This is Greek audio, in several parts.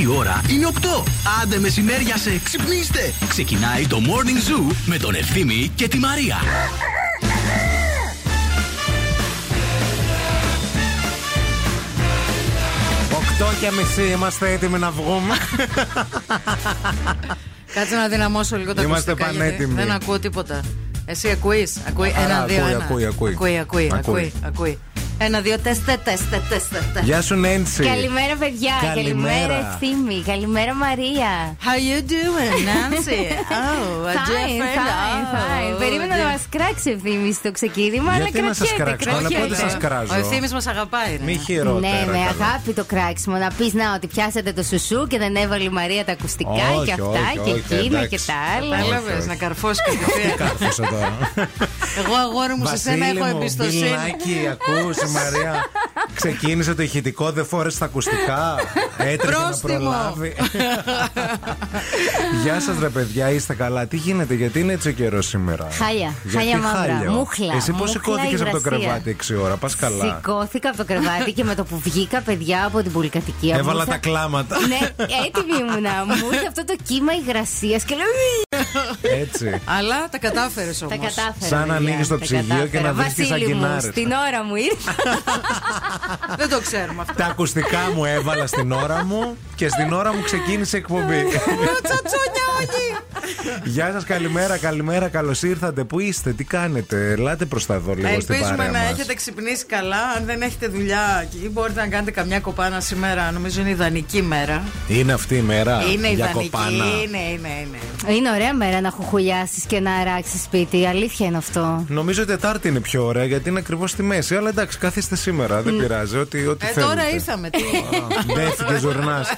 Η ώρα είναι 8. Άντε μεσημέρια σε ξυπνήστε. Ξεκινάει το Morning Zoo με τον Ευθύμη και τη Μαρία. Οκτώ και μισή είμαστε έτοιμοι να βγούμε. Κάτσε να δυναμώσω λίγο τα Είμαστε ακουστικά, γιατί πανέτοιμοι. Δεν ακούω τίποτα. Εσύ ακούεις, ακούει, Α, ένα, ακούει, δύο, ένα. ακούει, ακούει. ακούει, ακούει, Ακούει. ακούει, ακούει. Ένα, δύο, τεστ, τεστ, τεστ, τεστ. Γεια σου Νέντσι. Καλημέρα, παιδιά. Καλημέρα. Καλημέρα, Ευθύμη. Καλημέρα, Μαρία. How you doing, Nancy? Oh, a Fine, different- fine, oh, fine. Περίμενα να a μας κράξει ευθύμη στο ξεκίνημα, αλλά Γιατί να σας κρατιέται. κράξω, αλλά κρατιέται. πότε σας κράζω; Ο ευθύμης μας αγαπάει. ρε. Μη χειρότερα. Ναι, με καλά. αγάπη το κράξιμο. Να πεις να ότι πιάσατε το σουσού και δεν έβαλε η Μαρία τα ακουστικά Όχι, και αυτά όχι, και όχι, εκείνα εντάξει. και τα άλλα. Κατάλαβες, όχι. να καρφώσει κατευθείαν. Κάρφωσα τώρα; Εγώ αγόρι μου σε σένα Βασίλη έχω μου, εμπιστοσύνη. Μπιλνάκι, ακούς η Μαρία. Ξεκίνησε το ηχητικό, δεν φόρεσε τα ακουστικά. Έτρεχε να Πρόστιμο. προλάβει. Γεια σας, ρε παιδιά, είστε καλά. Τι γίνεται, γιατί είναι έτσι ο καιρός σήμερα; Χάλια, Γιατί χάλια μαύρα, χάλιο; μούχλα, Εσύ πώς μούχλα σηκώθηκες από το υγρασία. κρεβάτι 6 ώρα, πας καλά. Σηκώθηκα από το κρεβάτι και με το που βγήκα, παιδιά, από την πολυκατοικία. μου Έβαλα ήρθε- τα κλάματα. Ναι, έτοιμη ήμουνα. Μου ήρθε αυτό το κύμα υγρασίας και λέω. Έτσι. Αλλά τα κατάφερες όμως. Τα κατάφερα. Σαν να παιδιά, ανοίγεις το τα ψυγείο και κατάφερα. να βρίσκεις Βασίλη μου, αγκινάρες. Στην ώρα μου ήρθε. Δεν το ξέρουμε αυτό. Τα ακουστικά μου έβαλα στην ώρα μου και στην ώρα μου ξεκίνησε η εκπομπή. Τσατσόνια όχι. Γεια σας, καλημέρα, καλημέρα, καλώς ήρθατε. Πού είστε, τι κάνετε, ελάτε προς τα εδώ λίγο στην Ελπίζουμε παρέα να μας. έχετε ξυπνήσει καλά. Αν δεν έχετε δουλειά και μπορείτε να κάνετε καμιά κοπάνα σήμερα. Νομίζω είναι ιδανική μέρα. Είναι αυτή η μέρα Είναι για ιδανική. κοπάνα. Είναι, είναι, είναι. Είναι ωραία μέρα να χουχουλιάσεις και να αράξει σπίτι. Η αλήθεια είναι αυτό. Νομίζω η Τετάρτη είναι πιο ωραία γιατί είναι ακριβώς στη μέση. Αλλά εντάξει, καθίστε σήμερα, δεν πειράζει. Ό,τι, ό,τι Ε, θέλετε. τώρα ήρθαμε. Τι. Μπέφηκε ζουρνάς.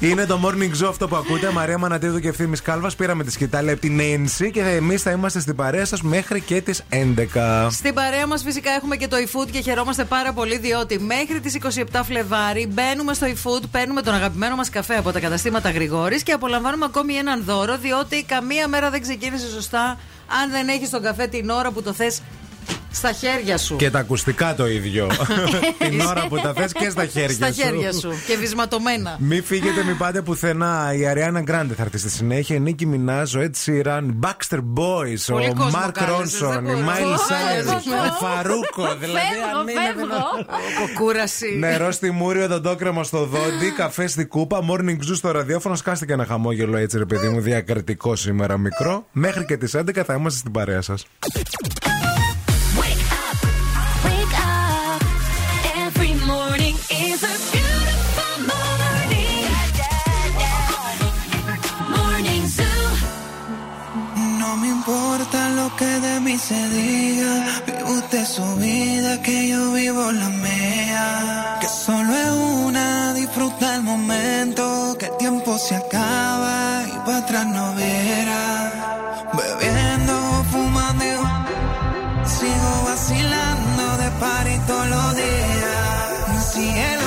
Είναι το morning show αυτό που ακούτε. Μαρία Μανατίδου και ευθύνη Κάλβας. Πήραμε τη σκητάλη από την Ένση και εμείς θα είμαστε στην παρέα σας μέχρι και τις 11. Στην παρέα μας φυσικά έχουμε και το eFood και χαιρόμαστε πάρα πολύ διότι μέχρι τις 27 Φλεβάρι μπαίνουμε στο eFood, παίρνουμε τον αγαπημένο μας καφέ από τα καταστήματα Γρηγόρης και απολαμβάνουμε ακόμη έναν δώρο διότι καμία μέρα δεν ξεκίνησε σωστά. Αν δεν έχεις τον καφέ την ώρα που το θες στα χέρια σου. Και τα ακουστικά το ίδιο. την ώρα που τα θες και στα χέρια στα σου. χέρια σου και βυσματωμένα. Μην φύγετε, μην πάτε πουθενά. Η Ariana Grande θα έρθει στη συνέχεια. Η Nicki Minaj, ο Ed Sheeran, Backstreet Boys, Πολύ ο κόσμο Μαρκ κάλεσες, Ρόνσον, δεν η μπορώ. Μάιλ Ω, Σάιρ, εγώ. ο Farruko. Δηλαδή, Φεύγω, αν είναι φεύγω. Αποκούραση. Νερό στη μούρη, οδοντόκρεμα στο δόντι, καφέ στη κούπα, morning zoo στο ραδιόφωνο. Σκάστε και ένα χαμόγελο έτσι, ρε παιδί μου, διακριτικό σήμερα μικρό. Μέχρι και τις 11 θα είμαστε στην παρέα σας. Que de mí se diga. Vive usted su vida, que yo vivo la mía. Que solo es una, disfruta el momento. Que el tiempo se acaba y para atrás no verá. Bebiendo, fumando, sigo vacilando de par todos los días. Cielo.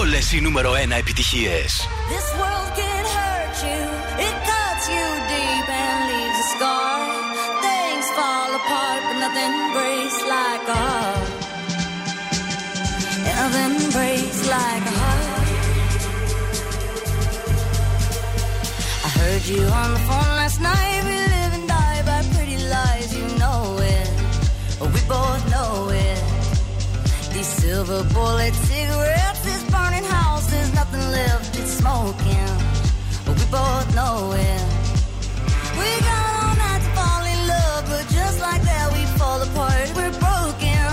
Όλες οι νούμερο 1 επιτυχίες. This world can hurt you. It cuts you deep and leaves a scar. Things fall apart but nothing breaks like a heart. Nothing breaks like a heart. I heard you on the phone last night. We live and die by pretty lies. You know it. We both know it. These silver bullets smoking, but we both know it. We got all night to fall in love, but just like that we fall apart. We're broken,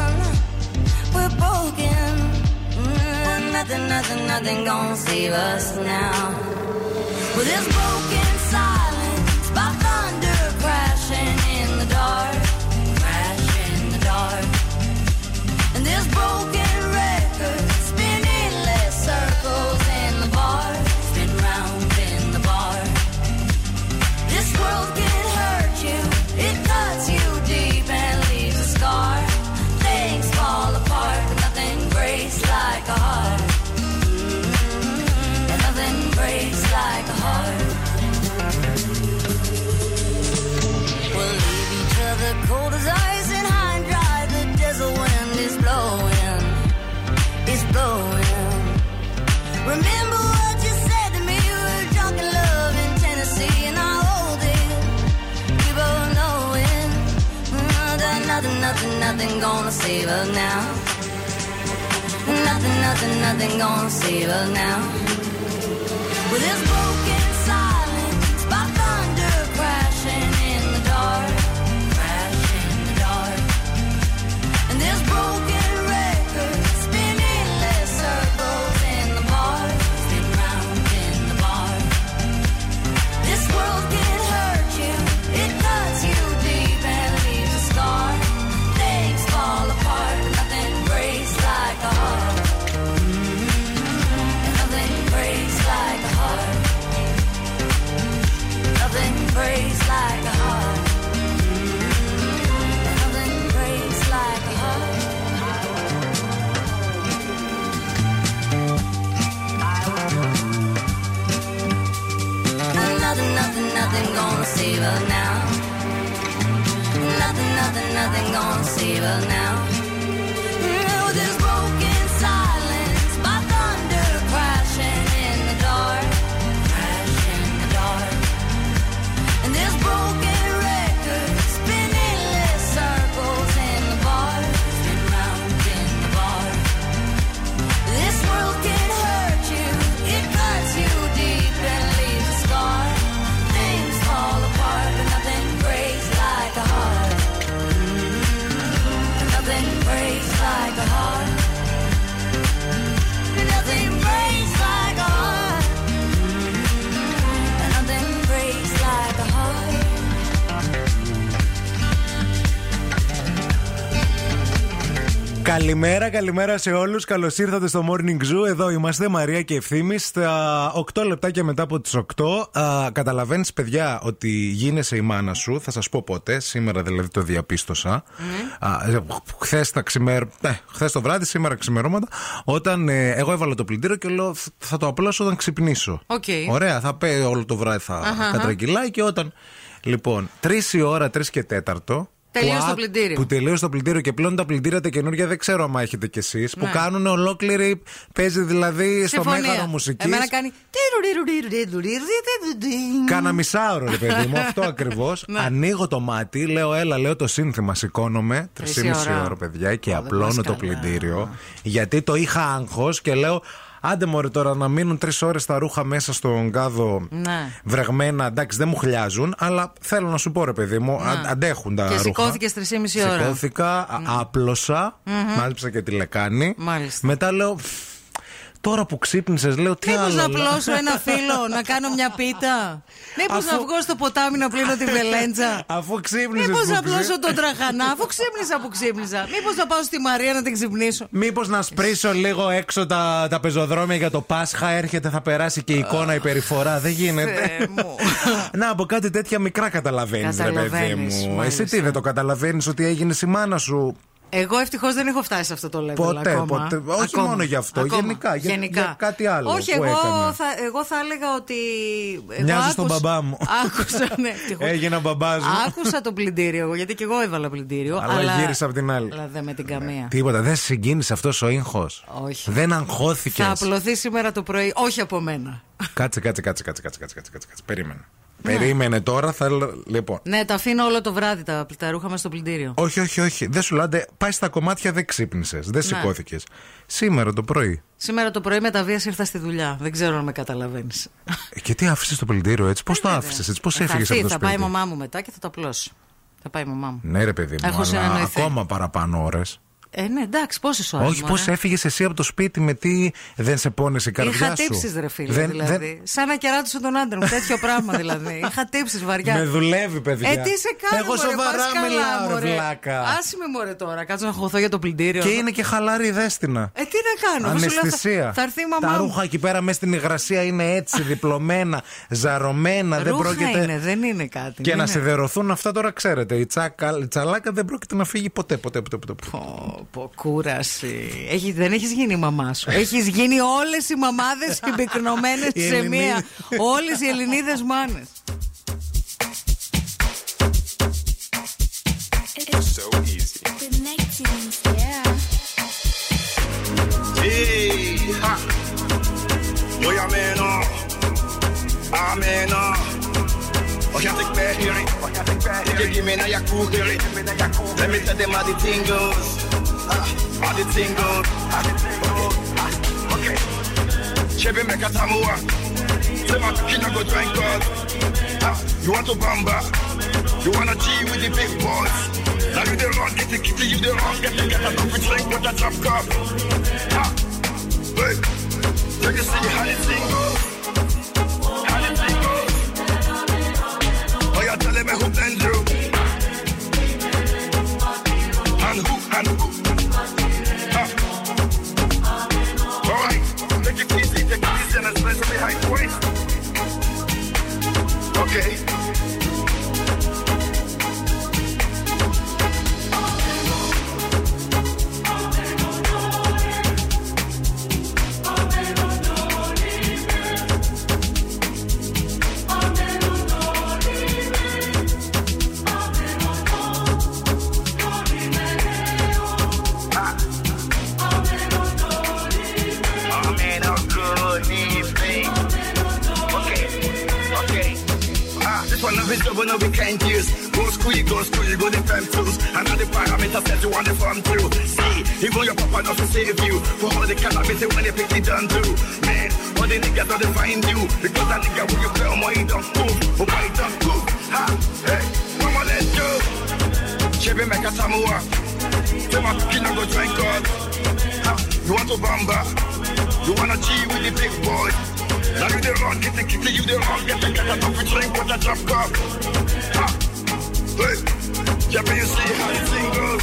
we're broken. Mm, nothing, nothing, nothing gonna save us now. Well, this broken. nothing, nothing gonna save us now. Nothing, nothing, nothing gonna save us now. With well, this will now. Καλημέρα, καλημέρα σε όλους. Καλώς ήρθατε στο Morning Zoo. Εδώ είμαστε, Μαρία και Ευθύμη. Στα 8 λεπτάκια μετά από τις 8, καταλαβαίνεις, παιδιά, ότι γίνεσαι η μάνα σου. Θα σας πω πότε. Σήμερα δηλαδή το διαπίστωσα. Ναι. Χθες ξημέρ... ε, το βράδυ, σήμερα ξημερώματα. Όταν ε, εγώ έβαλα το πλυντήριο και λέω θα το απλώσω όταν ξυπνήσω. Οκ. Ωραία, θα πει όλο το βράδυ θα Αχα, αχα. κατρακυλάει και όταν. Λοιπόν, 3 η ώρα, 3 και 4. Τελείωσε που το α- πλυντήριο. Που τελείωσε το πλυντήριο και πλέον τα πλυντήρια τα καινούργια δεν ξέρω αν έχετε κι εσεί. Που Ναι. κάνουν ολόκληρη. Παίζει δηλαδή στο Συμφωνία. μέγαρο μουσική. Εμένα κάνει. Κάνα μισάωρο, ρε παιδί μου, αυτό ακριβώ. Ναι. Ανοίγω το μάτι, λέω, έλα, λέω το σύνθημα. Σηκώνομαι. Τρεις 3,5 η ώρα. ώρα, παιδιά, και Ω, δεν απλώνω πας το καλά. πλυντήριο. Γιατί το είχα άγχο και λέω. Άντε μωρέ τώρα να μείνουν τρεις ώρες τα ρούχα μέσα στον κάδο Ναι. βρεγμένα. Εντάξει, δεν μου χλιάζουν, αλλά θέλω να σου πω ρε παιδί μου, αν- αντέχουν τα Ναι. Και ρούχα. σηκώθηκες 3,5 ώρα. Σηκώθηκα, α- άπλωσα, μάζεψα και τη λεκάνη. Μάλιστα. Μετά λέω. Τώρα που ξύπνησες, λέω τι Μήπως άλλο. να λέω. απλώσω ένα φύλλο, να κάνω μια πίτα; Μήπως Αφού- να βγω στο ποτάμι να πλύνω τη βελέντσα. Αφού ξύπνησες. Μήπως να απλώσω τον τραχανά, αφού ξύπνησα που ξύπνησα. Μήπως να πάω στη Μαρία να την ξυπνήσω; Μήπως να σπρίσω λίγο έξω τα, τα πεζοδρόμια για το Πάσχα, έρχεται, θα περάσει και η εικόνα, η περιφορά. Δεν γίνεται. Θεέ μου. να, από κάτι τέτοια μικρά καταλαβαίνεις, ρε παιδί Καταλαβαίνεις, μου. μάλιστα. Εσύ τι δεν το καταλαβαίνεις ότι έγινε η μάνα σου. Εγώ ευτυχώ δεν έχω φτάσει σε αυτό το level. Ποτέ, ακόμα. ποτέ. Όχι ακόμα. μόνο για αυτό, ακόμα. γενικά. Για, γενικά. για κάτι άλλο. Όχι, που εγώ, έκανε. θα, εγώ θα έλεγα ότι. Μοιάζει στον μπαμπά μου. Άκουσα, ναι, Έγινα μπαμπά μου. Άκουσα το πλυντήριο γιατί και εγώ έβαλα πλυντήριο. Αλλά, αλλά γύρισα από την άλλη. Αλλά δεν με την καμία. Ναι, τίποτα. Δεν συγκίνησε αυτό ο ήχο. Όχι. Δεν αγχώθηκε. Θα απλωθεί σήμερα το πρωί, όχι από μένα. Κάτσε, κάτσε, κάτσε, κάτσε, κάτσε, κάτσε, κάτσε, κάτσε. Περίμενα. Περίμενε. Περίμενε τώρα, θα. Λοιπόν. Ναι, τα αφήνω όλο το βράδυ τα, τα ρούχα με στο πλυντήριο. Όχι, όχι, όχι. Δεν σου λένε, πάει στα κομμάτια, δεν ξύπνησες. Δεν Ναι. σηκώθηκες. Σήμερα το πρωί. Σήμερα το πρωί με τα βίας ήρθα στη δουλειά. Δεν ξέρω αν με καταλαβαίνεις. Ε, Και τι άφησες το πλυντήριο έτσι, πώς το άφησες έτσι, πώς έφυγες από το Θα σπίτι. πάει η μαμά μου μετά και θα το απλώσει. Θα πάει η μαμά μου. Ναι, ρε παιδί μου, Έχω αλλά συνεννοηθεί. ακόμα παραπάνω ώρες. Ε, ναι, εντάξει, πόσες ώρε. Όχι, πώς έφυγες εσύ από το σπίτι με τι δεν σε πόνεσε η καρδιά Είχα σου; τύψεις, ρε φίλε. Δεν- δηλαδή. δεν- Σαν να κεράτισω τον άντρα μου. Τέτοιο πράγμα δηλαδή. Είχα τύψεις βαριά. Με δουλεύει, παιδιά. Ε, τι σε κάνω, Εγώ μωρέ, σοβαρά πας καλά, μιλάω, ρε μωρέ. βλάκα. Άσε με μωρέ τώρα, κάτσω να χωθώ για το πλυντήριο. Και είναι και χαλάρη η δέστηνα. Ε, τι να κάνω, αφού σου λέω, θα- Αναισθησία. Θα έρθει η μαμά Τα μου. ρούχα εκεί πέρα μέσα στην υγρασία είναι έτσι, διπλωμένα, ζαρωμένα. δεν Ρούχα πρόκειται. είναι, δεν είναι κάτι. Και μην να είναι. σιδερωθούν αυτά τώρα, ξέρετε. Η, τσάκα, η τσαλάκα δεν πρόκειται να φύγει ποτέ, ποτέ, ποτέ πω, κούραση. Έχει, δεν έχεις γίνει η μαμά σου. Έχεις γίνει όλες οι μαμάδες συμπυκνωμένες σε μία. Όλες οι Ελληνίδες μάνες. So easy. Hey, ha. Boy, I'm in awe. I'm in awe. Och jag fick med Erik, det give me när jag koker Erik. Let me tell them how the thing goes. Ah, How the thing goes. Ah, Okay. Chevy make a tamua. Say my kid go drink God. Ah, You want to bamba? You wanna G with the big boys? Now you the wrong, get the kitty, you the wrong, get the get a coffee drink with a drop cup. Hey, take a see how the thing me? And and? Ah. All right, take it easy, take it easy, and behind the waist. Okay. His double no we can't use. Go school, go school, you go the fam tools. And all the parameters that you want to farm through. See, even your papa doesn't save you. For all the cannabis when they pick it done too. Man, all the niggas don't find you. Because that nigga when you play oh, on my he don't move. Oh my don't. Ha, hey, mama let's go. Chevy make a samoa. Say my kid go drink God. Ha, you want to bamba? You wanna G with the big boy? Now you the run, get the kitty, you the run, get the cat out of the drink, what I drop cup. Ha! Hey! Yeah, but you see how it's single.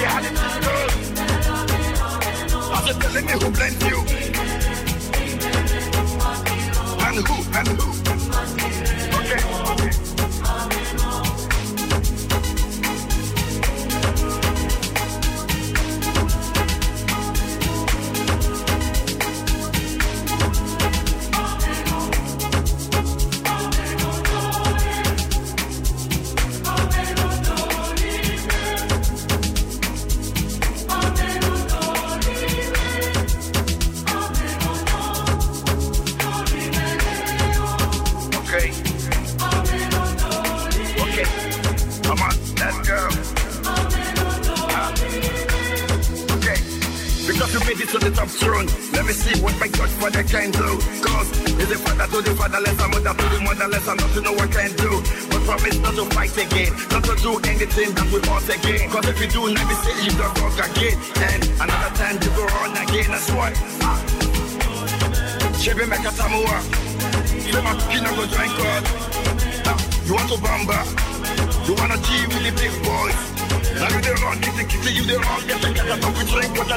Yeah, how it's single. After telling me who blamed you. And who, and who.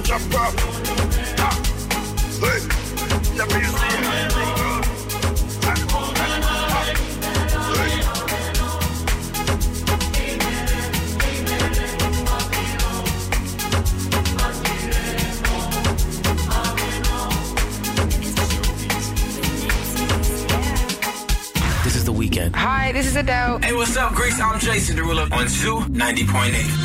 This is The Weekend. Hi, this is Adele. Hey, what's up, Greece? I'm Jason Derulo on 290.8.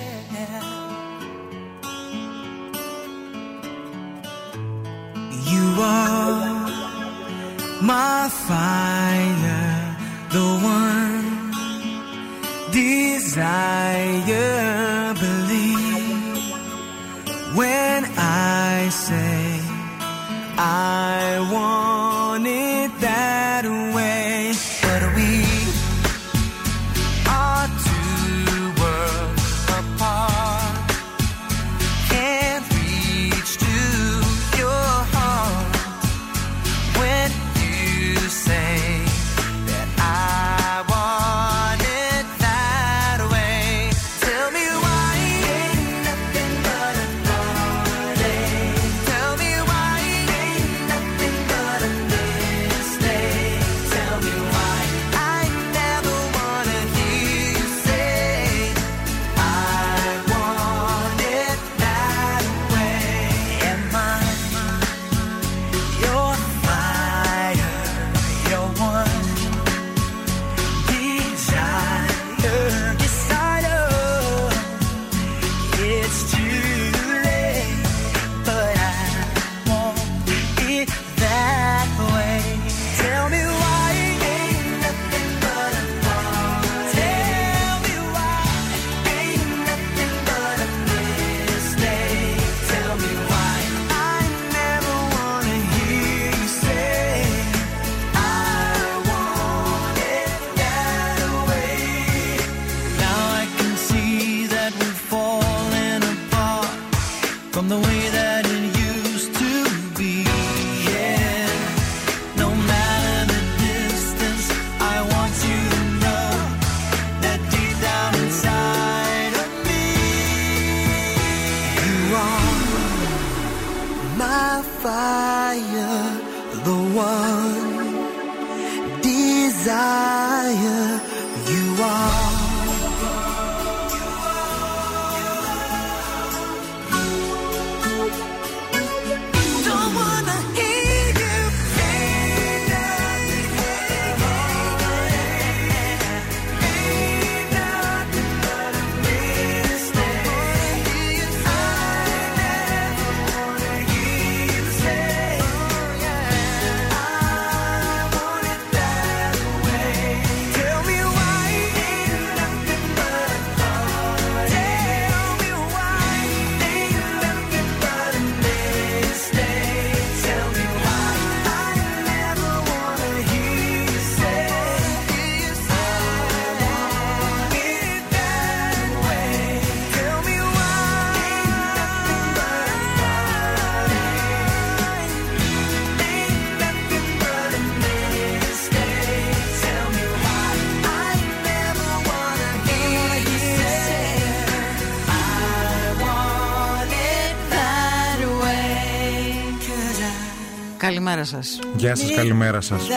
καλημέρα σας. Γεια σας, καλημέρα σας.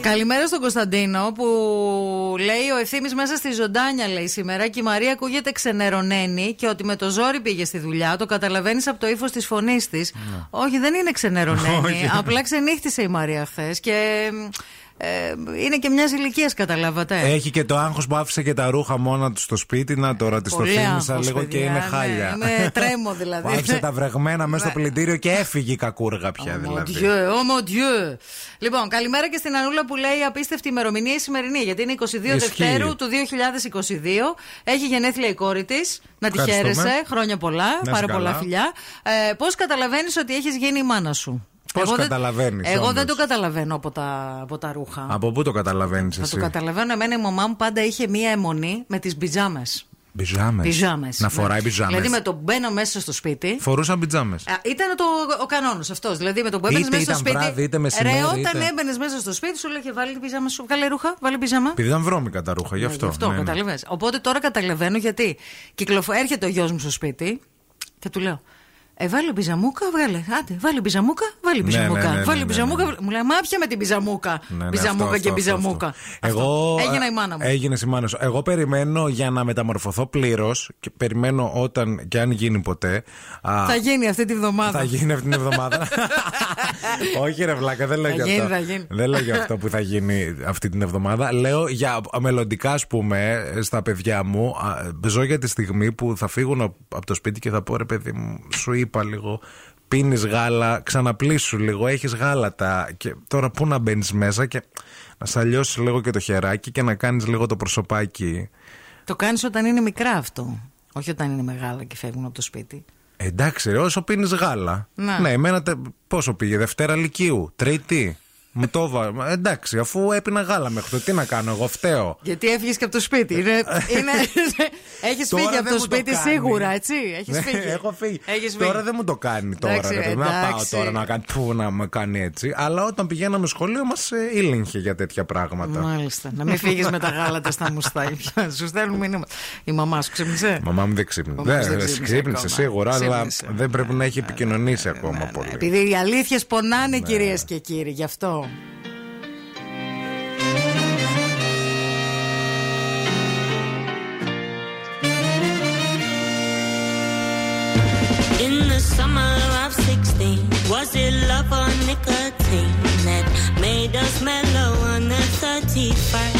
Καλημέρα στον Κωνσταντίνο που λέει ο ευθύνη μέσα στη ζωντάνια λέει σήμερα και η Μαρία ακούγεται ξενερωμένη και ότι με το ζόρι πήγε στη δουλειά. Το καταλαβαίνεις από το ύφος της φωνής της. Ναι. Όχι, δεν είναι ξενερωμένη. Απλά ξενύχτησε η Μαρία χθες και ε, είναι και μιας ηλικίας, καταλάβατε. Έχει και το άγχος που άφησε και τα ρούχα μόνα του στο σπίτι. Να τώρα τη το Πολύ θύμισα άγχος, λίγο και παιδιά, είναι ναι. χάλια. Είμαι τρέμω δηλαδή. Που άφησε τα βρεγμένα μέσα στο πλυντήριο και έφυγε η κακούργα πια δηλαδή. Dieu, oh mon Dieu. Λοιπόν, καλημέρα και στην Ανούλα που λέει απίστευτη ημερομηνία η σημερινή. Γιατί είναι 22 Ισχύει. Δευτέρου του 2022. Έχει γενέθλια η κόρη της. Να τη Ευχαριστούμε. χαίρεσαι. Χρόνια πολλά. Να πάρα είσαι πολλά καλά. φιλιά. Ε, Πώς καταλαβαίνεις ότι έχεις γίνει η μάνα σου; Πώς Εγώ δεν- καταλαβαίνεις, Εγώ δεν όντως; το καταλαβαίνω από τα, από τα ρούχα. Από πού το καταλαβαίνεις Θα εσύ; το καταλαβαίνω. Εμένα η μαμά μου πάντα είχε μία αιμονή με τις πιτζάμες. Πιτζάμες. Πιτζάμες. Να φοράει Ναι. πιτζάμες. Δηλαδή με το που μπαίνω μέσα στο σπίτι. Φορούσαν πιτζάμες. Α, Ήταν το, ο κανόνας αυτός. Δηλαδή με το που έμπαινες Είτε μέσα στο ήταν σπίτι. βράδυ, είτε μεσημέρι, Ρε, όταν είτε- έμπαινες μέσα στο σπίτι, σου λέγε βάλει την πιζάμα σου. Καλέ ρούχα, βάλει πιζάμα. Επειδή ήταν βρώμικα τα ρούχα, γι' αυτό. Γι' αυτό ναι, ναι. καταλαβαίνεις. Οπότε τώρα καταλαβαίνω γιατί κυκλοφο... έρχεται ο γιος μου στο σπίτι και του λέω. Ε, βάλε πιζαμούκα, βγάλε. Άντε, βάλε πιζαμούκα, βάλε Ναι, πιζαμούκα. ναι, ναι, ναι, βάλε ναι, πιζαμούκα. ναι. Μου λέει, Μάπια με την πιζαμούκα. Ναι, ναι, πιζαμούκα αυτό, και αυτό, πιζαμούκα. αυτό. Αυτό. Εγώ. Έγινα η μάνα μου. Έγινε η μάνα σου. Εγώ περιμένω για να μεταμορφωθώ πλήρως και περιμένω όταν και αν γίνει ποτέ. α, Θα γίνει αυτή τη βδομάδα. θα γίνει αυτή την εβδομάδα. Όχι, ρε Βλάκα, δεν λέω Θα για γίνει, αυτό. θα γίνει. Δεν λέω για αυτό που θα γίνει αυτή την εβδομάδα. Λέω για μελλοντικά, ας πούμε, στα παιδιά μου. α, Ζω για τη στιγμή που θα φύγουν απ- από το σπίτι και θα πω ρε παιδί μου, σου είπα λίγο. Πίνεις γάλα, ξαναπλήσου λίγο, έχεις γάλατα. Και τώρα πού να μπαίνεις μέσα και να σαλιώσει λίγο και το χεράκι και να κάνεις λίγο το προσωπάκι. Το κάνεις όταν είναι μικρά αυτό. Όχι όταν είναι μεγάλα και φεύγουν από το σπίτι. Εντάξει, ρε, όσο πίνεις γάλα. Να. Ναι, εμένα τε- πόσο πήγε, Δευτέρα Λυκείου, Τρίτη. Μου το έβα- Εντάξει, αφού έπινα γάλα μέχρι το τι να κάνω, εγώ φταίω. Γιατί έφυγες και από το σπίτι. Είναι, είναι, έχεις Τώρα φύγει από δεν το μου το σπίτι κάνει. σίγουρα, έτσι; Έχεις Ναι, φύγει. Έχω φύγει. Έχεις Τώρα φύγει. δεν μου το κάνει τώρα. Εντάξει, ρε, παιδί μου, να πάω εντάξει. τώρα να, κάνει, που, να με κάνει έτσι. Αλλά όταν πηγαίναμε σχολείο μας ήλεγχε για τέτοια πράγματα. Μάλιστα. Να μην φύγεις με τα γάλατα στα μουστάκια. σου στέλνουν μήνυμα. Η μαμά σου ξύπνησε; Η Μαμά μου δεν ξύπνησε. Μαμά σου δεν Δεν ξύπνησε ξύπνησε ακόμα. σίγουρα, αλλά Ξύπνησε. δεν πρέπει να έχει επικοινωνήσει ακόμα πολύ. Επειδή οι αλήθειες πονάνε, Ναι. κυρίες και κύριοι, γι' αυτό. In the summer of 16, was it love or nicotine that made us mellow on the 31st?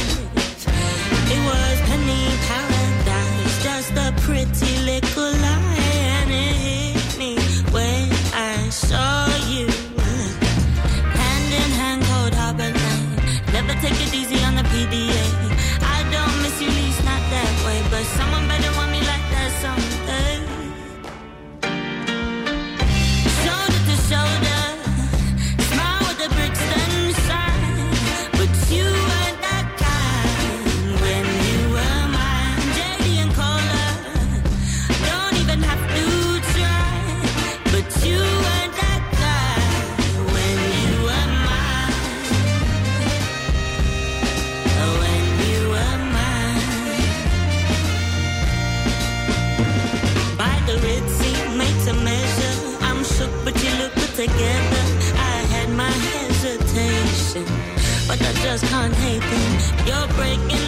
But I just can't hate them. You're breaking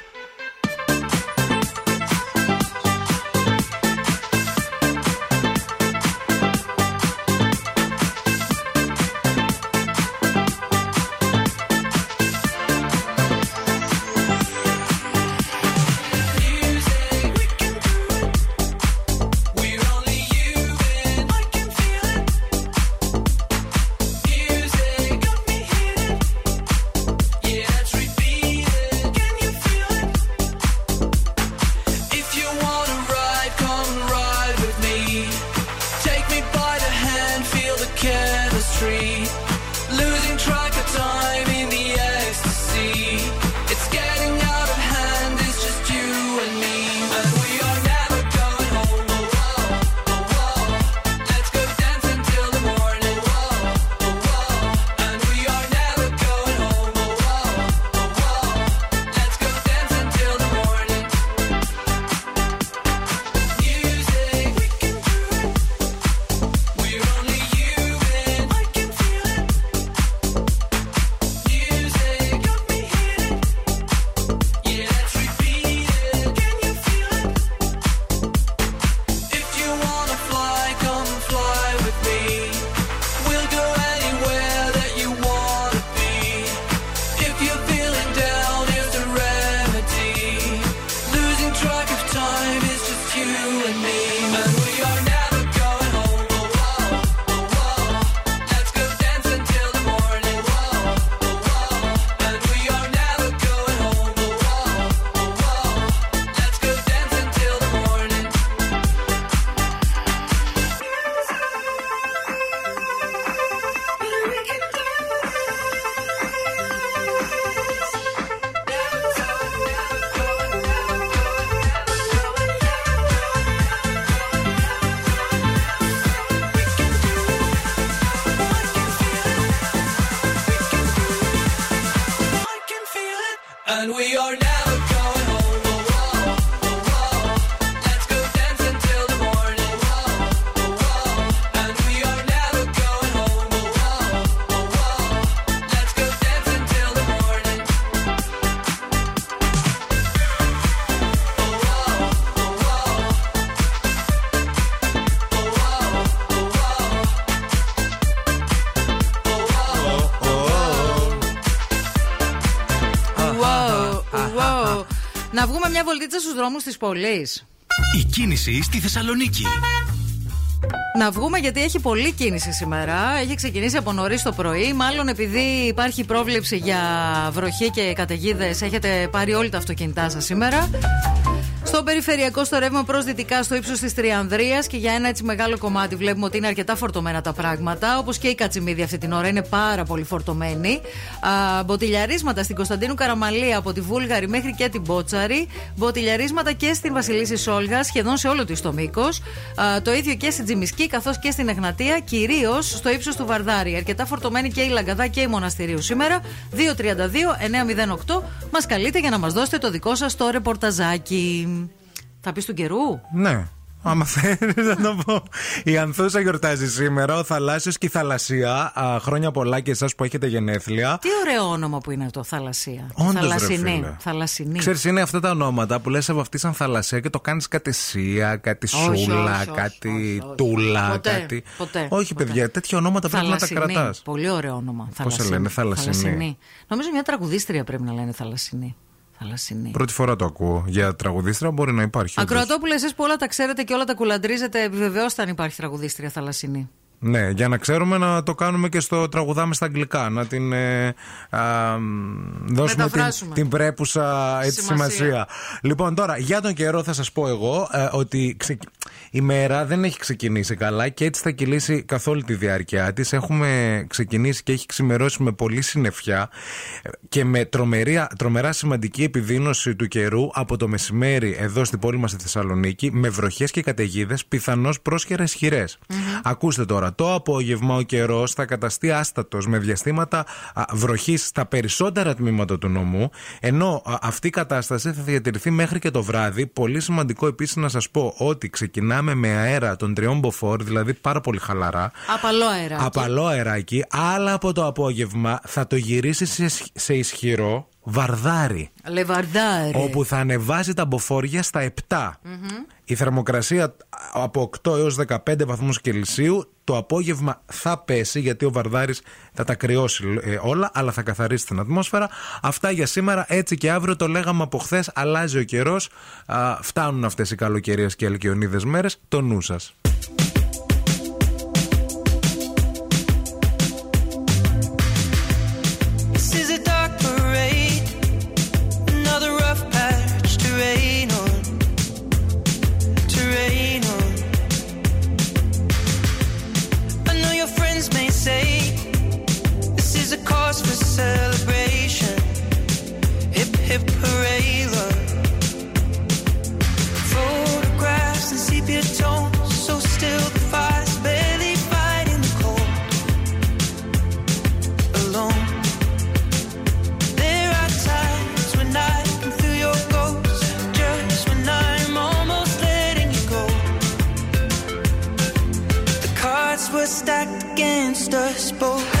Στους δρόμους της πόλης. Η κίνηση στη Θεσσαλονίκη. Να βγούμε γιατί έχει πολλή κίνηση σήμερα. Έχει ξεκινήσει από νωρίς το πρωί. Μάλλον επειδή υπάρχει πρόβλεψη για βροχή και καταιγίδες, έχετε πάρει όλοι τα αυτοκίνητά σας σήμερα. Στο περιφερειακό, στο ρεύμα προς δυτικά, στο ύψος της Τριανδρίας και για ένα έτσι μεγάλο κομμάτι βλέπουμε ότι είναι αρκετά φορτωμένα τα πράγματα. Όπως και η Κατσιμίδη αυτή την ώρα είναι πάρα πολύ φορτωμένη. Α, μποτιλιαρίσματα στην Κωνσταντίνου Καραμαλία από τη Βούλγαρη μέχρι και την Μπότσαρη. Μποτιλιαρίσματα και στην Βασιλίση Σόλγα σχεδόν σε όλο της το μήκος. Το ίδιο και στην Τζιμισκή καθώς και στην Εγνατία, κυρίως στο ύψος του Βαρδάρη. Αρκετά φορτωμένη και η Λαγκαδά και η Μοναστηρίου σήμερα. 232-908 μας καλείτε για να μας δώσετε το δικό σας το ρεπορταζάκι. Θα πεις του καιρού; Ναι. Άμα θέλει να το πω. Η Ανθούσα γιορτάζει σήμερα, ο Θαλάσσιος και η Θαλασσία. Α, χρόνια πολλά και εσάς που έχετε γενέθλια. Τι ωραίο όνομα που είναι αυτό, Θαλασσία. Όντως, ρε Θαλασσινή. φίλε. Θαλασσινή. Ξέρεις, είναι αυτά τα ονόματα που λες σαν θαλασσία και το κάνεις κάτι σία, κάτι Όχι, σούλα, όχι, όχι, κάτι όχι, όχι. τούλα, Ποτέ, κάτι. ποτέ, όχι, ποτέ. παιδιά, τέτοια ονόματα πρέπει να τα Θαλασσινή. κρατάς. Πολύ ωραίο όνομα. Πώς σε λένε, Θαλασσινή. Νομίζω μια τραγουδίστρια πρέπει να λένε Θαλασσινή. Θαλασσινή. Πρώτη φορά το ακούω. Για τραγουδίστρα μπορεί να υπάρχει. όντως. Ακροατόπουλε, εσείς που όλα τα ξέρετε και όλα τα κουλαντρίζετε, επιβεβαιώστε αν υπάρχει τραγουδίστρια Θαλασσινή. Ναι, για να ξέρουμε να το κάνουμε και στο τραγουδάμε στα αγγλικά. Να την ε, α, δώσουμε την, Μεταφράσουμε. την πρέπουσα έτσι, Σημασία. σημασία. Λοιπόν, τώρα για τον καιρό θα σας πω εγώ ε, ότι ξε- η μέρα δεν έχει ξεκινήσει καλά και έτσι θα κυλήσει καθ' όλη τη διάρκεια της. Έχουμε ξεκινήσει και έχει ξημερώσει με πολύ συννεφιά ε, και με τρομερή, τρομερά σημαντική επιδείνωση του καιρού από το μεσημέρι εδώ στην πόλη μας στη Θεσσαλονίκη με βροχές και καταιγίδες πιθανώς πρόσχερα ισχυρέ. Ακούστε τώρα, το απόγευμα ο καιρός θα καταστεί άστατος με διαστήματα βροχής στα περισσότερα τμήματα του νομού, ενώ α, αυτή η κατάσταση θα διατηρηθεί μέχρι και το βράδυ. Πολύ σημαντικό επίσης να σας πω ότι ξεκινάμε με αέρα των τριών μποφόρ, δηλαδή πάρα πολύ χαλαρά. Απαλό αεράκι. Απαλό αεράκι, αλλά από το απόγευμα θα το γυρίσεις σε, σε ισχυρό Βαρδάρι. Λεβαρδάρι. Όπου θα ανεβάζει τα μποφόρια στα 7. Η θερμοκρασία από 8 έως 15 βαθμούς Κελσίου το απόγευμα θα πέσει γιατί ο Βαρδάρης θα τα κρυώσει ε, όλα αλλά θα καθαρίσει την ατμόσφαιρα. Αυτά για σήμερα έτσι και αύριο το λέγαμε από χθες, αλλάζει ο καιρός. Φτάνουν αυτές οι καλοκαιρίες και αλκιονίδες μέρες. Το νου σας. us both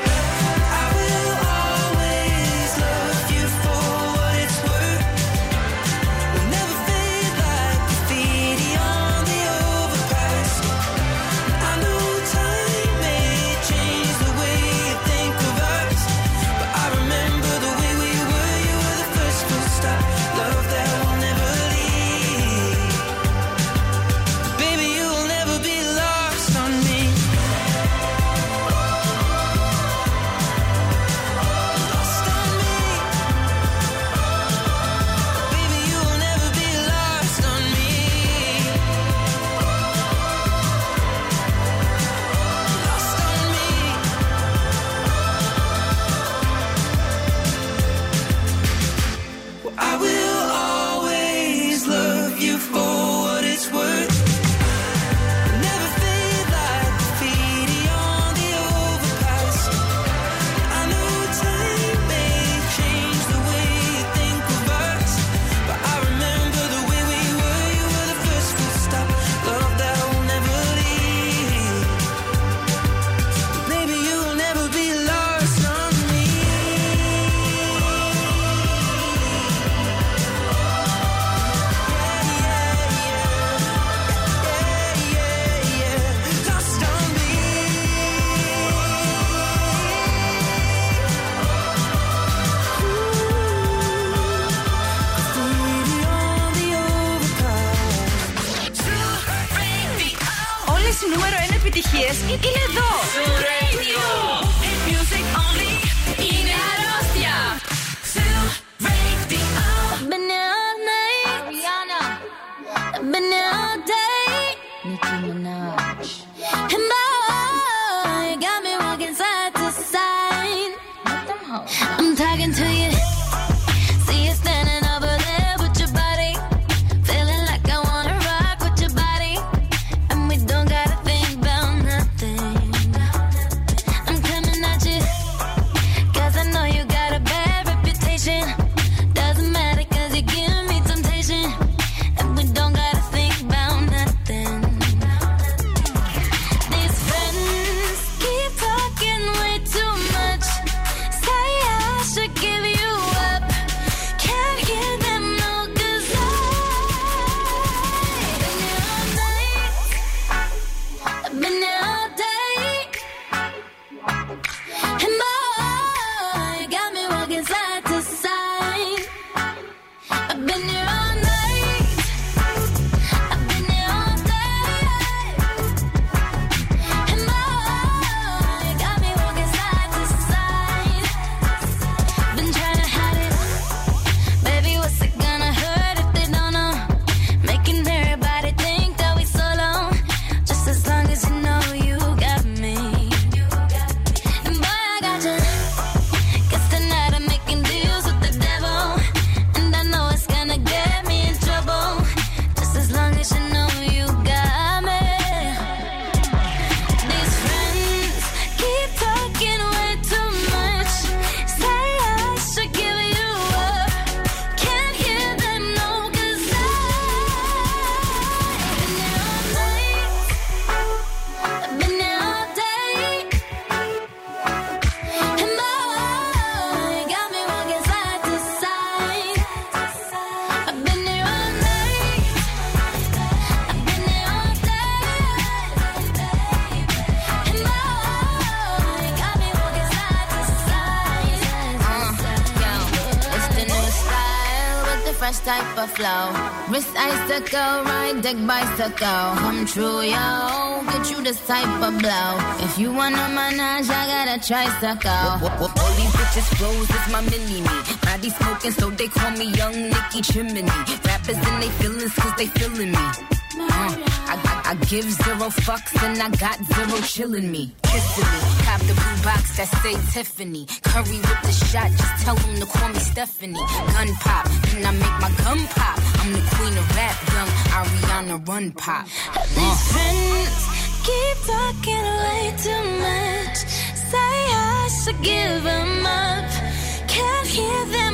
επιτυχίες είναι εδώ. Zoo Radio. Icicle, ride deck bicycle. Come true, yo. Get you this type of blow. If you wanna manage, I got a tricycle. All these bitches flows is my mini me. Body smoking, so they call me Young Nicky Chimney. Rappers in they feelings, cause they feeling me. Uh, I, I, I give zero fucks and I got zero chillin' me. Kissing me. Cop the blue box that say Tiffany. Curry with the shot, just tell them to call me Stephanie. Gun pop, then I make my gun pop. I'm the queen of rap, young Ariana Run Pop. These friends keep talking way too much. Say I should give them up. Can't hear them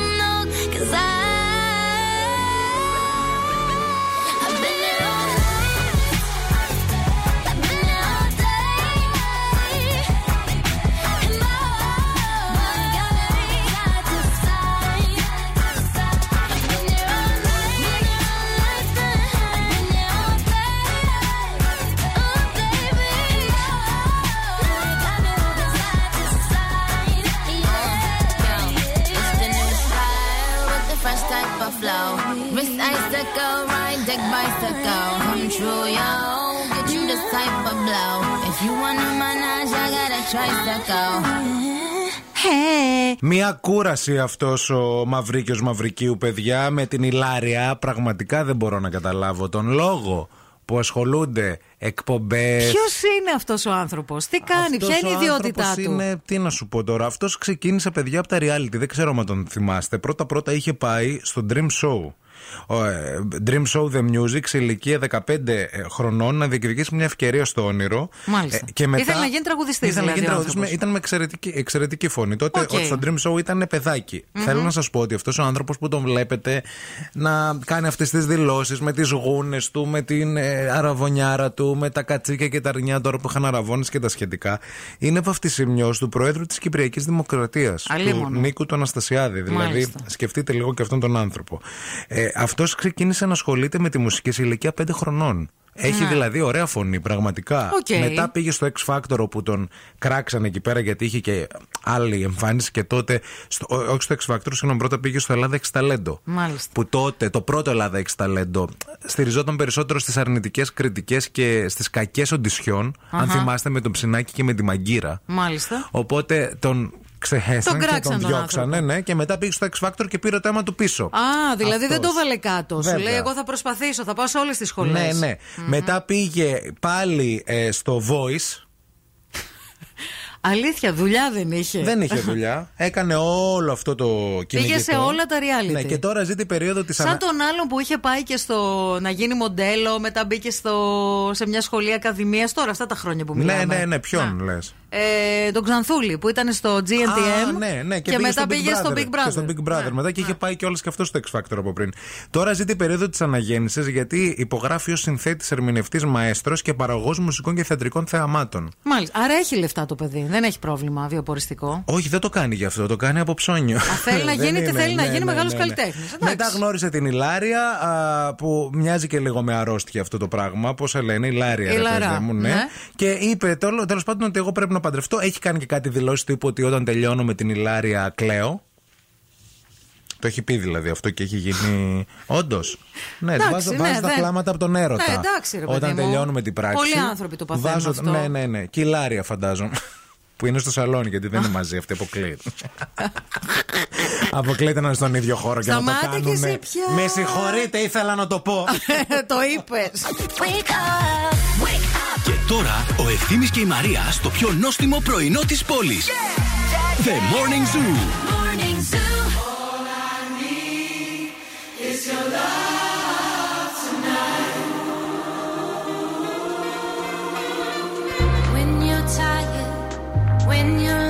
Wrist icicle, ride deck bicycle. Come true, yo. Get you this type of blow. If you wanna manage, I got a tricycle. Hey. Μία κούραση αυτός ο Μαυρίκιος Μαυρικίου, παιδιά, με την Ηλάρια. Πραγματικά δεν μπορώ να καταλάβω τον λόγο που ασχολούνται εκπομπές. Ποιος είναι αυτός ο άνθρωπος, τι κάνει, ποια είναι η ιδιότητά του; Είναι, τι να σου πω τώρα, αυτός ξεκίνησε παιδιά από τα reality. Δεν ξέρω αν τον θυμάστε. Πρώτα-πρώτα είχε πάει στο Dream Show. Ο, ε, Dream Show The Music σε ηλικία 15 χρονών να διεκδικήσει μια ευκαιρία στο όνειρο. Μάλιστα. Ε, και μετά, Ήθελε να γίνει τραγουδιστής. Ήθελε να Δηλαδή, γίνει ο τραγουδιστής, άνθρωπος. με- ήταν με εξαιρετική, εξαιρετική φωνή. Τότε Οκ. okay. στο Dream Show ήταν παιδάκι. Μμμ. Θέλω να σας πω ότι αυτός ο άνθρωπος που τον βλέπετε να κάνει αυτές τις δηλώσεις με τις γούνες του, με την ε, αρραβωνιάρα του, με τα κατσίκια και τα αρνιά τώρα που είχαν αρραβώνες και τα σχετικά, είναι βαφτισιμιός του Προέδρου της Κυπριακής Δημοκρατίας. Του Αλίμονο. Νίκου του Αναστασιάδη. Δηλαδή, Μάλιστα. σκεφτείτε λίγο και αυτόν τον άνθρωπο. Ε, αυτός ξεκίνησε να ασχολείται με τη μουσική σε ηλικία 5 χρονών. Έχει Ναι. δηλαδή ωραία φωνή, πραγματικά. Οκ. Μετά πήγε στο X Factor όπου τον κράξανε εκεί πέρα γιατί είχε και άλλη εμφάνιση και τότε. Στο, ό- όχι στο X Factor, συγγνώμη, πρώτα πήγε στο Ελλάδα έχεις ταλέντο. Μάλιστα. Που τότε το πρώτο Ελλάδα έχεις ταλέντο στηριζόταν περισσότερο στις αρνητικές κριτικές και στις κακές οντισιόν. Αν Αχα. θυμάστε με τον Ψινάκη και με τη Μαγγίρα. Μάλιστα. Οπότε τον ξεχέσαν Τον και κράξαν τον τον διώξανε, ναι, και μετά πήγε στο X Factor και πήρε το αίμα του πίσω. Α, δηλαδή δεν το Αυτός. βάλε κάτω. Σου Βέβαια. λέει: Εγώ θα προσπαθήσω, θα πάω σε όλες τις σχολές. Ναι, ναι. Μετά πήγε πάλι ε, στο Voice. Αλήθεια, δουλειά δεν είχε. Δεν είχε δουλειά. Έκανε όλο αυτό το κυνηγητό. Πήγε σε όλα τα reality. Ναι, και τώρα ζει την περίοδο της Σαν τον άλλον που είχε πάει και στο να γίνει μοντέλο, μετά μπήκε στο, σε μια σχολή ακαδημίας. Τώρα, αυτά τα χρόνια που μιλάμε. Ναι, ναι, ναι, ποιον λες. Ε, τον Ξανθούλη που ήταν στο GNTM. Α, ναι, ναι, και, και, πήγε μετά στο Big πήγε στο Brother. Big Brother. Και στο Big Brother. Μετά και είχε πάει και όλες και αυτός στο X Factor από πριν. Τώρα ζει την περίοδο της αναγέννησης γιατί υπογράφει ως συνθέτης, ερμηνευτής, μαέστρος και παραγωγός μουσικών και θεατρικών θεαμάτων. Μάλιστα. Άρα έχει λεφτά το παιδί. Δεν έχει πρόβλημα βιοποριστικό. Όχι, δεν το κάνει γι' αυτό, το κάνει από ψώνιο. θέλει να Δεν γίνει, είναι, θέλει να ναι, γίνει ναι, μεγάλος ναι, ναι. καλλιτέχνης. Εντάξει. Μετά γνώρισε την Ηλάρια, α, που μοιάζει και λίγο με αρρώστια αυτό το πράγμα. Πώς σε λένε, Ηλάρια, ρε Ηλαρά, παιδί μου, ναι. ναι. Και είπε τέλο πάντων ότι εγώ πρέπει να παντρευτώ. Έχει κάνει και κάτι δηλώσεις τύπου ότι όταν τελειώνω με την Ηλάρια κλαίω. Το έχει πει δηλαδή αυτό και έχει γίνει. Όντως. Ναι, Εντάξει, βάζω, ναι, βάζω τα δεν- κλάματα από τον έρωτα. Ναι, εντάξει, ρε παιδί Όταν μου. τελειώνουμε την πράξη. Πολλοί άνθρωποι το παθαίνουν βάζω, αυτό. Ναι, ναι, ναι. Και η Ηλάρια φαντάζομαι. Που είναι στο σαλόνι, γιατί δεν είναι μαζί αυτή, αποκλείεται. αποκλείεται να είναι στον ίδιο χώρο και να Σταμάτα το και κάνουν. εσύ πια. Με συγχωρείτε, ήθελα να το πω. το είπες. Και τώρα ο Ευθύμης και η Μαρία στο πιο νόστιμο πρωινό της πόλης. The Morning Zoo. It's your love tonight. When you're tired, when you're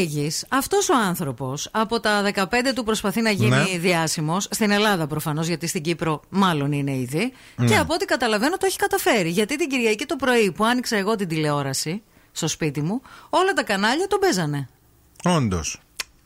Εν ολίγης, αυτός ο άνθρωπος από τα 15 του προσπαθεί να γίνει Ναι. διάσημος στην Ελλάδα προφανώς γιατί στην Κύπρο μάλλον είναι ήδη Ναι. και από ό,τι καταλαβαίνω το έχει καταφέρει γιατί την Κυριακή το πρωί που άνοιξα εγώ την τηλεόραση στο σπίτι μου όλα τα κανάλια τον παίζανε Όντως.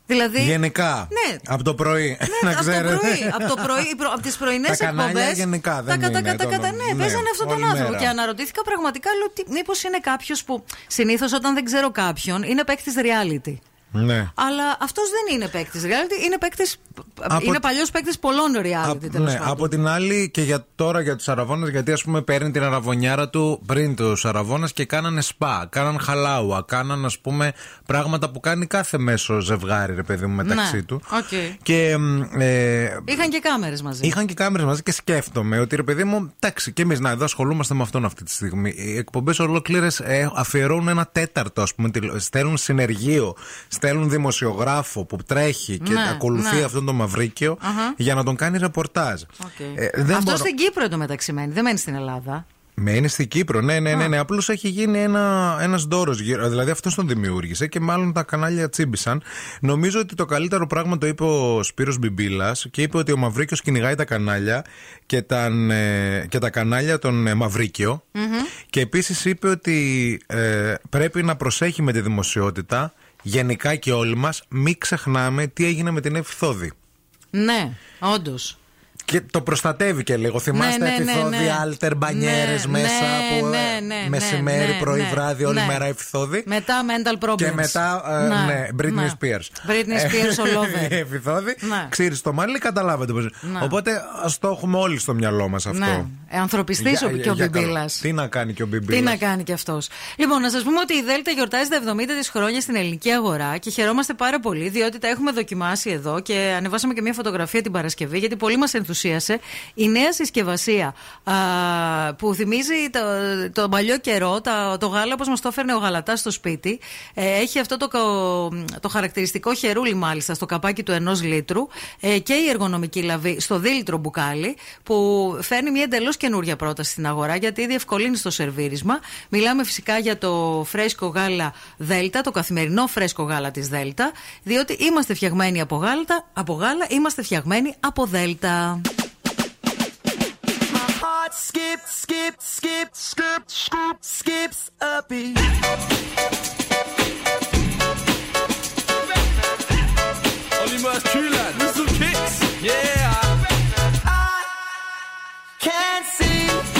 Δηλαδή Γενικά. Ναι. Από το πρωί. Ναι, να από το ξέρετε. πρωί, από, το πρωί, προ- από τις πρωινές Τα κανάλια εκπομπές γενικά δεν τα κατα, είναι κατα, το- κατα, ναι, ναι, παίζανε αυτόν τον όλη άνθρωπο μέρα. και αναρωτήθηκα πραγματικά λέω τι, μήπως είναι κάποιος που συνήθως όταν δεν ξέρω κάποιον είναι παίκτης reality Ναι. αλλά αυτός δεν είναι παίκτης reality, είναι, παίκτης, Από- είναι παλιός παίκτης πολλών reality. Α, τέλος ναι, πάντων. από την άλλη και για τώρα για τους αρραβώνες, γιατί ας πούμε παίρνει την αρραβωνιάρα του πριν τους αρραβώνες και κάνανε σπα, κάναν χαλάουα, κάναν ας πούμε πράγματα που κάνει κάθε μέσο ζευγάρι, ρε παιδί μου, μεταξύ Ναι, του. οκ. Και μ, ε, Είχαν και κάμερες μαζί. Είχαν και κάμερες μαζί και σκέφτομαι ότι ρε παιδί μου, εντάξει, και εμείς να εδώ ασχολούμαστε με αυτόν αυτή τη στιγμή. Οι εκπομπές ολόκληρες αφιερώνουν ένα τέταρτο, ας πούμε, τηλε- στέλνουν συνεργείο, στέλνουν δημοσιογράφο που τρέχει και Ναι, ακολουθεί ναι. αυτόν τον Μαυρίκιο Αχα. για να τον κάνει ρεπορτάζ. Οκ. Ε, δεν Αυτό μπορώ- στην Κύπρο εντωμεταξύ μένει, δεν μένει στην Ελλάδα. Μένει στην Κύπρο, ναι, ναι, ναι. ναι. Απλώς έχει γίνει ένα ένας ντόρος γύρω. Δηλαδή αυτός τον δημιούργησε και μάλλον τα κανάλια τσίμπησαν. Νομίζω ότι το καλύτερο πράγμα το είπε ο Σπύρος Μπιμπίλας και είπε ότι ο Μαυρίκιος κυνηγάει τα κανάλια και τα, ε, και τα κανάλια των ε, Μαυρίκιο. Και επίσης είπε ότι ε, πρέπει να προσέχει με τη δημοσιότητα, γενικά και όλοι μας, μην ξεχνάμε τι έγινε με την Ευθόδη. Ναι, όντως. Και το προστατεύει και λίγο. Θυμάστε ναι, ναι, εφηθόδη, ναι. άλτερ, μπανιέρες Ναι, μέσα ναι, που. ε, ναι, ναι, μεσημέρι, ναι, πρωί, ναι, βράδυ, όλη ναι. μέρα εφηθόδη. Μετά mental problems. Και μετά, ε, ναι, Britney ναι. Spears. Britney Spears all over. Εφηθόδη. Ναι. Ξύρι στο μάλι, καταλάβατε πώς. Ναι. Οπότε ας το έχουμε όλοι στο μυαλό μας αυτό. Ναι. Ε, Ανθρωπιστής Για- και ο για καλό. Μπιμπίλας. Τι να κάνει και ο Μπιμπίλας. Τι να κάνει κι αυτός. Λοιπόν, να σας πούμε ότι η Δέλτα γιορτάζει τα 70 της χρόνια στην ελληνική αγορά και χαιρόμαστε πάρα πολύ διότι τα έχουμε δοκιμάσει εδώ και ανεβάσαμε και μια φωτογραφία την Παρασκευή γιατί πολύ μας ενθουσίασε η νέα συσκευασία α, που θυμίζει το, το παλιό καιρό, τα, το γάλα όπω μας το έφερνε ο Γαλατάς στο σπίτι. Ε, έχει αυτό το, κα- το χαρακτηριστικό χερούλι μάλιστα στο καπάκι του ενός λίτρου ε, και η εργονομική λαβή στο δίλητρο μπουκάλι που φέρνει μια εντελώς καινούρια πρόταση στην αγορά γιατί διευκολύνει στο σερβίρισμα. Μιλάμε φυσικά για το φρέσκο γάλα Δέλτα, το καθημερινό φρέσκο γάλα της Δέλτα, διότι είμαστε φτιαγμένοι από γάλα, από γάλα είμαστε φτιαγμένοι από Δέλτα. Skip, skip, skip, skip, skip, skips a beat. Only must Kühler, Little Kicks, yeah. I Can't see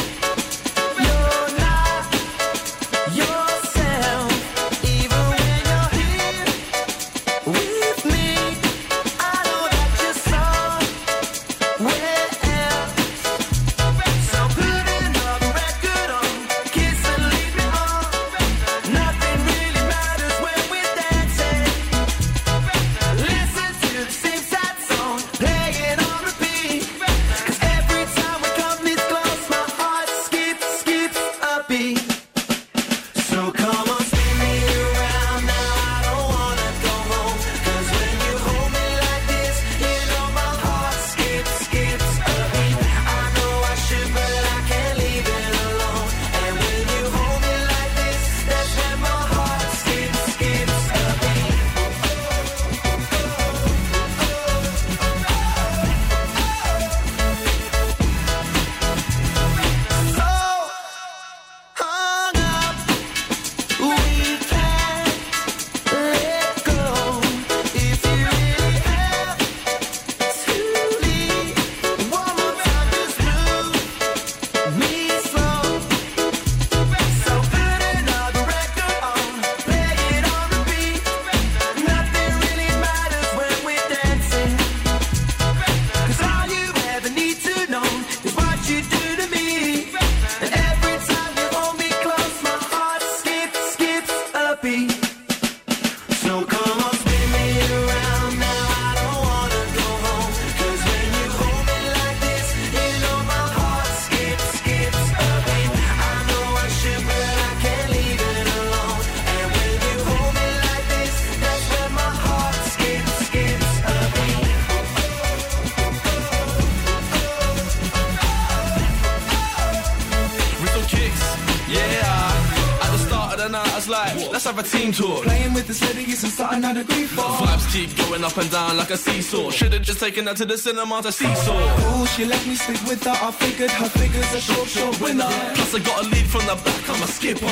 seesaw. Should've just taken her to the cinema to seesaw. Ooh, she let me sleep with her. I figured her figure's a short, short winner. Plus, I got a lead from the back. I'm a skipper.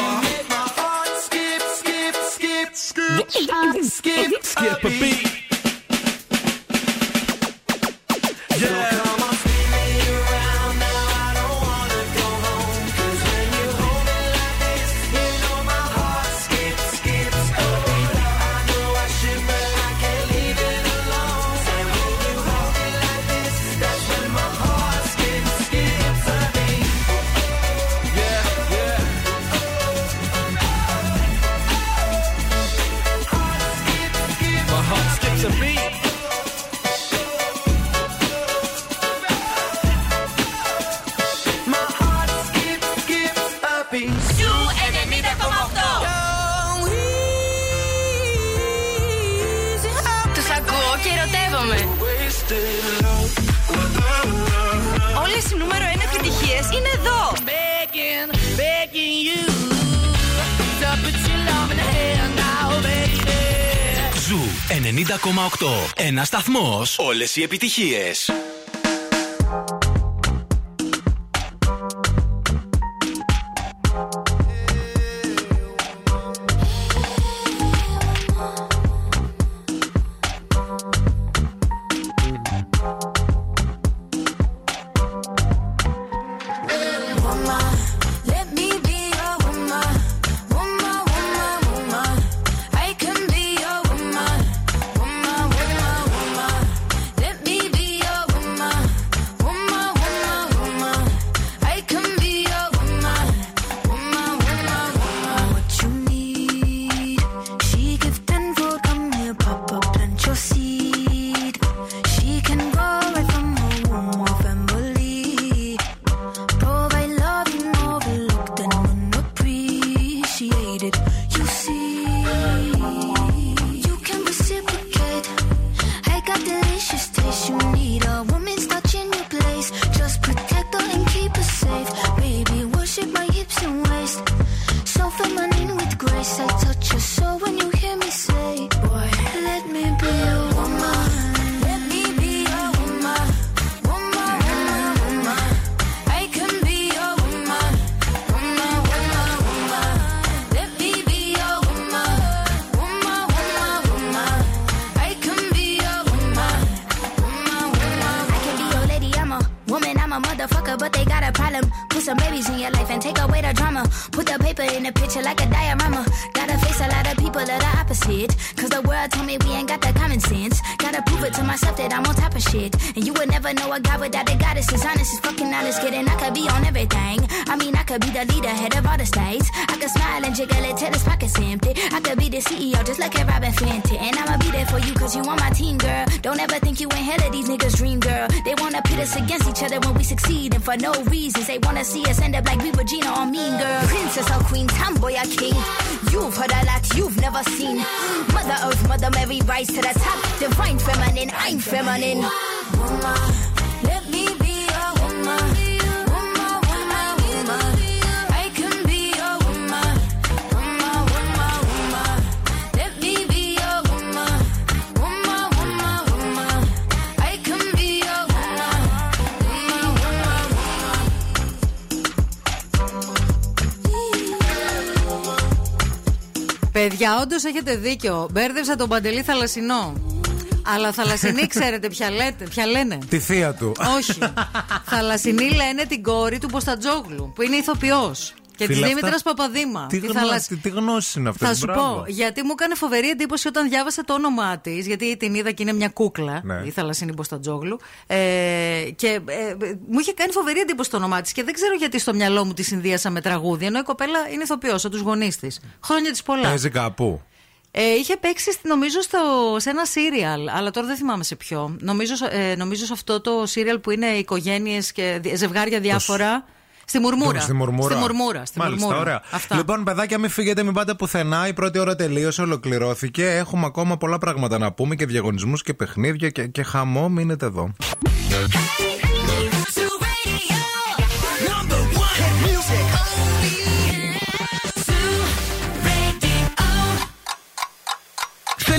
Skip, skip, skip, skip, skip, skip a beat. Ερωτεύομαι. Όλες οι νούμερο 1 επιτυχίες είναι εδώ. Begging, begging you. Zoo 90,8. Ένα σταθμός. Όλες οι επιτυχίες. έχετε δίκιο. Μπέρδεψα τον Παντελή Θαλασσινό. Αλλά θαλασσινή ξέρετε ποια, λέτε, ποια λένε; Τη θεία του. Όχι. θαλασσινή λένε την κόρη του Ποστατζόγλου, που είναι ηθοποιός. Και τη Δήμητρα Παπαδήμα. Τι, τη γνώση, θαλασ... τι γνώση είναι αυτή, Θα σου μπράβο. πω, γιατί μου έκανε φοβερή εντύπωση όταν διάβασα το όνομά της, γιατί την είδα και είναι μια κούκλα, ναι. η θαλασσινή Ποστατζόγλου. Ε, και ε, μου είχε κάνει φοβερή εντύπωση το όνομά της και δεν ξέρω γιατί στο μυαλό μου τη συνδύασα με τραγούδι, ενώ η κοπέλα είναι ηθοποιός, από τους γονείς της. Χρόνια της πολλά. Παίζει κάπου. Ε, είχε παίξει, στη- νομίζω, στο, σε ένα σύριαλ, αλλά τώρα δεν θυμάμαι σε ποιο. Νομίζω, ε, νομίζω σε αυτό το σύριαλ που είναι οικογένειες και δι- ζευγάρια διάφορα. Στη Μουρμούρα. Στη Μουρμούρα. Στη Μουρμούρα. Στη Μάλιστα, Μουρμούρα. ωραία. Αυτά. Λοιπόν, παιδάκια, μην φύγετε, μην πάτε πουθενά. Η πρώτη ώρα τελείωσε, ολοκληρώθηκε. Έχουμε ακόμα πολλά πράγματα να πούμε και διαγωνισμούς και παιχνίδια και, και χαμό. Μείνετε εδώ.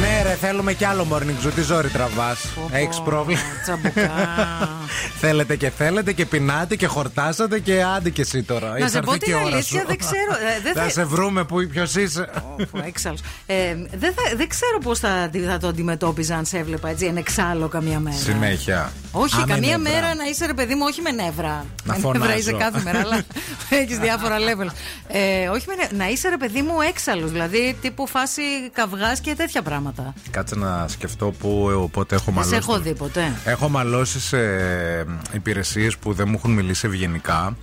Ναι, ρε, θέλουμε κι άλλο morning zoo. Τι ζόρι τραβάς. Έχεις πρόβλημα. Τσαμπουκά. θέλετε και θέλετε και πεινάτε και χορτάσατε και άντε και εσύ τώρα. Να Έχει σε πω έρθει και την η ώρα αλήθεια, σου. δεν ξέρω. ε, δεν Θα θα- σε βρούμε που ποιος είσαι. Ω, έξαλλος. Ε, δεν, θα, δεν ξέρω πώς θα, θα το αντιμετώπιζα αν σε έβλεπα έτσι ενεξάλλο καμία μέρα. Συνέχεια. Όχι, Α, με καμία νεύρα. μέρα να είσαι ρε παιδί μου, όχι με νεύρα. Να με φωνάζω. νεύρα είσαι κάθε μέρα, αλλά έχεις διάφορα level. Ε, όχι με νεύρα. Να είσαι ρε παιδί μου έξαλλο, δηλαδή τύπου φάση καυγάς και τέτοια πράγματα. Κάτσε να σκεφτώ που πότε έχω Δεν μαλώσει. σε έχω δει ποτέ. Έχω μαλώσει σε υπηρεσίες που δεν μου έχουν μιλήσει ευγενικά.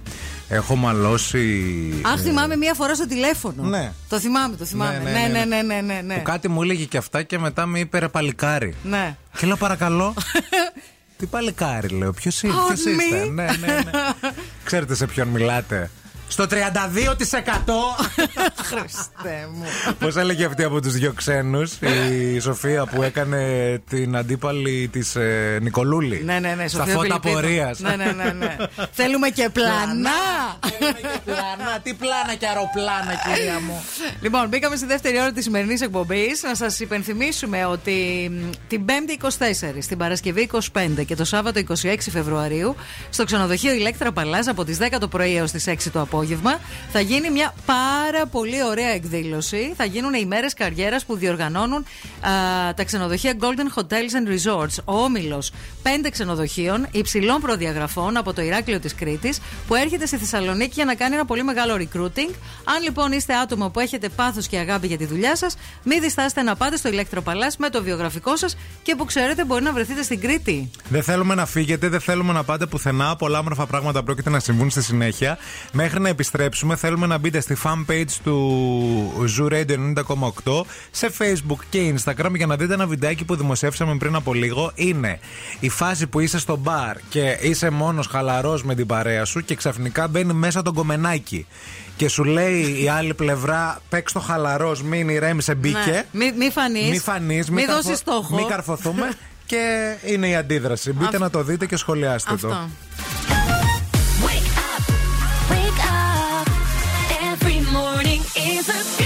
Έχω μαλώσει. Αχ, θυμάμαι μία φορά στο τηλέφωνο. Ναι. Το θυμάμαι, το θυμάμαι. Ναι, Ναι, ναι, ναι, ναι. ναι, ναι, ναι. ναι. Που κάτι μου έλεγε και αυτά και μετά με είπε ρε παλικάρι. Ναι. Και λέω παρακαλώ. Τι παλικάρι, λέω. Ποιος Oh, είστε. me? Ναι, ναι, ναι. Ξέρετε σε ποιον μιλάτε. Στο 32%! Χριστέ μου. Πώς έλεγε αυτή από τους δύο ξένους, η Σοφία που έκανε την αντίπαλη της Νικολούλη. Ναι, ναι, ναι. Στα Σοφία φώτα Φιλιππίδου. πορείας. Ναι, ναι, ναι, ναι. Θέλουμε και πλανά. Πλάνα, τι πλάνα και αεροπλάνα, κυρία μου. Λοιπόν, μπήκαμε στη δεύτερη ώρα της σημερινής εκπομπής. Να σας υπενθυμίσουμε ότι μ, την 5η 24, την Παρασκευή 25 και το Σάββατο 26 Φεβρουαρίου στο ξενοδοχείο Ηλέκτρα Παλά από τις 10 το πρωί έως τις 6 το απόγευμα θα γίνει μια πάρα πολύ ωραία εκδήλωση. Θα γίνουν οι μέρες καριέρας που διοργανώνουν α, τα ξενοδοχεία Golden Hotels and Resorts. Ο όμιλος πέντε ξενοδοχείων υψηλών προδιαγραφών από το Ηράκλειο της Κρήτης που έρχεται στη Θεσσαλονίκη για να κάνει ένα πολύ μεγάλο recruiting. Αν λοιπόν είστε άτομα που έχετε πάθος και αγάπη για τη δουλειά σας, μην διστάσετε να πάτε στο Ηλέκτρο Παλά με το βιογραφικό σας και που ξέρετε μπορεί να βρεθείτε στην Κρήτη. Δεν θέλουμε να φύγετε, δεν θέλουμε να πάτε πουθενά. Πολλά όμορφα πράγματα πρόκειται να συμβούν στη συνέχεια. Μέχρι να επιστρέψουμε, θέλουμε να μπείτε στη fan page του Zoo Radio 90,8 σε Facebook και Instagram για να δείτε ένα βιντεάκι που δημοσιεύσαμε πριν από λίγο. Είναι η φάση που είσαι στο μπαρ και είσαι μόνος χαλαρός με την παρέα σου και ξαφνικά μπαίνει μέσα τον κομμενάκι. Και σου λέει η άλλη πλευρά, παίξ το χαλαρός, μην ηρέμησε, μπήκε. Ναι. Μη, μη φανείς. Μη φανείς, Μη δώσεις στόχο. Μην καρφωθούμε. και είναι η αντίδραση. Μπείτε Αυτό. να το δείτε και σχολιάστε το. Αυτό. Wake up. Every morning is a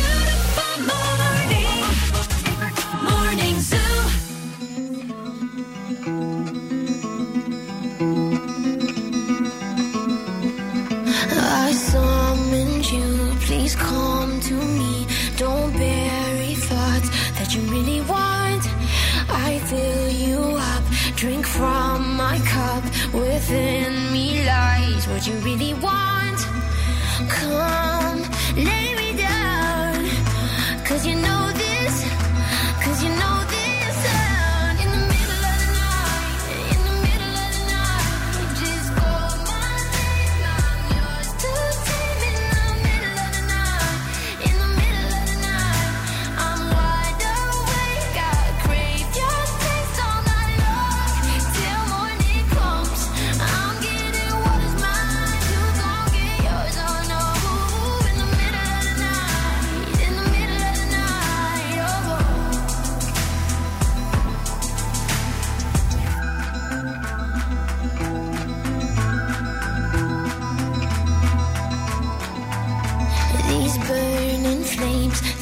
you really want. I fill you up, drink from my cup. Within me lies what you really want. Come, lay me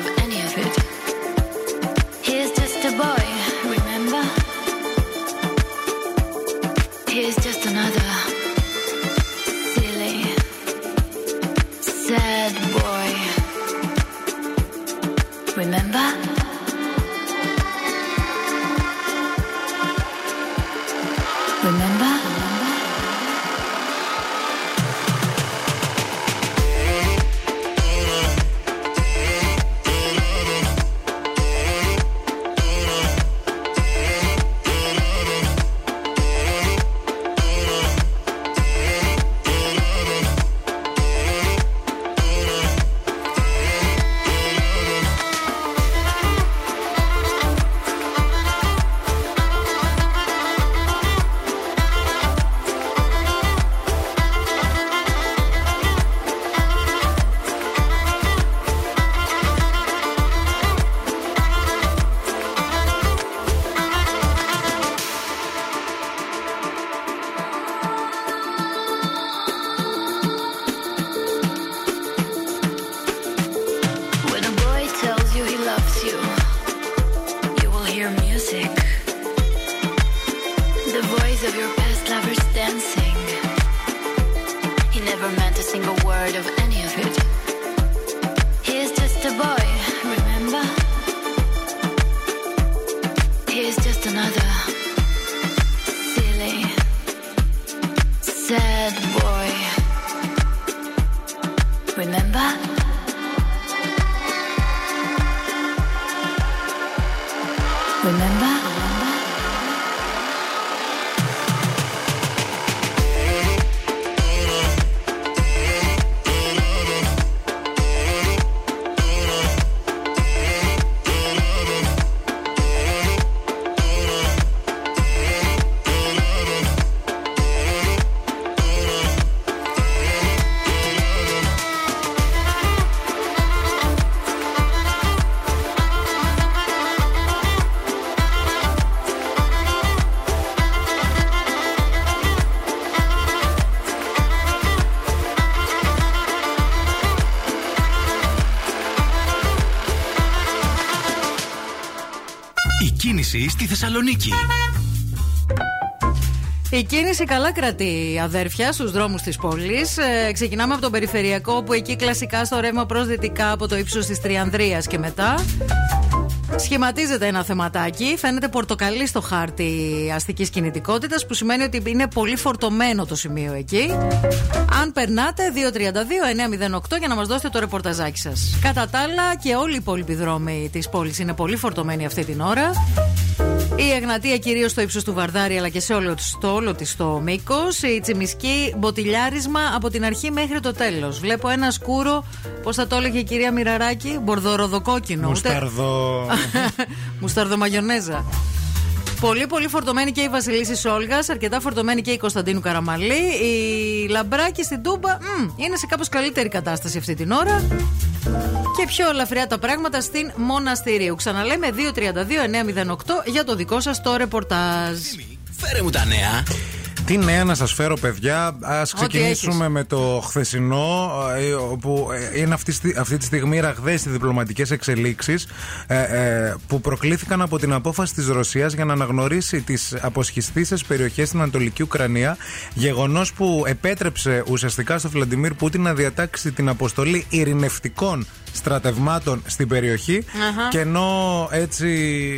Of any of it. Κίνηση στη Θεσσαλονίκη. Η κίνηση καλά κρατεί, αδέρφια, στους δρόμους της πόλης. Ε, ξεκινάμε από τον περιφερειακό, που εκεί κλασικά στο ρεύμα προς δυτικά από το ύψος της Τριανδρίας και μετά. Σχηματίζεται ένα θεματάκι. Φαίνεται πορτοκαλί στο χάρτη αστικής κινητικότητας, που σημαίνει ότι είναι πολύ φορτωμένο το σημείο εκεί. Αν περνάτε, 232-908 για να μας δώσετε το ρεπορταζάκι σας. Κατά τα άλλα, και όλοι οι υπόλοιποι δρόμοι της πόλης είναι πολύ φορτωμένοι αυτή την ώρα. Η Εγνατία κυρίως στο ύψος του Βαρδάρη αλλά και σε όλο, στο όλο της το μήκος. Η Τσιμισκή μποτιλιάρισμα από την αρχή μέχρι το τέλος. Βλέπω ένα σκούρο, πώς θα το έλεγε η κυρία Μυραράκη, μπορδοροδοκόκκινο. Μουσταρδο. Μουσταρδομαγιονέζα. Πολύ πολύ φορτωμένη και η Βασιλίση Σόλγας, αρκετά φορτωμένη και η Κωνσταντίνου Καραμαλή. Η Λαμπράκη στην Τούμπα μ, είναι σε κάπως καλύτερη κατάσταση αυτή την ώρα. Και πιο ελαφριά τα πράγματα στην Μοναστηρίου. Ξαναλέμε 232-908 για το δικό σας το ρεπορτάζ. Φέρε μου τα νέα. Τι νέα να σας φέρω, παιδιά. Α Ό,τι ξεκινήσουμε έχεις. με το χθεσινό, ε, όπου ε, είναι αυτή, στη- αυτή τη στιγμή ραγδαίες οι διπλωματικές εξελίξεις που προκλήθηκαν από την απόφαση της Ρωσίας για να αναγνωρίσει τις αποσχιστήσεις περιοχές στην Ανατολική Ουκρανία. Γεγονός που επέτρεψε ουσιαστικά στο Βλαντιμίρ Πούτιν να διατάξει την αποστολή ειρηνευτικών στρατευμάτων στην περιοχή. Αχα. Και ενώ έτσι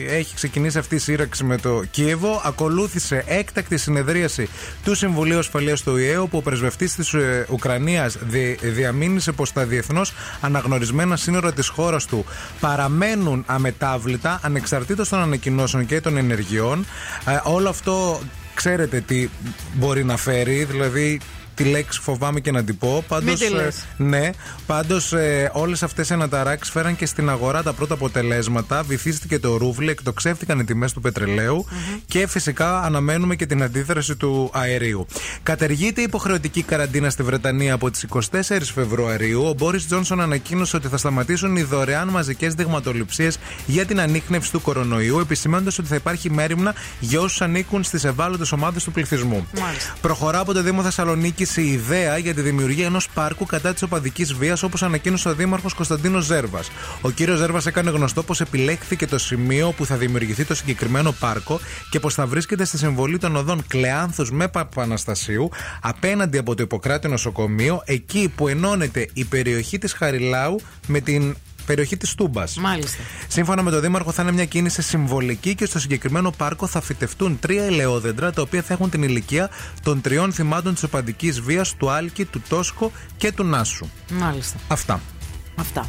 έχει ξεκινήσει αυτή η σύραξη με το Κίεβο, ακολούθησε έκτακτη συνεδρίαση του Συμβουλίου Ασφαλείας του ΙΕ, όπου ο πρεσβευτής της Ουκρανίας διαμήνυσε πως τα διεθνώς αναγνωρισμένα σύνορα της χώρας του παραμένουν αμετάβλητα, ανεξαρτήτως των ανακοινώσεων και των ενεργειών. Ε, όλο αυτό ξέρετε τι μπορεί να φέρει, δηλαδή τη λέξη φοβάμαι και να την πω. Πάντως. Μην τη λες. ναι, πάντως ε, όλες αυτές οι αναταράξει φέραν και στην αγορά τα πρώτα αποτελέσματα. Βυθίστηκε το ρούβλι, εκτοξεύτηκαν οι τιμές του πετρελαιου και φυσικά αναμένουμε και την αντίδραση του αερίου. Κατεργείται η υποχρεωτική καραντίνα στη Βρετανία από τις 24 Φεβρουαρίου. Ο Μπόρις Τζόνσον ανακοίνωσε ότι θα σταματήσουν οι δωρεάν μαζικές δειγματοληψίες για την ανείχνευση του κορονοϊού, επισημαίνοντα ότι θα υπάρχει μέρημνα για όσους ανήκουν στις ευάλωτες ομάδες του πληθυσμού. Μάλιστα. Προχωρά από το Δήμο Θεσσαλονίκη η ιδέα για τη δημιουργία ενός πάρκου κατά της οπαδικής βίας, όπως ανακοίνωσε ο Δήμαρχος Κωνσταντίνος Ζέρβας. Ο κύριος Ζέρβας έκανε γνωστό πως επιλέχθηκε το σημείο που θα δημιουργηθεί το συγκεκριμένο πάρκο και πως θα βρίσκεται στη συμβολή των οδών Κλεάνθου με Παπαναστασίου, απέναντι από το Ιπποκράτη Νοσοκομείο, εκεί που ενώνεται η περιοχή της Χαριλάου με την περιοχή της Τούμπας. Μάλιστα. Σύμφωνα με τον Δήμαρχο, θα είναι μια κίνηση συμβολική και στο συγκεκριμένο πάρκο θα φυτευτούν τρία ελαιόδεντρα τα οποία θα έχουν την ηλικία των τριών θυμάτων της οπαντική βίας του Άλκη, του Τόσκο και του Νάσου. Μάλιστα. Αυτά. Αυτά.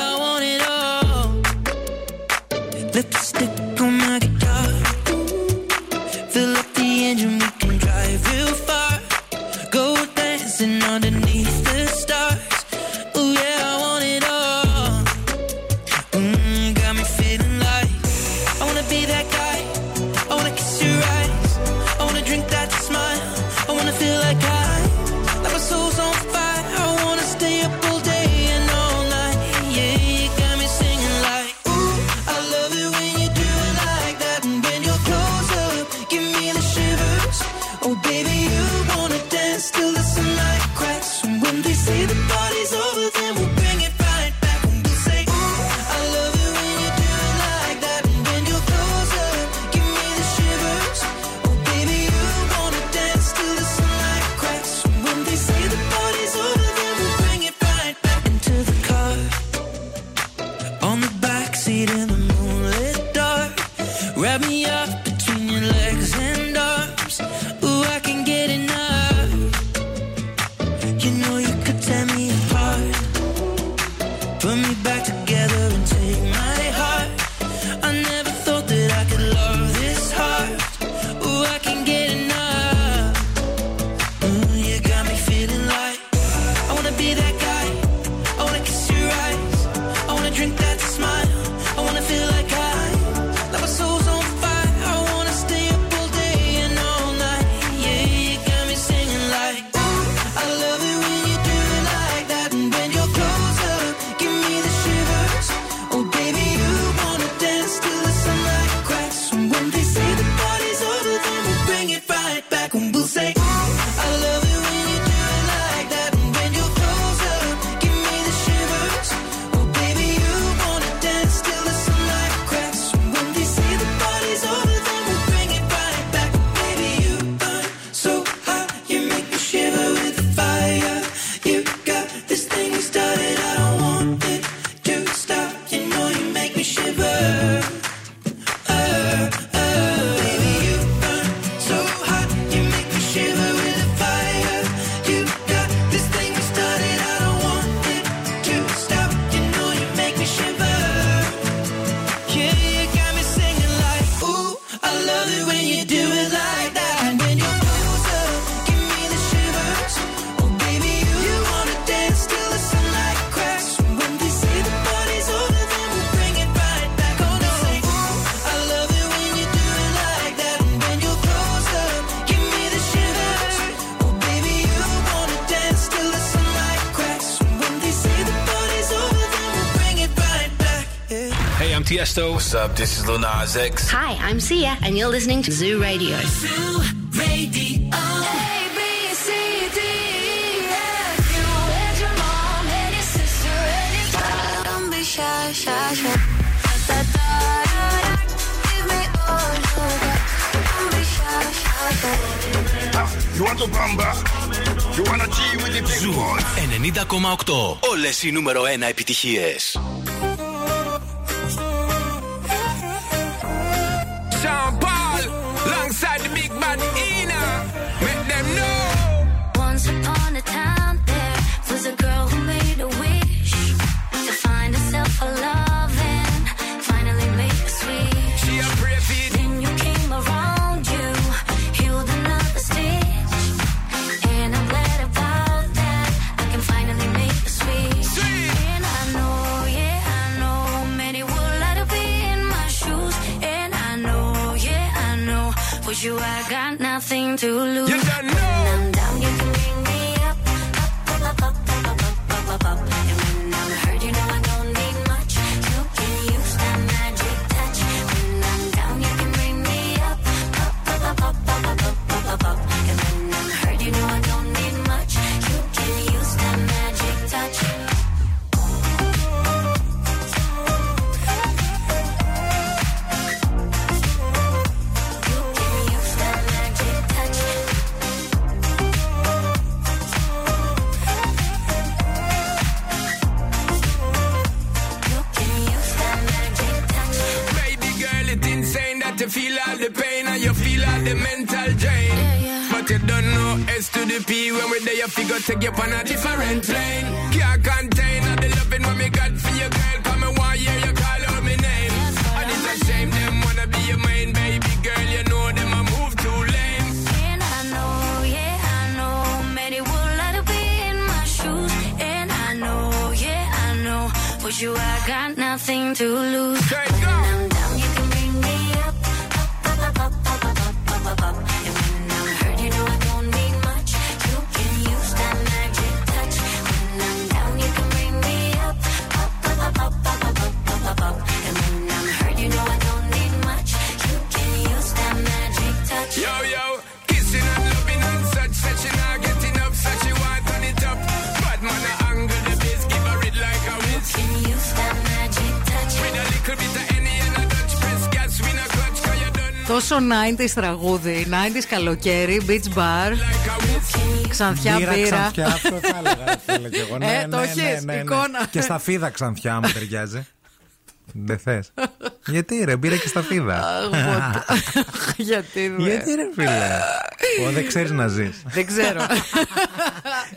What's up? This is Lil Nas X. Hi, I'm Sia, and you're listening to Zoo Radio. Zoo Radio. A, B, C, D, E, F. You and your mom and your sister and your Don't be shy, shy, shy. Da, da, da, da. Give me all you got. Don't be shy, shy, shy. You want to bamba? You wanna G with the big Ζου boys? 90,8. Όλες οι νούμερο 1 επιτυχίες. Take you on 90s τραγούδι, 90s καλοκαίρι, beach bar, ξανθιά Μπύρα, μπύρα. ξανθιά, αυτό θα έλεγα. θέλω κι εγώ. Ναι, Ε, το ναι, έχεις, ναι, ναι, ναι. εικόνα. Και στα φίδα ξανθιά μου ταιριάζει. Δεν θες. Γιατί ρε, μπήρα και στα φίδα. Γιατί δε. Γιατί ρε φίλε. Ω, δεν ξέρεις να ζεις. Δεν ξέρω.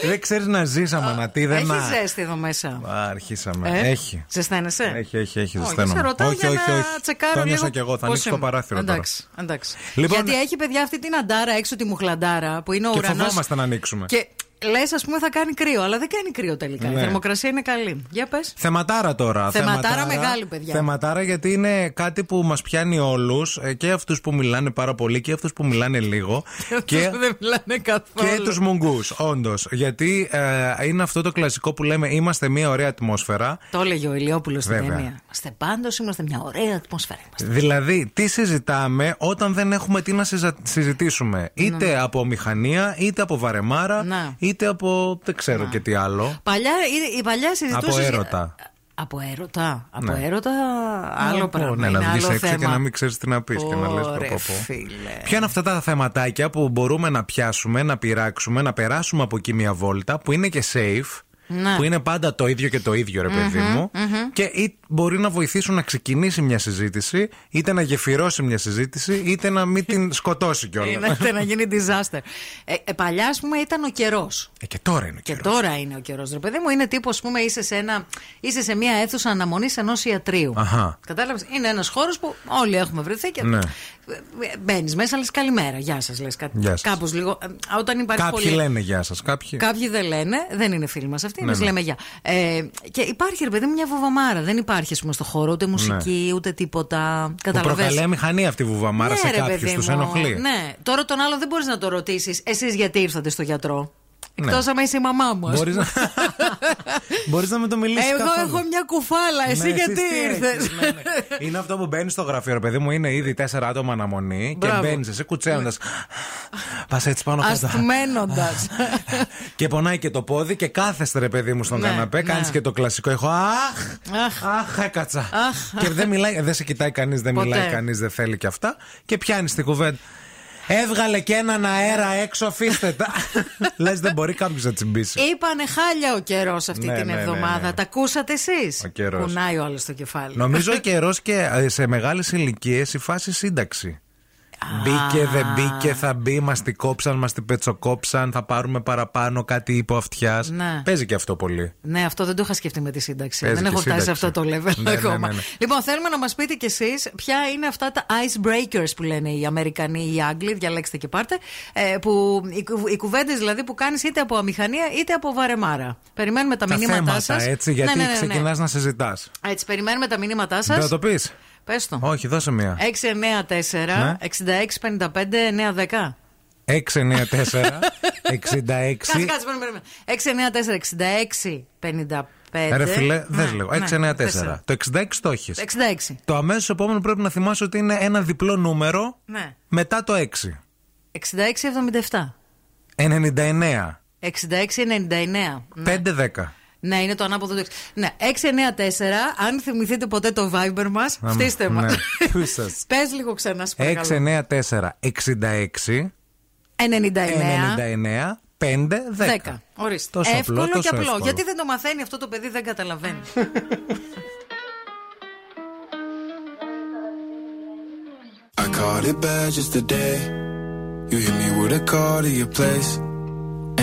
Δεν ξέρεις να ζει, αμανατή. Δεν Έχει να. ζέστη εδώ μέσα. Α, Αρχίσαμε. Ε; Έχει. Ζεσταίνεσαι; Έχει, έχει, έχει. Όχι, Ζεσταίνομαι. σε ρωτάω όχι, για όχι, να όχι. τσεκάρω Το νιώσα λίγο κι εγώ. Θα πώς ανοίξει το είμαι; παράθυρο τώρα. Εντάξει, εντάξει. Λοιπόν, Γιατί έχει παιδιά αυτή την αντάρα έξω τη μουχλαντάρα που είναι ο Και ουρανός φοβόμαστε να ανοίξουμε. Και λες, ας πούμε, θα κάνει κρύο, αλλά δεν κάνει κρύο τελικά. Η Ναι. θερμοκρασία είναι καλή. Για πες. Θεματάρα τώρα. Θεματάρα μεγάλη, παιδιά. Θεματάρα γιατί είναι κάτι που μας πιάνει όλους και αυτούς που μιλάνε πάρα πολύ και αυτούς που μιλάνε λίγο. και δεν μιλάνε καθόλου. και τους μουγκούς, όντως. Γιατί ε, είναι αυτό το κλασικό που λέμε είμαστε μια ωραία ατμόσφαιρα. Το έλεγε ο Ηλιόπουλος στην Βέβαια. ταινία. Είμαστε πάντως, είμαστε μια ωραία ατμόσφαιρα. Είμαστε. Δηλαδή, τι συζητάμε όταν δεν έχουμε τι να συζα- συζητήσουμε. Είτε Ναι. από μηχανία, είτε από βαρεμάρα, Ναι. είτε από δεν ξέρω και τι άλλο. Παλιά, η, η παλιά συζητούσες. Από έρωτα. Από έρωτα. Από Ναι. έρωτα, άλλο Να πω, πράγμα. Ναι, είναι να βγεις άλλο έξω θέμα. και να μην ξέρεις τι να πεις και να λες Ωρε, πω. φίλε. Ποια είναι αυτά τα θεματάκια που μπορούμε να πιάσουμε, να πειράξουμε, να περάσουμε από εκεί μια βόλτα που είναι και safe. Ναι. Που είναι πάντα το ίδιο και το ίδιο, ρε παιδί Μμμ, μου. μμμ. Και ή μπορεί να βοηθήσουν να ξεκινήσει μια συζήτηση, είτε να γεφυρώσει μια συζήτηση, είτε να μην την σκοτώσει κιόλας. Είναι να γίνει disaster. Ε, ε, παλιά, ας πούμε, ήταν ο καιρός. Ε, και τώρα είναι ο Και τώρα είναι ο καιρός. Ρε παιδί μου, είναι τύπο, ας πούμε, είσαι σε, ένα, είσαι σε μια αίθουσα αναμονής ενός ιατρίου. Αχα. Κατάλαβες; Είναι ένας χώρος που όλοι έχουμε βρεθεί και. Ναι. Μπαίνεις μέσα, λες καλημέρα. Γεια σας, λες κάτι. Γεια σας. Κάπως λίγο. ε, Όταν υπάρχει Κάποιοι πολύ. λένε γεια σας. Κάποιοι. Κάποιοι δεν λένε, δεν είναι φίλοι μας αυτοί, Ναι, εμεί ναι. λέμε γεια. Ε, και υπάρχει, ρε παιδί μου, μια βουβαμάρα. Δεν υπάρχει, ας πούμε, στο χώρο ούτε μουσική, ούτε τίποτα. Ναι. Που Καταλαβαίνεις. προκαλεί μηχανή αυτή η βουβαμάρα σε Ναι, ρε, κάποιους, παιδί τους μου. ενοχλεί. Ναι. Τώρα τον άλλο δεν μπορείς να το ρωτήσεις. Εσείς γιατί ήρθατε στο γιατρό; Ναι. Εκτό άμα είσαι η μαμά μου. ας Μπορείς πούμε. να, μπορείς να με το μιλήσεις Εγώ καθόλου. έχω μια κουφάλα. Εσύ Ναι, γιατί τι ήρθες; έχεις, ναι, ναι. Είναι αυτό που μπαίνεις στο γραφείο, ρε παιδί μου, είναι ήδη τέσσερα άτομα αναμονή και Μπράβο. μπαίνεις εσύ κουτσένοντας. Πας έτσι πάνω κάτω. Αστμένοντα. Και πονάει και το πόδι και κάθεστε, ρε παιδί μου, στον Ναι, καναπέ. ναι. Κάνεις και το κλασικό. Έχω αχ, αχ, έκατσα. Αχ. Και δεν μιλάει, δεν σε κοιτάει κανείς, δεν Ποτέ. μιλάει κανείς, δεν θέλει και αυτά. Και πιάνεις την κουβέντα. Έβγαλε και έναν αέρα έξω, αφήστε τα. Λες, δεν μπορεί κάποιος να τσιμπήσει. Είπανε χάλια ο καιρός αυτή Ναι, την ναι, ναι, εβδομάδα. ναι. Τα ακούσατε εσείς; Ο καιρός. Κουνάει ο άλλος το κεφάλι. Νομίζω καιρός και ε, σε μεγάλες ηλικίες η φάση σύνταξη. Μπήκε, δεν μπήκε, θα μπει, μας την κόψαν, μας την πετσοκόψαν, θα πάρουμε παραπάνω κάτι υπό αυτιάς. Ναι. Παίζει και αυτό πολύ. Ναι, αυτό δεν το είχα σκεφτεί με τη σύνταξη. Παίζει δεν και έχω φτάσει σε σύνταξη. αυτό το level Ναι, ναι, ακόμα. ναι, ναι. Λοιπόν, θέλουμε να μας πείτε κι εσείς ποια είναι αυτά τα icebreakers που λένε οι Αμερικανοί ή οι Άγγλοι. Διαλέξτε και πάρτε. Ε, που, οι, κου- οι κουβέντες δηλαδή που κάνεις είτε από αμηχανία είτε από βαρεμάρα. Περιμένουμε τα, Τα μηνύματά θέματα σας. έτσι, γιατί ναι, ναι, ναι, ναι. ξεκινάς να συζητάς. Έτσι, περιμένουμε τα μηνύματά σας. Δεν θα το πεις. Πες το. Όχι, δώσε μία. 694 Ναι. 66 55 910. 694 66 Κάτσε, κάτσε, περίμενε. 694 66 55. Ρε φιλέ, Ναι, δες λίγο. ναι, 694. τέσσερα. Το 66 το έχεις. 66. Το αμέσως επόμενο πρέπει να θυμάσαι ότι είναι ένα διπλό νούμερο Ναι. μετά το 6. 66-77. 99. 66-99. 5-10. Ναι, είναι το ανάποδο του 6. Ναι, 694. Αν θυμηθείτε ποτέ το Viber μας, Αμ, φτύστε μας. ναι. Πού σας. Πες λίγο ξανά, σου παρακαλώ. 694 66 99. 99 5 10. 10. Ορίστε. Τόσο εύκολο απλό, τόσο και απλό. εύκολο. Γιατί δεν το μαθαίνει αυτό το παιδί, δεν καταλαβαίνει. I caught it bad just today. You hit me with a call to your place.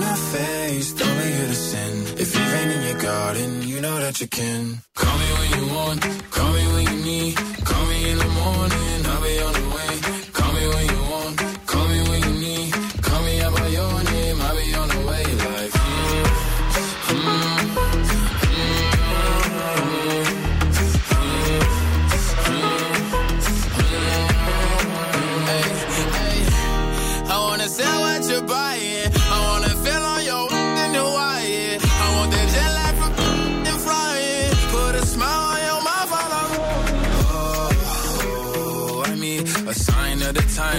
I'm not faced, only here to sin. If you ain't in your garden, you know that you can. Call me when you want, call me when you need. Call me in the morning,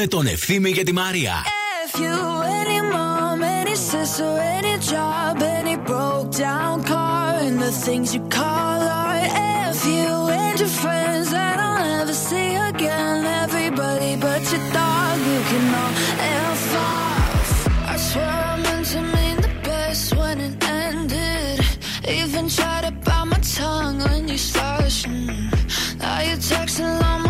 με τον Ευθύμη και τη Μαρία. If you any mom, any sister, any job, any broke down car, and the things you call art. If you and your friends that I'll never see again, everybody but your dog, you can all F off. I swear I meant to mean the best when it ended. Even tried to bite my tongue when you started. mm. Now you're texting all my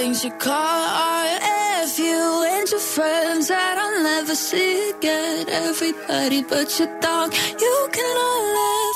things you call. If you and your friends that I'll never see again, everybody but your dog, you can all laugh.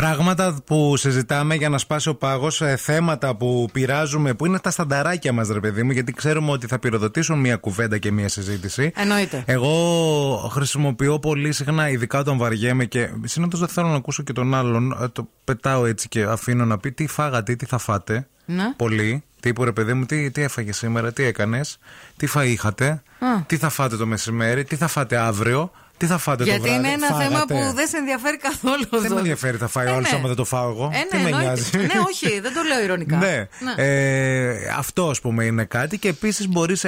Πράγματα που συζητάμε για να σπάσει ο πάγος, θέματα που πειράζουμε, που είναι τα στανταράκια μας, ρε παιδί μου, γιατί ξέρουμε ότι θα πυροδοτήσουν μια κουβέντα και μια συζήτηση. Εννοείται. Εγώ χρησιμοποιώ πολύ συχνά, ειδικά όταν βαριέμαι και συνήθως δεν θέλω να ακούσω και τον άλλον. ε, Το πετάω έτσι και αφήνω να πει τι φάγατε, τι θα φάτε; Ναι. Πολύ. Τύπου ρε παιδί μου, τι, τι έφαγε σήμερα, τι έκανες, τι φα είχατε, Α. τι θα φάτε το μεσημέρι, τι θα φάτε αύριο, τι θα φάτε Γιατί το βράδυ; είναι ένα θέμα Φάγατε. που δεν σε ενδιαφέρει καθόλου. Δεν με Δόνη. ενδιαφέρει, θα φάει Ε, όλο ναι. άμα δεν το φάω εγώ. Ε, Τι ναι, με εννοείται. νοιάζει; ναι, όχι, δεν το λέω ηρωνικά. Ναι. Ε, αυτό ας πούμε είναι κάτι και επίσης μπορείς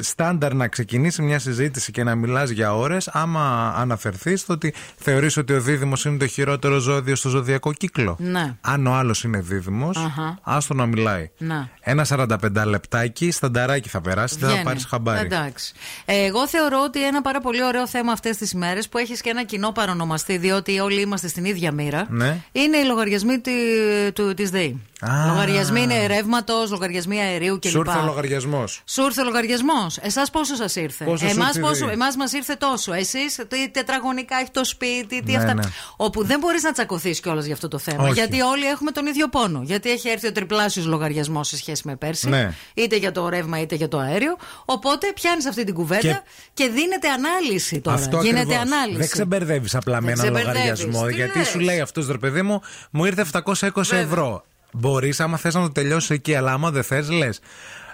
στάνταρ να ξεκινήσει μια συζήτηση και να μιλάς για ώρες άμα αναφερθείς στο ότι θεωρείς ότι ο δίδυμος είναι το χειρότερο ζώδιο στο ζωδιακό κύκλο. Ναι. Αν ο άλλος είναι δίδυμος, Αχα. άστο να μιλάει. Να. Ένα 45 λεπτάκι, στανταράκι θα περάσει, δεν θα Βγαίνει. πάρεις χαμπάρι. Εντάξει. Ε, εγώ θεωρώ ότι ένα πάρα πολύ ωραίο θέμα αυτές τις μέρες που έχεις και ένα κοινό παρονομαστή, διότι όλοι είμαστε στην ίδια μοίρα. Ναι. Είναι οι λογαριασμοί τη του, της ΔΕΗ. Α. Λογαριασμοί είναι ρεύματος, λογαριασμοί αερίου κλπ. Σου ήρθε ο λογαριασμός. Σου ήρθε ο λογαριασμός. Εσάς πόσο σας ήρθε; Πόσο σου Εμάς ήρθε η πόσο, ΔΕΗ; εμάς μας ήρθε τόσο. Εσείς τι τετραγωνικά έχει το σπίτι, τι Ναι, αυτά. ναι. Όπου δεν μπορείς να τσακωθείς κιόλας για αυτό το θέμα. Όχι. Γιατί όλοι έχουμε τον ίδιο πόνο. Γιατί έχει έρθει ο τριπλάσιος λογαριασμός σε σχέση με πέρσι. Ναι. Είτε για το ρεύμα είτε για το αέριο. Οπότε πιάνεις αυτή την κουβέντα και, Και- δίνεται ανάλυση τώρα. Αυτό Γίνεται ακριβώς. ανάλυση. Δεν ξεμπερδεύεις απλά με Δεν ένα ξεμπερδεύεις. λογαριασμό. Τι Γιατί λες; σου λέει αυτός ρε παιδί μου, μου ήρθε 720 ευρώ. Μπορείς, άμα θες να το τελειώσεις εκεί, αλλά άμα δεν θες, λες.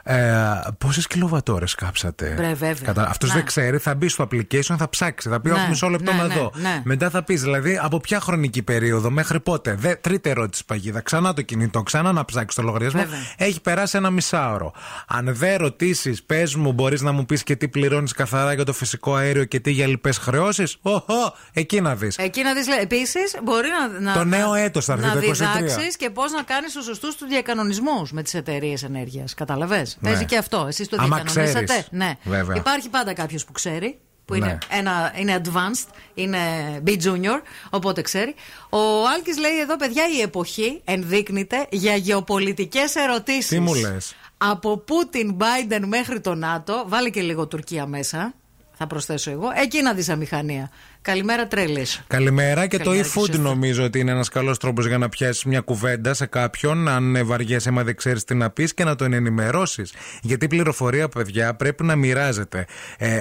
Ε, Πόσες κιλοβατόρες κάψατε; Βρε, βέβαια. Αυτός Ναι. δεν ξέρει, θα μπει στο application, θα ψάξει. Θα πει: Ναι, Όχι, μισό λεπτό ναι, να ναι, δω. ναι. Μετά θα πεις, δηλαδή, από ποια χρονική περίοδο, μέχρι πότε; Δε, τρίτη ερώτηση παγίδα. Ξανά το κινητό, ξανά να ψάξεις το λογαριασμό. Βέβαια. Έχει περάσει ένα μισάωρο. Αν δεν ρωτήσεις, πες μου, μπορείς να μου πεις και τι πληρώνεις καθαρά για το φυσικό αέριο και τι για λοιπέ χρεώσεις; Οχο, εκεί να δεις. Εκεί να δεις, επίσης, μπορεί να. να Το νέο να- έτος θα έρθει, Να το 23. διδάξεις και πώς να κάνεις τους σωστούς τους διακανονισμούς με τις εταιρείες ενέργειας. Καταλαβέ. Ναι. Παίζει και αυτό. Εσείς το Άμα διακανονίσατε. ξέρεις. Ναι. Βέβαια. Υπάρχει πάντα κάποιος που ξέρει. Που είναι, Ναι. ένα, είναι advanced, είναι B junior, οπότε ξέρει. Ο Άλκης λέει εδώ, παιδιά, η εποχή ενδείκνυται για γεωπολιτικές ερωτήσεις. Τι μου λες; Από Πούτιν, Biden μέχρι το ΝΑΤΟ, βάλε και λίγο Τουρκία μέσα, θα προσθέσω εγώ, εκεί να δεις αμηχανία. Καλημέρα τρέλες. Καλημέρα και Καλημέρα το και e-food σε νομίζω ότι είναι ένας καλός τρόπος για να πιάσεις μια κουβέντα σε κάποιον, αν βαριέσαι, άμα δεν ξέρεις τι να πεις και να τον ενημερώσεις. Γιατί η πληροφορία, παιδιά, πρέπει να μοιράζεται. Ε,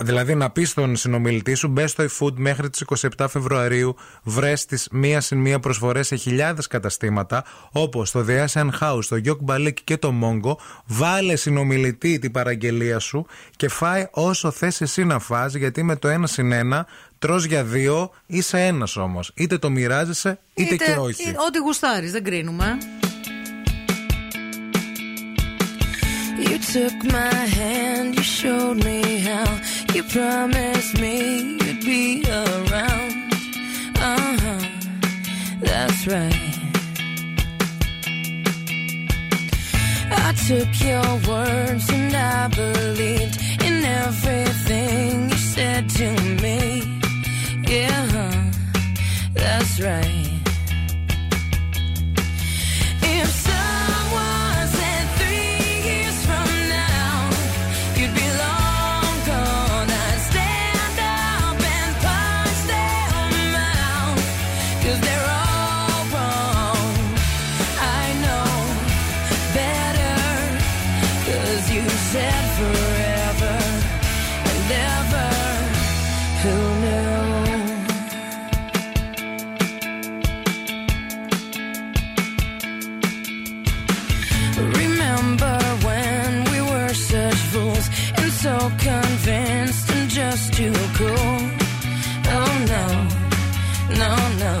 δηλαδή, να πεις στον συνομιλητή σου, μπες στο e-food μέχρι τις 27 Φεβρουαρίου, βρες τις μία συν μία προσφορές σε χιλιάδες καταστήματα, όπως το The Asian House, το Yok Balik και το Mongo. Βάλε συνομιλητή την παραγγελία σου και φάει όσο θες εσύ να φας γιατί με το ένα συν ένα τρως για δύο, είσαι ένα όμω. Είτε το μοιράζεσαι, είτε, και όχι. ή- Ό,τι γουστάρεις, δεν κρίνουμε. You took my hand, you showed me how. You promised me you'd be around. Uh huh, that's right. I took your words and I believed in everything you said to me. That's right. It's too cold. Oh no, no, no.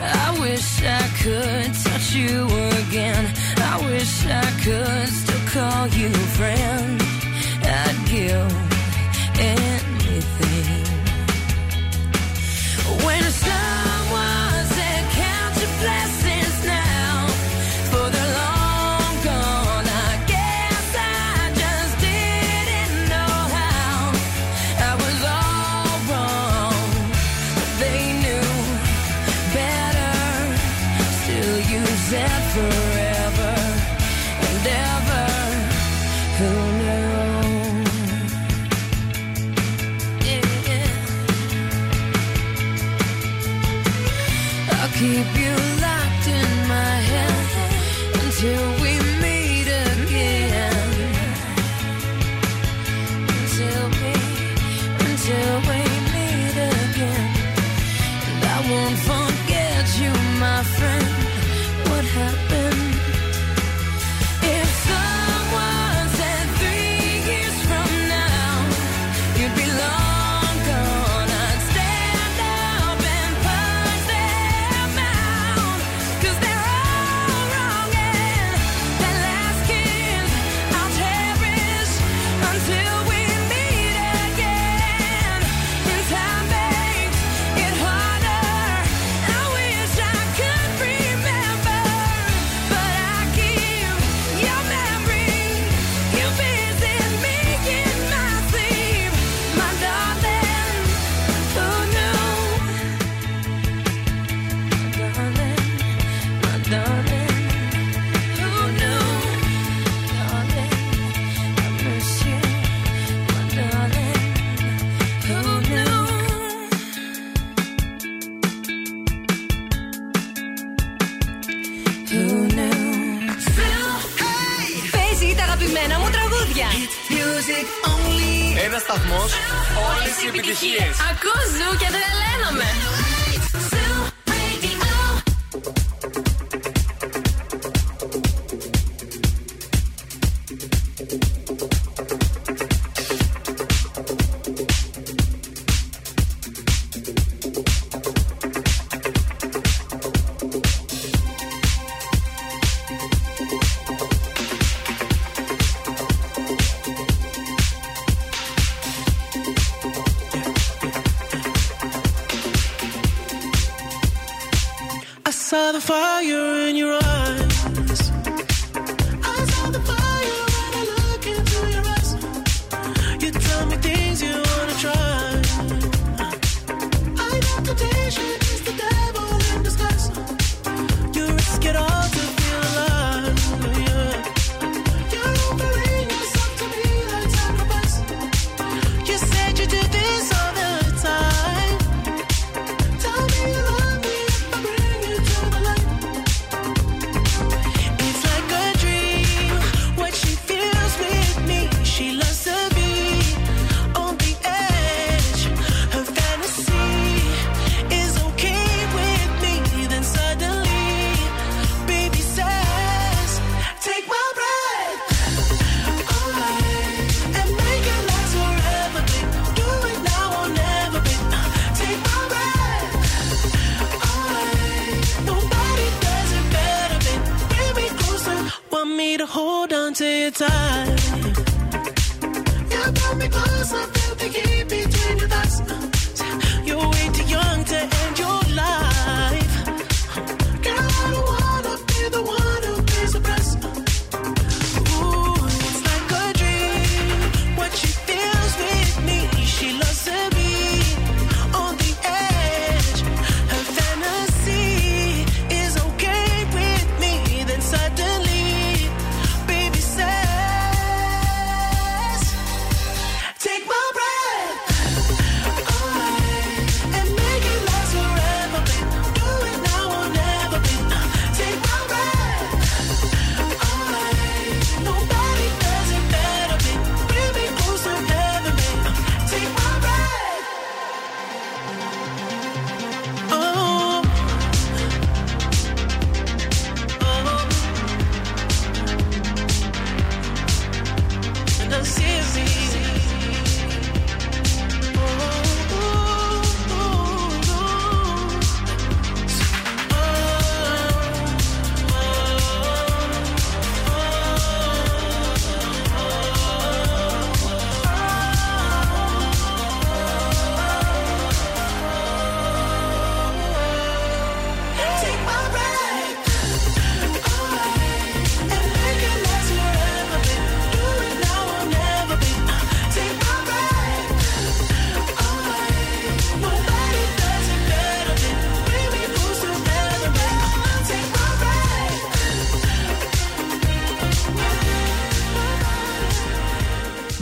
I wish I could touch you again. I wish I could still call you friend. I'd give far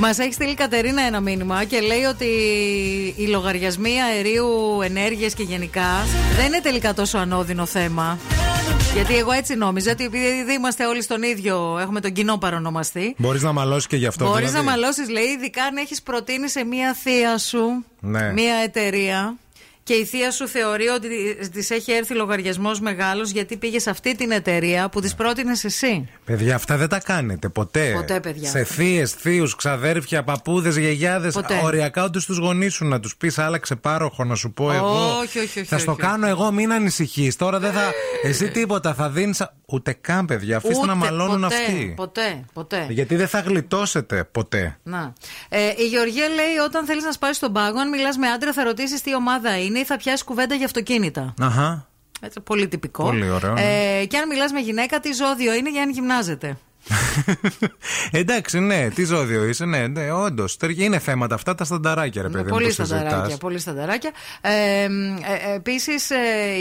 Μας έχει στείλει η Κατερίνα ένα μήνυμα και λέει ότι οι λογαριασμοί αερίου, ενέργειας και γενικά δεν είναι τελικά τόσο ανώδυνο θέμα. Γιατί εγώ έτσι νόμιζα ότι επειδή είμαστε όλοι στον ίδιο, έχουμε τον κοινό παρονομαστή. Μπορείς να μαλώσεις και γι' αυτό. Μπορείς δηλαδή. να μαλώσεις, λέει, ειδικά αν έχεις προτείνει σε μία θεία σου Ναι. μία εταιρεία και η θεία σου θεωρεί ότι της έχει έρθει λογαριασμός μεγάλος γιατί πήγε σε αυτή την εταιρεία που της πρότεινες εσύ. Παιδιά, αυτά δεν τα κάνετε ποτέ. Ποτέ, παιδιά. Σε θείες, θείους, ξαδέρφια, παππούδες, γιαγιάδες. Ποτέ. Οριακά ούτε στου γονείς σου να τους πεις άλλαξε πάροχο να σου πω εγώ. Όχι, όχι, όχι, Θα στο όχι, κάνω εγώ, μην ανησυχείς. Τώρα δεν θα. Εσύ τίποτα, θα δίνεις. Ούτε καν, παιδιά. Αφήστε Ούτε, να μαλώνουν ποτέ, αυτοί. Ποτέ, ποτέ. Γιατί δεν θα γλιτώσετε ποτέ. Να. Ε, η Γεωργία λέει: Όταν θέλεις να σπάσεις τον πάγκο, αν μιλάς με άντρα, θα ρωτήσεις τι ομάδα είναι ή θα πιάσει κουβέντα για αυτοκίνητα. Αχα. Έτσι, πολύ τυπικό. Πολύ ωραίο, Ε, και αν μιλάς με γυναίκα, τι ζώδιο είναι για αν γυμνάζεται; Εντάξει, ναι, τι ζώδιο είσαι, ναι, ναι όντως. Είναι θέματα αυτά τα στανταράκια, ρε παιδί. μου, πολύ που στανταράκια. συζητάς. Πολύ στανταράκια. Ε, ε, ε, Επίσης,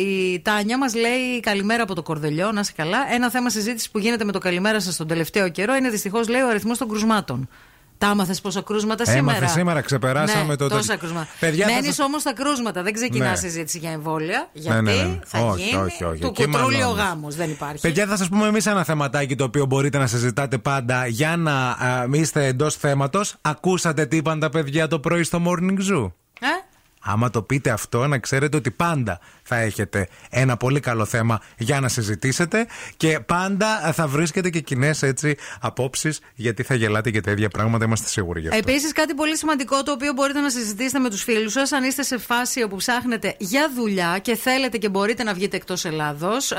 η Τάνια μας λέει καλημέρα από το Κορδελιό, να είσαι καλά. Ένα θέμα συζήτηση που γίνεται με το καλημέρα σας τον τελευταίο καιρό είναι δυστυχώς, λέει, ο αριθμός των κρουσμάτων. Τα άμαθες πόσα κρούσματα Έμαθε σήμερα; σήμερα, ξεπεράσαμε ναι, το- Τόσα κρούσματα. Παιδιά, θα Μένεις σας- όμως στα κρούσματα. Δεν ξεκινάς Ναι. συζήτηση για εμβόλια. Γιατί Ναι, ναι, ναι. θα Όχι, γίνει; όχι, όχι. του Εκεί κουτρούλι ο μαλώνεις. γάμος. Δεν υπάρχει. Παιδιά, θα σας πούμε εμείς ένα θεματάκι το οποίο μπορείτε να συζητάτε πάντα για να α, είστε εντός θέματος. Ακούσατε τι είπαν τα παιδιά το πρωί στο Morning Zoo; Ε; Άμα το πείτε αυτό, να ξέρετε ότι πάντα θα έχετε ένα πολύ καλό θέμα για να συζητήσετε και πάντα θα βρίσκετε και κοινές έτσι απόψεις γιατί θα γελάτε για τα ίδια πράγματα, είμαστε σίγουροι γι' αυτό. Επίσης, κάτι πολύ σημαντικό το οποίο μπορείτε να συζητήσετε με τους φίλους σας, αν είστε σε φάση όπου ψάχνετε για δουλειά και θέλετε και μπορείτε να βγείτε εκτός Ελλάδος.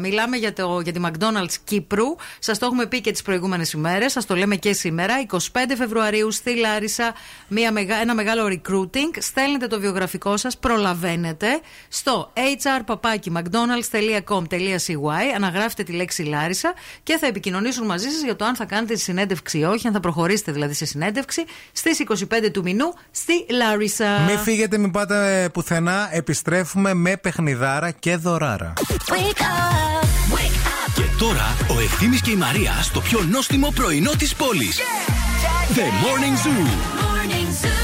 Μιλάμε για, το, για τη McDonald's Κύπρου. Σας το έχουμε πει και τις προηγούμενες ημέρες. Σας το λέμε και σήμερα. 25 Φεβρουαρίου στη Λάρισα, μια, μεγα- ένα μεγάλο recruiting. Στέλνετε το βιογραφικό σας, προλαβαίνετε στο hrpapaki.mcdonalds.com.cy. Αναγράφετε τη λέξη Λάρισα και θα επικοινωνήσουν μαζί σας για το αν θα κάνετε τη συνέντευξη ή όχι, αν θα προχωρήσετε δηλαδή σε συνέντευξη στις 25 του μηνού στη Λάρισα. Μην φύγετε, μην πάτε πουθενά. Επιστρέφουμε με παιχνιδάρα και δωράρα. Και τώρα ο Ευθύμης και η Μαρία στο πιο νόστιμο πρωινό της πόλης. The Morning Zoo. Bounce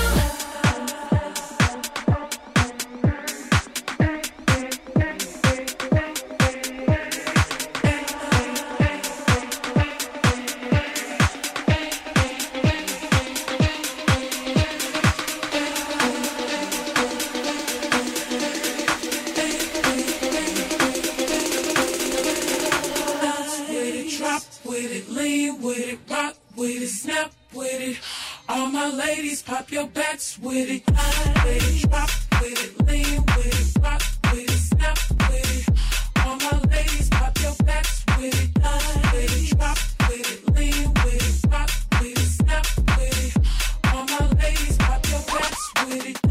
with it, rock with it, snap with it. All my ladies, pop your backs with it. With it, drop with it, lean with it, rock with it, snap with it. All my ladies, pop your backs with it. With it, drop with it, lean with it, rock with it, snap with it. All my ladies, pop your backs with it.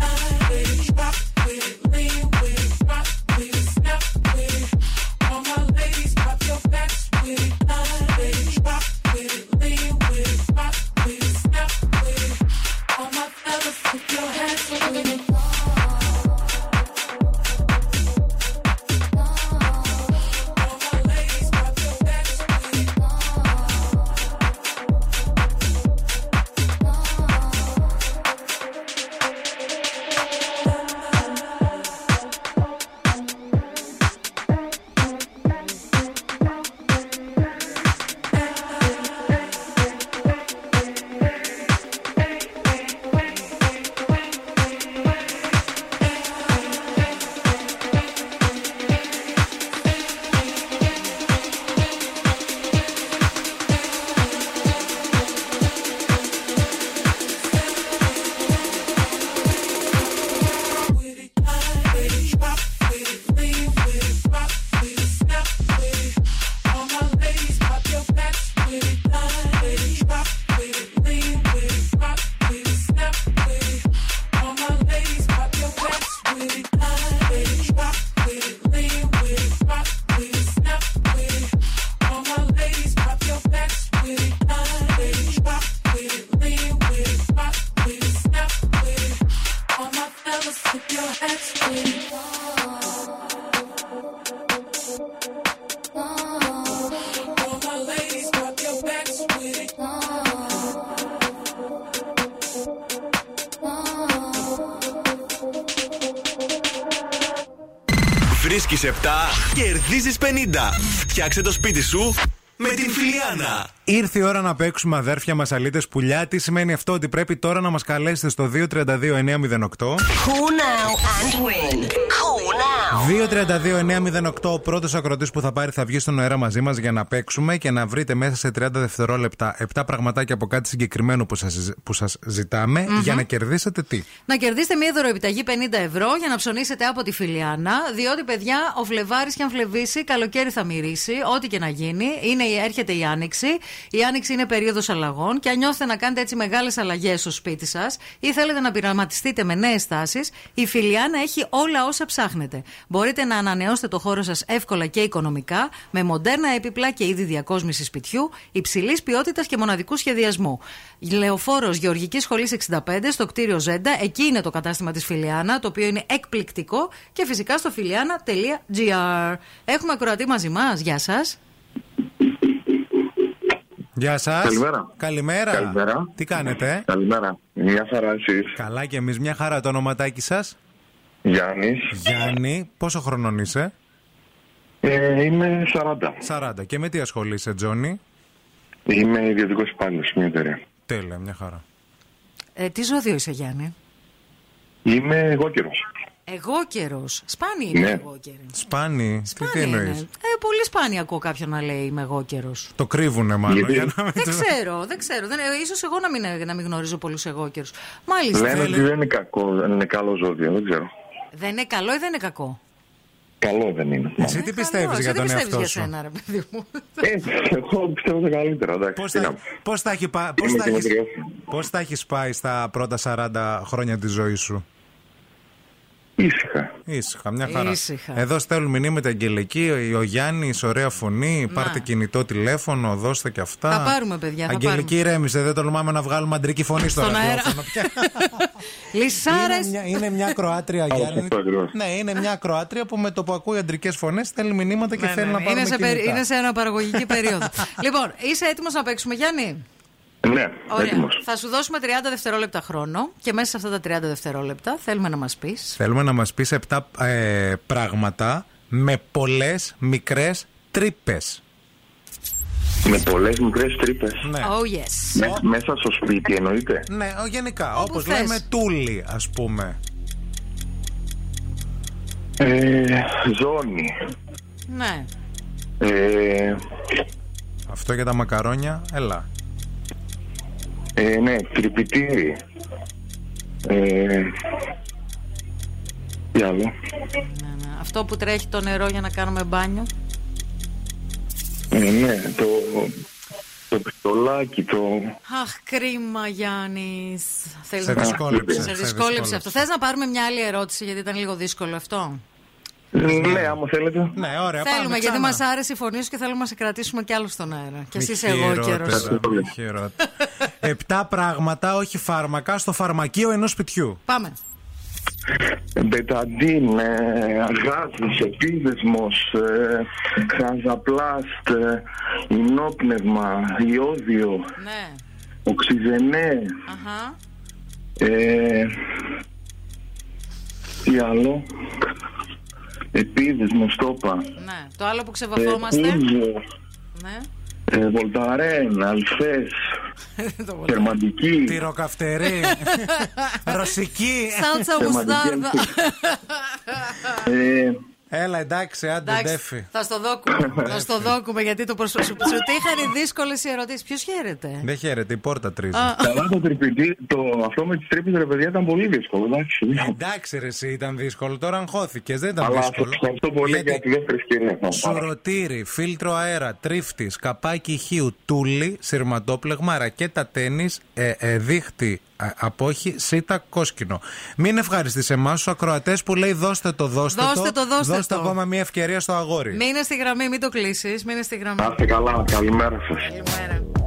Κερδίζεις 50. Φτιάξε το σπίτι σου με την Φιλιάνα. Ήρθε η ώρα να παίξουμε αδέρφια μας αλήτες πουλιά. Τι σημαίνει αυτό, ότι πρέπει τώρα να μας καλέσετε στο 232-908. Call now and win; Call now. 232-908. Ο πρώτος ακροτής που θα πάρει θα βγει στον αέρα μαζί μας για να παίξουμε και να βρείτε μέσα σε 30 δευτερόλεπτα 7 πραγματάκια από κάτι συγκεκριμένο που σας που σας ζηταμε Μμμ. για να κερδίσετε τι; Να κερδίσετε μία δωροεπιταγή 50 ευρώ για να ψωνίσετε από τη Φιλιάνα. Διότι, παιδιά, ο Φλεβάρης και αν φλεβήσει, καλοκαίρι θα μυρίσει, ό,τι και να γίνει. Είναι, έρχεται η Άνοιξη. Η Άνοιξη είναι περίοδος αλλαγών. Και αν νιώθετε να κάνετε έτσι μεγάλες αλλαγές στο σπίτι σας ή θέλετε να πειραματιστείτε με νέες τάσεις, η Φιλιάνα έχει όλα όσα ψάχνετε. Μπορείτε να ανανεώσετε το χώρο σας εύκολα και οικονομικά με μοντέρνα έπιπλα και είδη διακόσμησης σπιτιού υψηλής ποιότητας και μοναδικού σχεδιασμού. Λεωφόρος Γεωργικής Σχολής 65 στο κτίριο Ζέντα. Εκεί είναι το κατάστημα της Φιλιάνα, το οποίο είναι εκπληκτικό. Και φυσικά στο φιλιάνα.gr. Έχουμε ακροατή μαζί μας. Γεια σας. Γεια σας. Καλημέρα. Καλημέρα. Καλημέρα. Τι κάνετε, Καλημέρα. Μια χαρά εσείς. Καλά και εμείς, μια χαρά το ονοματάκι σας. Γιάννης. Γιάννη, πόσο χρονών είσαι, Ε, είμαι 40. 40. Και με τι ασχολείσαι, Τζόνι; Είμαι ιδιωτικός υπάλληλος σε μια εταιρεία. Τέλεια, μια χαρά. Ε, τι ζώδιο είσαι, Γιάννη; Είμαι εγώ καιρό. Εγώ καιρός. Σπάνι είναι Ναι. εγώ καιρό. Σπάνι. Τι, τι Σπάνι είναι. εννοεί. Ε, πολύ σπάνια ακούω κάποιον να λέει Είμαι εγώ καιρό. Το κρύβουνε μάλλον. Γιατί; για να μην Δεν το- ξέρω, δεν ξέρω. Δεν, ε, ίσως εγώ να μην, να μην γνωρίζω πολλούς εγώ καιρού. Μάλιστα. Λένε ότι δεν είναι κακό, δεν είναι καλό ζώδιο, δεν ξέρω. Δεν είναι καλό ή δεν είναι κακό; Καλό δεν είναι. Εσύ τι πιστεύει Καλό, για εσύ τον τι πιστεύεις εαυτό για σου; σένα, ρε παιδί μου; Ε, εγώ πιστεύω τα καλύτερα, εντάξει. Πώς τι θα, να πω. πώς θα έχει πά- πώς Είμαι θα έχεις- καινοτριός. πώς θα έχεις πάει στα πρώτα 40 χρόνια της ζωής σου; Ήσυχα. Ήσυχα, μια χαρά. Ήσυχα. Εδώ στέλνουν μηνύματα Αγγελική, ο Γιάννης, ωραία φωνή. Πάρτε κινητό τηλέφωνο, δώστε και αυτά. Θα πάρουμε, παιδιά, θα Αγγελική, ηρέμησε, δεν τολμάμε να βγάλουμε αντρική φωνή στο Στον αέρα. ραδιόφωνο πια. Λυσάρες. είναι, μια, είναι μια Κροάτρια, Α, Γιάννη. αυτό ακριβώς. Ναι, είναι μια Κροάτρια που με το που ακούει αντρικές φωνές στέλνει μηνύματα και θέλει να πάρουμε Ναι, είναι, σε, περι- κινητά. είναι σε αναπαραγωγική περίοδο. λοιπόν, είσαι έτοιμος να παίξουμε, Γιάννη; Ναι, Ωραία. έτοιμος. Θα σου δώσουμε 30 δευτερόλεπτα χρόνο και μέσα σε αυτά τα 30 δευτερόλεπτα θέλουμε να μας πεις. Θέλουμε να μας πεις 7 ε, πράγματα με πολλές μικρές τρύπες. Με πολλές μικρές τρύπες. Ναι. Oh, yes. Μέσα στο σπίτι εννοείται. Ναι, ο, γενικά, Όπου όπως θες. λέμε τούλι ας πούμε. Ε, ζώνη. Ναι. Ε, Αυτό για τα μακαρόνια, έλα. Ε, ναι, τρυπητήρι. Ε, τι άλλο. ναι, ναι. Αυτό που τρέχει το νερό για να κάνουμε μπάνιο. Ε, ναι, το, το πιστολάκι, το... Αχ, κρίμα, Γιάννης. Σε δυσκόλεψε, Σε σε δυσκόλεψε δυσκόλεψε. αυτό. Θες να πάρουμε μια άλλη ερώτηση, γιατί ήταν λίγο δύσκολο αυτό; Ναι, άμα θέλετε. Ναι, ωραία, θέλουμε, πάμε γιατί ξανά. μας άρεσε η φωνή σου και θέλουμε να σε κρατήσουμε κι άλλο στον αέρα. Και εσύ Μη είσαι εγώ καιρός. χειρότερα, μη χειρότερα. Επτά πράγματα, όχι φάρμακα, στο φαρμακείο ενός σπιτιού. Πάμε. Μπεταντίν, ε, αγάζης, επίδεσμος, ε, χαζαπλάστ, ε, ινόπνευμα, ιόδιο, Ναι. οξυζενέ, Αχα. ε, τι άλλο, επίδεσμος, το είπα, Ναι. Το άλλο που ε, ξεβαφόμαστε. ούζο, ναι. ε, βολταρέν, αλφές, γερμαντική, Τυροκαυτερή, ρωσική. Σάλτσα μουστάρδα. ε, Έλα, εντάξει, άντε, Εντάξει, ντέφι. θα στο δόκουμε. θα στο δόκουμε γιατί το προσ... σου, σου τύχαν οι δύσκολες οι ερωτήσεις. Ποιος χαίρεται; Δεν χαίρεται, η πόρτα τρίζει. Α. Καλά το τρυπητή, το, αυτό με τις τρύπες ρε παιδιά ήταν πολύ δύσκολο, εντάξει. Εντάξει, ρε, εσύ ήταν δύσκολο. Τώρα αγχώθηκες, δεν ήταν Αλλά δύσκολο. ευχαριστώ πολύ για τη δεύτερη σκηνή. Σουρωτήρι, φίλτρο αέρα, τρίφτης, καπάκι ηχείου, τούλι, σειρματόπλεγμα, ρακέτα τέννη, ε, ε, δίχτυ, ε, απόχη, σίτα, κόσκινο. Μην ευχαριστείς εμάς τους ακροατές που λέει δώστε το, δώστε, Δώστε το, δώστε δώστε το. ακόμα μια ευκαιρία στο αγόρι. Μείνε στη γραμμή, μην το κλείσεις. Μείνε στη γραμμή. Να είστε καλά, καλημέρα σας. Καλημέρα.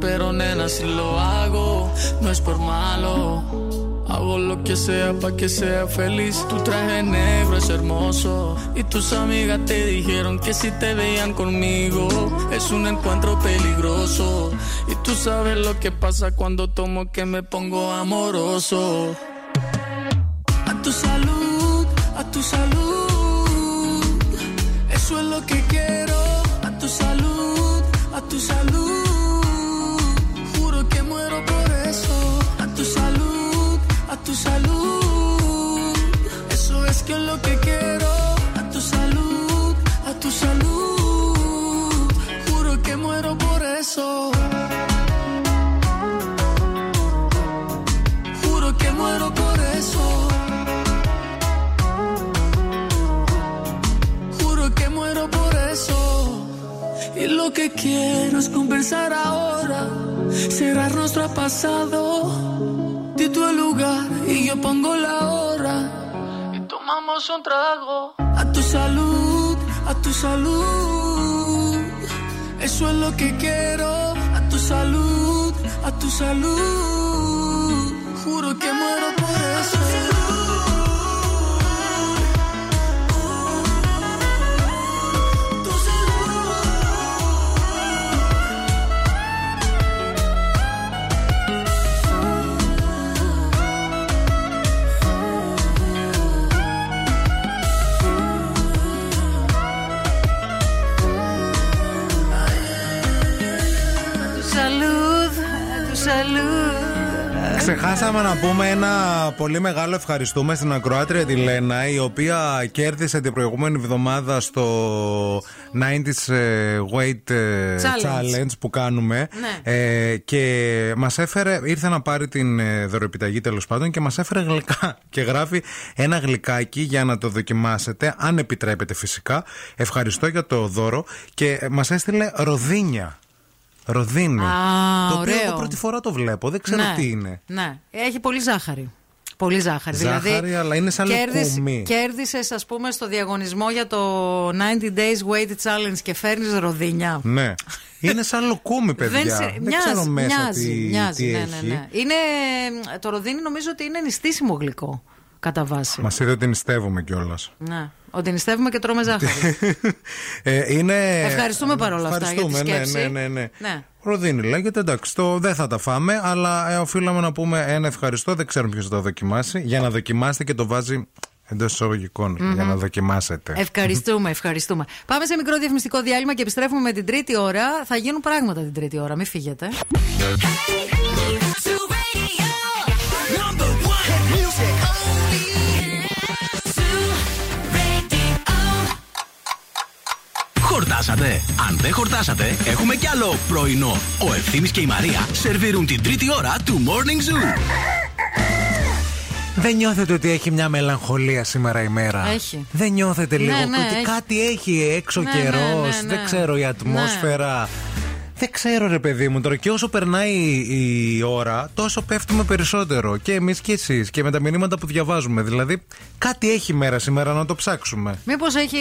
Pero nena, si lo hago, no es por malo. Hago lo que sea para que sea feliz. Tu traje negro es hermoso. Y tus amigas te dijeron que si te veían conmigo es un encuentro peligroso. Y tú sabes lo que pasa cuando tomo que me pongo amoroso. Salud. Eso es lo que quiero. A tu salud, a tu salud. Juro que muero por eso. Ξεχάσαμε να πούμε ένα πολύ μεγάλο ευχαριστούμε στην ακροάτρια τη Λένα, η οποία κέρδισε την προηγούμενη εβδομάδα στο 90s ε, Weight ε, Challenge. Challenge που κάνουμε. Ναι. Ε, και μας έφερε, ήρθε να πάρει την ε, δωρεπιταγή τέλος πάντων και μας έφερε γλυκά. Και γράφει ένα γλυκάκι για να το δοκιμάσετε, αν επιτρέπετε φυσικά. Ευχαριστώ για το δώρο. Και μας έστειλε ροδίνια. Ροδίνη. Α, το οποίο ωραίο. εγώ πρώτη φορά το βλέπω. Δεν ξέρω Ναι, τι είναι. Ναι, έχει πολύ ζάχαρη. Πολύ ζάχαρη. Ζάχαρη, δηλαδή, αλλά είναι σαν κέρδισ- λουκούμι. Κέρδισες, ας πούμε, στο διαγωνισμό για το 90 Days Weight Challenge και φέρνεις ροδίνια. Ναι. Είναι σαν λοκούμι, παιδιά. Δεν, σε- ξέρω μέσα μοιάζει, τι, μοιάζει, τι ναι, έχει. ναι, ναι. Είναι, το ροδίνι νομίζω ότι είναι νηστίσιμο γλυκό, κατά βάση. Μας είδε ότι νηστεύουμε κιόλας. Ναι. Ότι νηστεύουμε και τρώμε ζάχαρη. Ε, είναι... Ευχαριστούμε παρόλα αυτά για τη Ευχαριστούμε, σκέψη. Ναι, ναι, ναι, ναι. Ναι. Ροδίνη λέγεται, εντάξει, το δεν θα τα φάμε, αλλά ε, οφείλαμε να πούμε ένα ευχαριστώ. Δεν ξέρουμε ποιος θα το δοκιμάσει. Για να δοκιμάσετε και το βάζει εντός εισαγωγικών. Μμμ. Για να δοκιμάσετε. Ευχαριστούμε, ευχαριστούμε. Πάμε σε μικρό διαφημιστικό διάλειμμα και επιστρέφουμε με την τρίτη ώρα. Θα γίνουν πράγματα την τρίτη ώρα, μην φύγετε. Χορτάσατε. Αν δεν χορτάσατε, έχουμε κι άλλο πρωινό. Ο Ευθύμης και η Μαρία σερβίρουν την τρίτη ώρα του Morning Zoo. Δεν νιώθετε ότι έχει μια μελαγχολία σήμερα η μέρα; Έχει. Δεν νιώθετε Ναι, λίγο ναι, ότι έχει. κάτι έχει έξω Ναι, καιρός; ναι, ναι, ναι. Δεν ξέρω, η ατμόσφαιρα. Δεν ξέρω, ρε παιδί μου τώρα. Και όσο περνάει η ώρα, τόσο πέφτουμε περισσότερο. Και εμείς και εσείς. Και με τα μηνύματα που διαβάζουμε. Δηλαδή, κάτι έχει μέρα σήμερα να το ψάξουμε. Μήπως έχει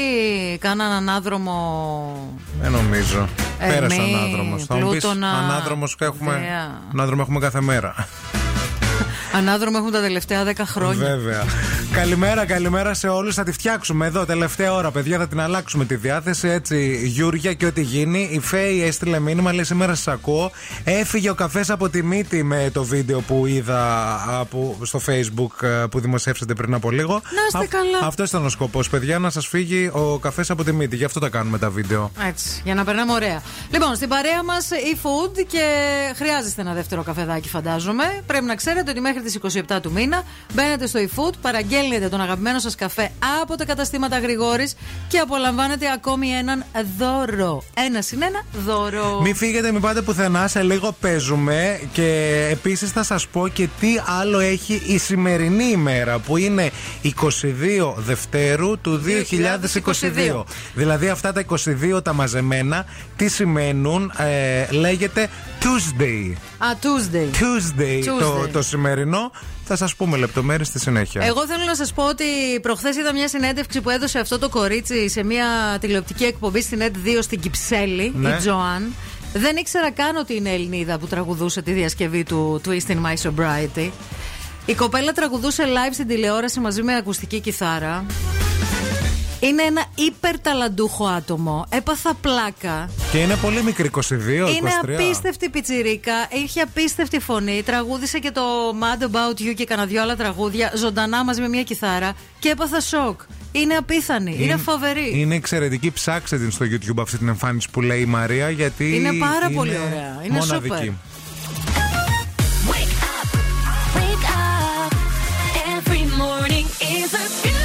κανέναν ανάδρομο. Δεν νομίζω. Ε, Πέρασε ο μη, ανάδρομος. Θα μου πεις Πλούτονα, ανάδρομος έχουμε, Δέα. ανάδρομο έχουμε κάθε μέρα. Ανάδρομο έχουν τα τελευταία 10 χρόνια. Βέβαια. καλημέρα, καλημέρα σε όλους. Θα τη φτιάξουμε εδώ τελευταία ώρα, παιδιά. Θα την αλλάξουμε τη διάθεση. Έτσι, Γιούρια και ό,τι γίνει. Η Φέη έστειλε μήνυμα, λέει σήμερα σας ακούω. Έφυγε ο καφές από τη μύτη με το βίντεο που είδα από, στο Facebook ε, που δημοσιεύσατε πριν από λίγο. Να είστε καλά. Αυτό ήταν ο σκοπός, παιδιά, να σας φύγει ο καφές από τη μύτη. Γι' αυτό τα κάνουμε τα βίντεο. Έτσι, για να περνάμε ωραία. Λοιπόν, στην παρέα μας e-food και χρειάζεστε ένα δεύτερο καφεδάκι, φαντάζομαι. Πρέπει να ξέρετε ότι μέχρι τι 27 του μήνα μπαίνετε στο e-food, παραγγέλνετε τον αγαπημένο σας καφέ από τα καταστήματα Γρηγόρης και απολαμβάνετε ακόμη έναν δώρο. Ένα συν ένα δώρο. Μην φύγετε, μην πάτε πουθενά. Σε λίγο παίζουμε. Και επίσης θα σας πω και τι άλλο έχει η σημερινή ημέρα που είναι 22 Δευτέρου του 2022. Δηλαδή αυτά τα 22 τα μαζεμένα τι σημαίνουν, ε, λέγεται Tuesday. Α, Tuesday. Tuesday, Το, Tuesday. το σημερινό. Θα σας πούμε λεπτομέρειες στη συνέχεια. Εγώ θέλω να σας πω ότι προχθές είδα μια συνέντευξη που έδωσε αυτό το κορίτσι σε μια τηλεοπτική εκπομπή στην ΕΤ2 στην Κυψέλη, Ναι. η Τζοάν. Δεν ήξερα καν ότι είναι Ελληνίδα που τραγουδούσε τη διασκευή του Twist in My Sobriety. Η κοπέλα τραγουδούσε live στην τηλεόραση μαζί με ακουστική κιθάρα. Είναι ένα υπερταλαντούχο άτομο. Έπαθα πλάκα. Και είναι πολύ μικρή, 22, 23. Είναι απίστευτη πιτσιρίκα. Είχε απίστευτη φωνή. Τραγούδισε και το Mad About You και κανένα δυο άλλα τραγούδια ζωντανά μαζί με μια κιθάρα. Και έπαθα σοκ. Είναι απίθανη. Είναι, φοβερή. Είναι εξαιρετική. Ψάξτε την στο YouTube αυτή την εμφάνιση που λέει η Μαρία γιατί. Είναι πάρα πολύ ωραία. Είναι μοναδική. σούπερ. Wake up. Every morning is a beautiful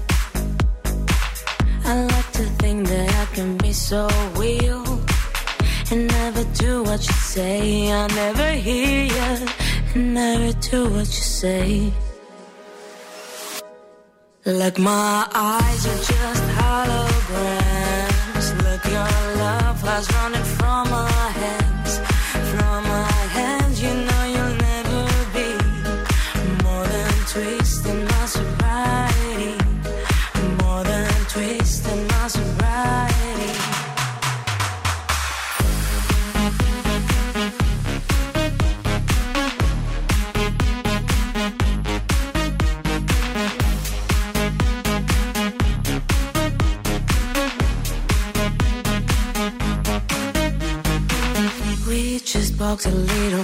So real and never do what you say. I never hear you and never do what you say. Like my eyes are just holograms. Look, your love has running from my a little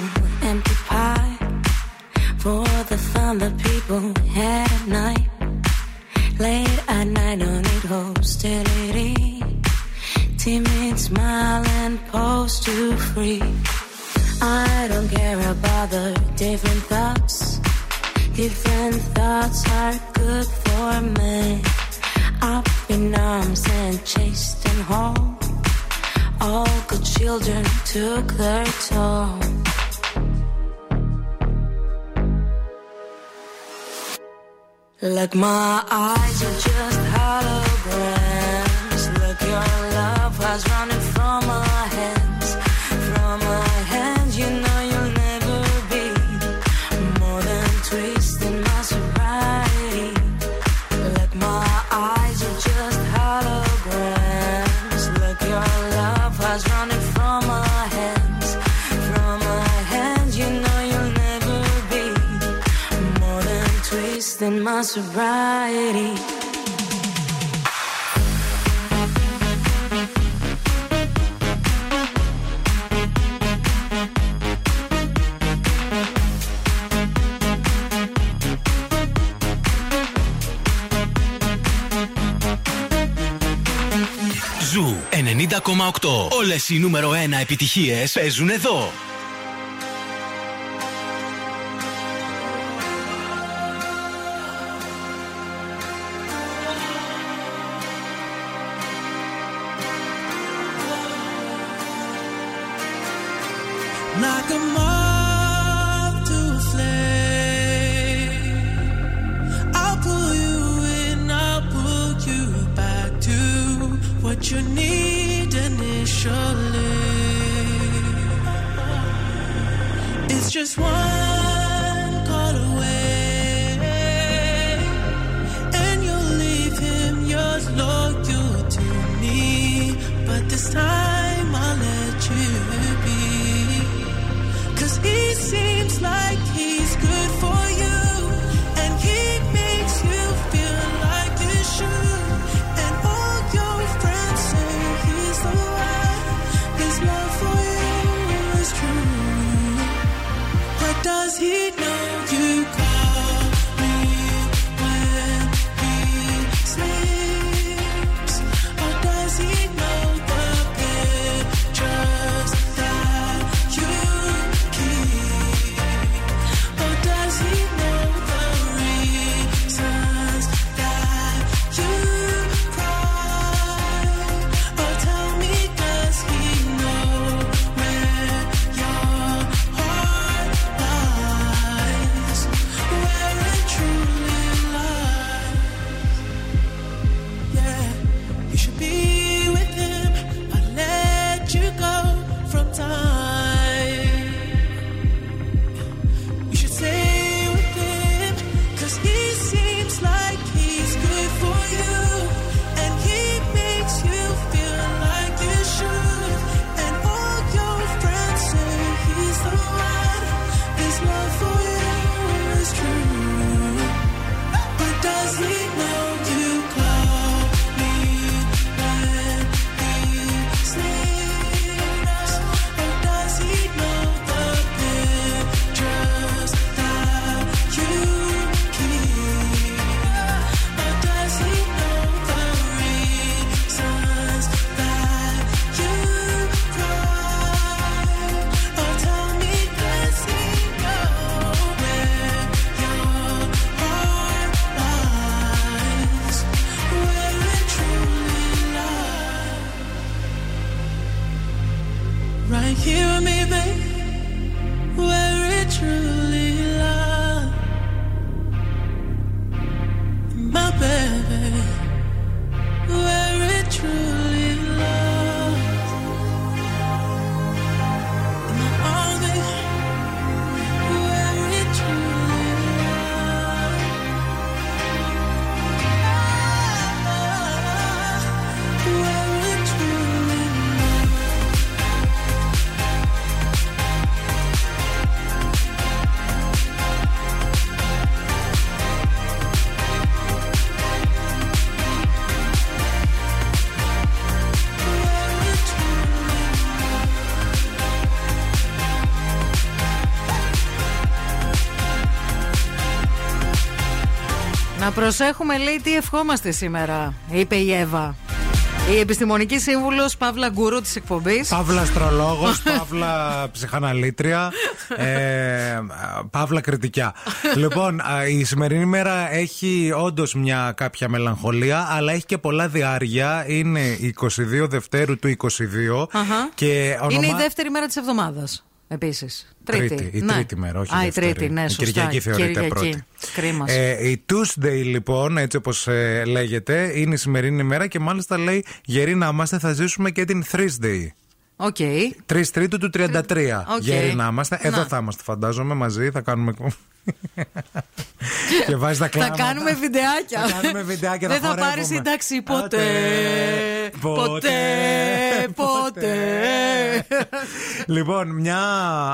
Όλε οι νούμερο 1 επιτυχίες παίζουν εδώ. Προσέχουμε, λέει, τι ευχόμαστε σήμερα, είπε η Εύα. Η επιστημονική σύμβουλος Παύλα Γκουρού της εκπομπής. Παύλα αστρολόγος, Παύλα ψυχαναλήτρια, ε, Παύλα κριτικιά. λοιπόν, α, η σημερινή μέρα έχει όντως μια κάποια μελαγχολία, αλλά έχει και πολλά διάρκεια. Είναι 22 Δευτέρου του 22 Αχα. και ονομα... Είναι η δεύτερη μέρα της εβδομάδας. Επίσης. Τρίτη. Τρίτη, η Ναι. τρίτη μέρα, όχι Α, η δεύτερη. τρίτη, ναι, Η σωστά. Κυριακή θεωρείται Κυριακή. πρώτη. Κρίμα. Ε, η Tuesday λοιπόν, έτσι όπως ε, λέγεται, είναι η σημερινή ημέρα και μάλιστα λέει γεροί να είμαστε θα ζήσουμε και την Thursday. OK. 3 Τρίτου του 33. Οκ. Γεροί να είμαστε. Εδώ Να. θα είμαστε, φαντάζομαι, μαζί. Θα κάνουμε. Και βάζεις τα Θα κλάματα. κάνουμε βιντεάκια. Θα κάνουμε βιντεάκια, Δεν θα θα πάρεις χορεύουμε. σύνταξη ποτέ. Ποτέ. Ποτέ. Ποτέ. λοιπόν, μια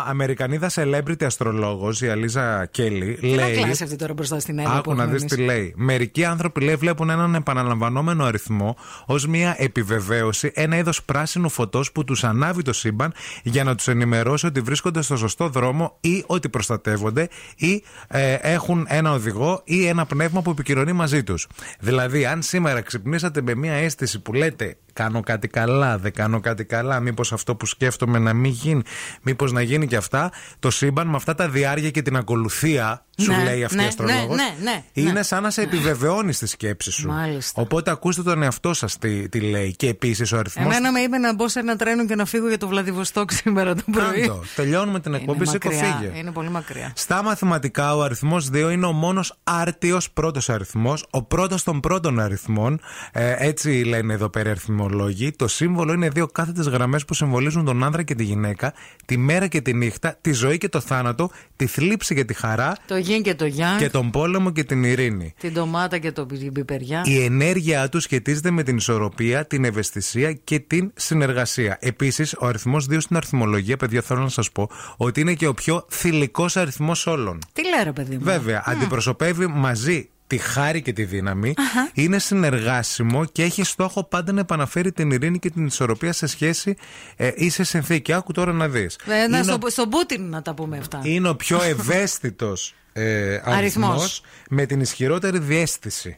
Αμερικανίδα celebrity αστρολόγος, η Αλίζα Κέλλη, Τι να λέει. κλάσεις αυτή τώρα μπροστά στην Εύα. που Άκου να έχουμε δεις εμείς. τι λέει. Μερικοί άνθρωποι λέει, βλέπουν έναν επαναλαμβανόμενο αριθμό ως μια επιβεβαίωση, ένα είδος πράσινου φωτός που τους ανάβει το σύμπαν για να τους ενημερώσει ότι βρίσκονται στο σωστό δρόμο ή ότι προστατεύονται ή ε, έχουν ένα οδηγό ή ένα πνεύμα που επικοινωνεί μαζί τους. Δηλαδή, αν σήμερα ξυπνήσατε με μια αίσθηση που λέτε κάνω κάτι καλά, δεν κάνω κάτι καλά. Μήπως αυτό που σκέφτομαι να μην γίνει, μήπως να γίνει και αυτά. Το σύμπαν με αυτά τα διάρκεια και την ακολουθία, σου Ναι, λέει αυτή η ναι, αστρολόγος, ναι, ναι, ναι, είναι ναι. σαν να σε επιβεβαιώνει στη σκέψη σου. Μάλιστα. Οπότε ακούστε τον εαυτό σας τι, τι λέει. Και επίσης ο αριθμός. Εμένα με είπε να μπω σε ένα τρένο και να φύγω για το Βλαδιβοστόκ σήμερα το πρωί. Τελειώνουμε την εκπομπή, Είναι σήκω μακριά, φύγε. Είναι πολύ μακριά. Στα μαθηματικά, ο αριθμός 2 είναι ο μόνος άρτιος πρώτος αριθμός, ο πρώτος των πρώτων αριθμών. Ε, έτσι λένε εδώ πέρα οι αριθμολόγοι. Το σύμβολο είναι δύο κάθετες γραμμές που συμβολίζουν τον άνδρα και τη γυναίκα, τη μέρα και τη νύχτα, τη ζωή και το θάνατο, τη θλίψη και τη χαρά Το γιν και το γιάν, και τον πόλεμο και την ειρήνη. την ντομάτα και το πι- πιπεριά. Η ενέργειά του σχετίζεται με την ισορροπία, την ευαισθησία και την συνεργασία. Επίσης, ο αριθμός 2 στην αριθμολογία, παιδιά, θέλω να σας πω ότι είναι και ο πιο θηλυκός αριθμός όλων. Τι λέει ρε παιδί μου; Βέβαια, αντιπροσωπεύει μαζί τη χάρη και τη δύναμη, είναι συνεργάσιμο και έχει στόχο πάντα να επαναφέρει την ειρήνη και την ισορροπία σε σχέση ε, ή σε συνθήκη. Άκου τώρα να δεις. Ε, να στο- στον Πούτιν να τα πούμε αυτά. είναι ο πιο ευαίσθητος ε, αριθμός Αριθμός. με την ισχυρότερη διέστηση.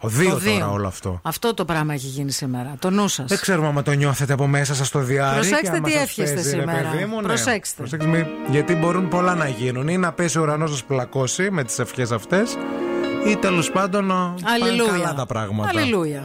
Ο δύο Το δύο. τώρα όλο αυτό. Αυτό το πράγμα έχει γίνει σήμερα. Το νου σας. Δεν ξέρουμε άμα το νιώθετε από μέσα σας το διάρρη. Προσέξτε και άμα τι σας εύχεστε παίζει, ρε σήμερα. παιδί μου, ναι. Προσέξτε. Προσέξτε μη- γιατί μπορούν πολλά να γίνουν. Ή να πέσει ο ουρανός σας πλακώσει με τις ευχές αυτές, ή τέλος πάντων να πάνε Αλληλούια. καλά τα πράγματα. Αλληλούια.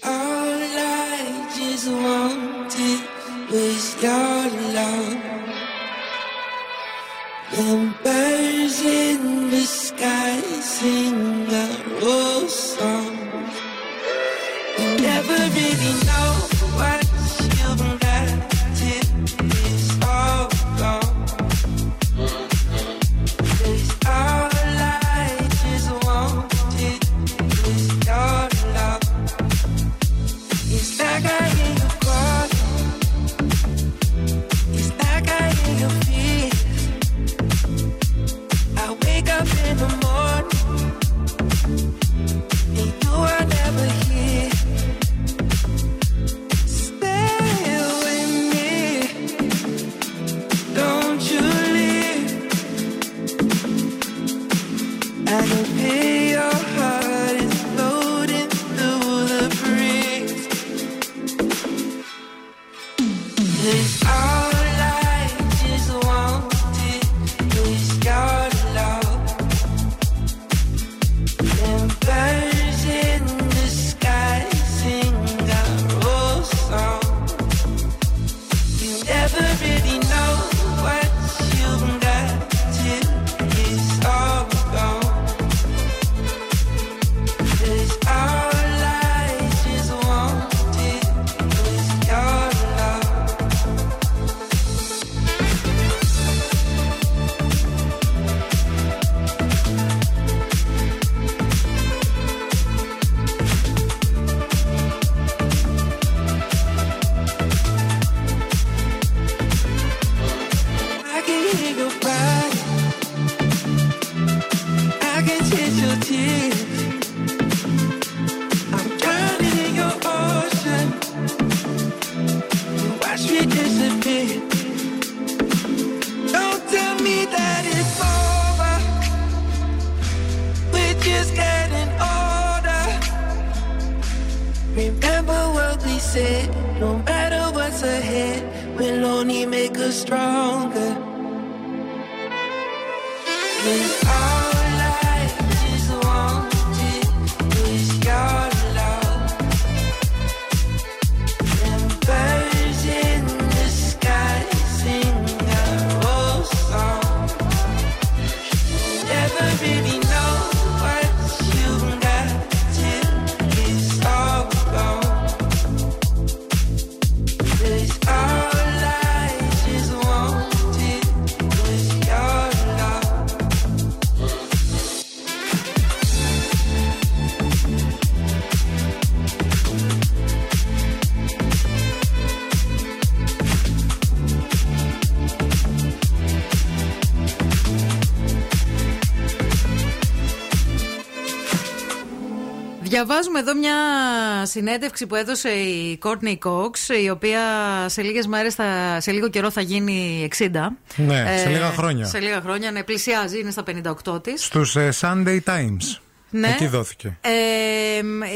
Διαβάζουμε εδώ μια συνέντευξη που έδωσε η Courtney Cox, η οποία σε λίγες μέρες, θα, σε λίγο καιρό θα γίνει 60. Ναι, σε λίγα χρόνια. Σε λίγα χρόνια, ναι, πλησιάζει, είναι στα 58 της. Στους ε, Sunday Times. Ναι. Εκεί δόθηκε. Ε,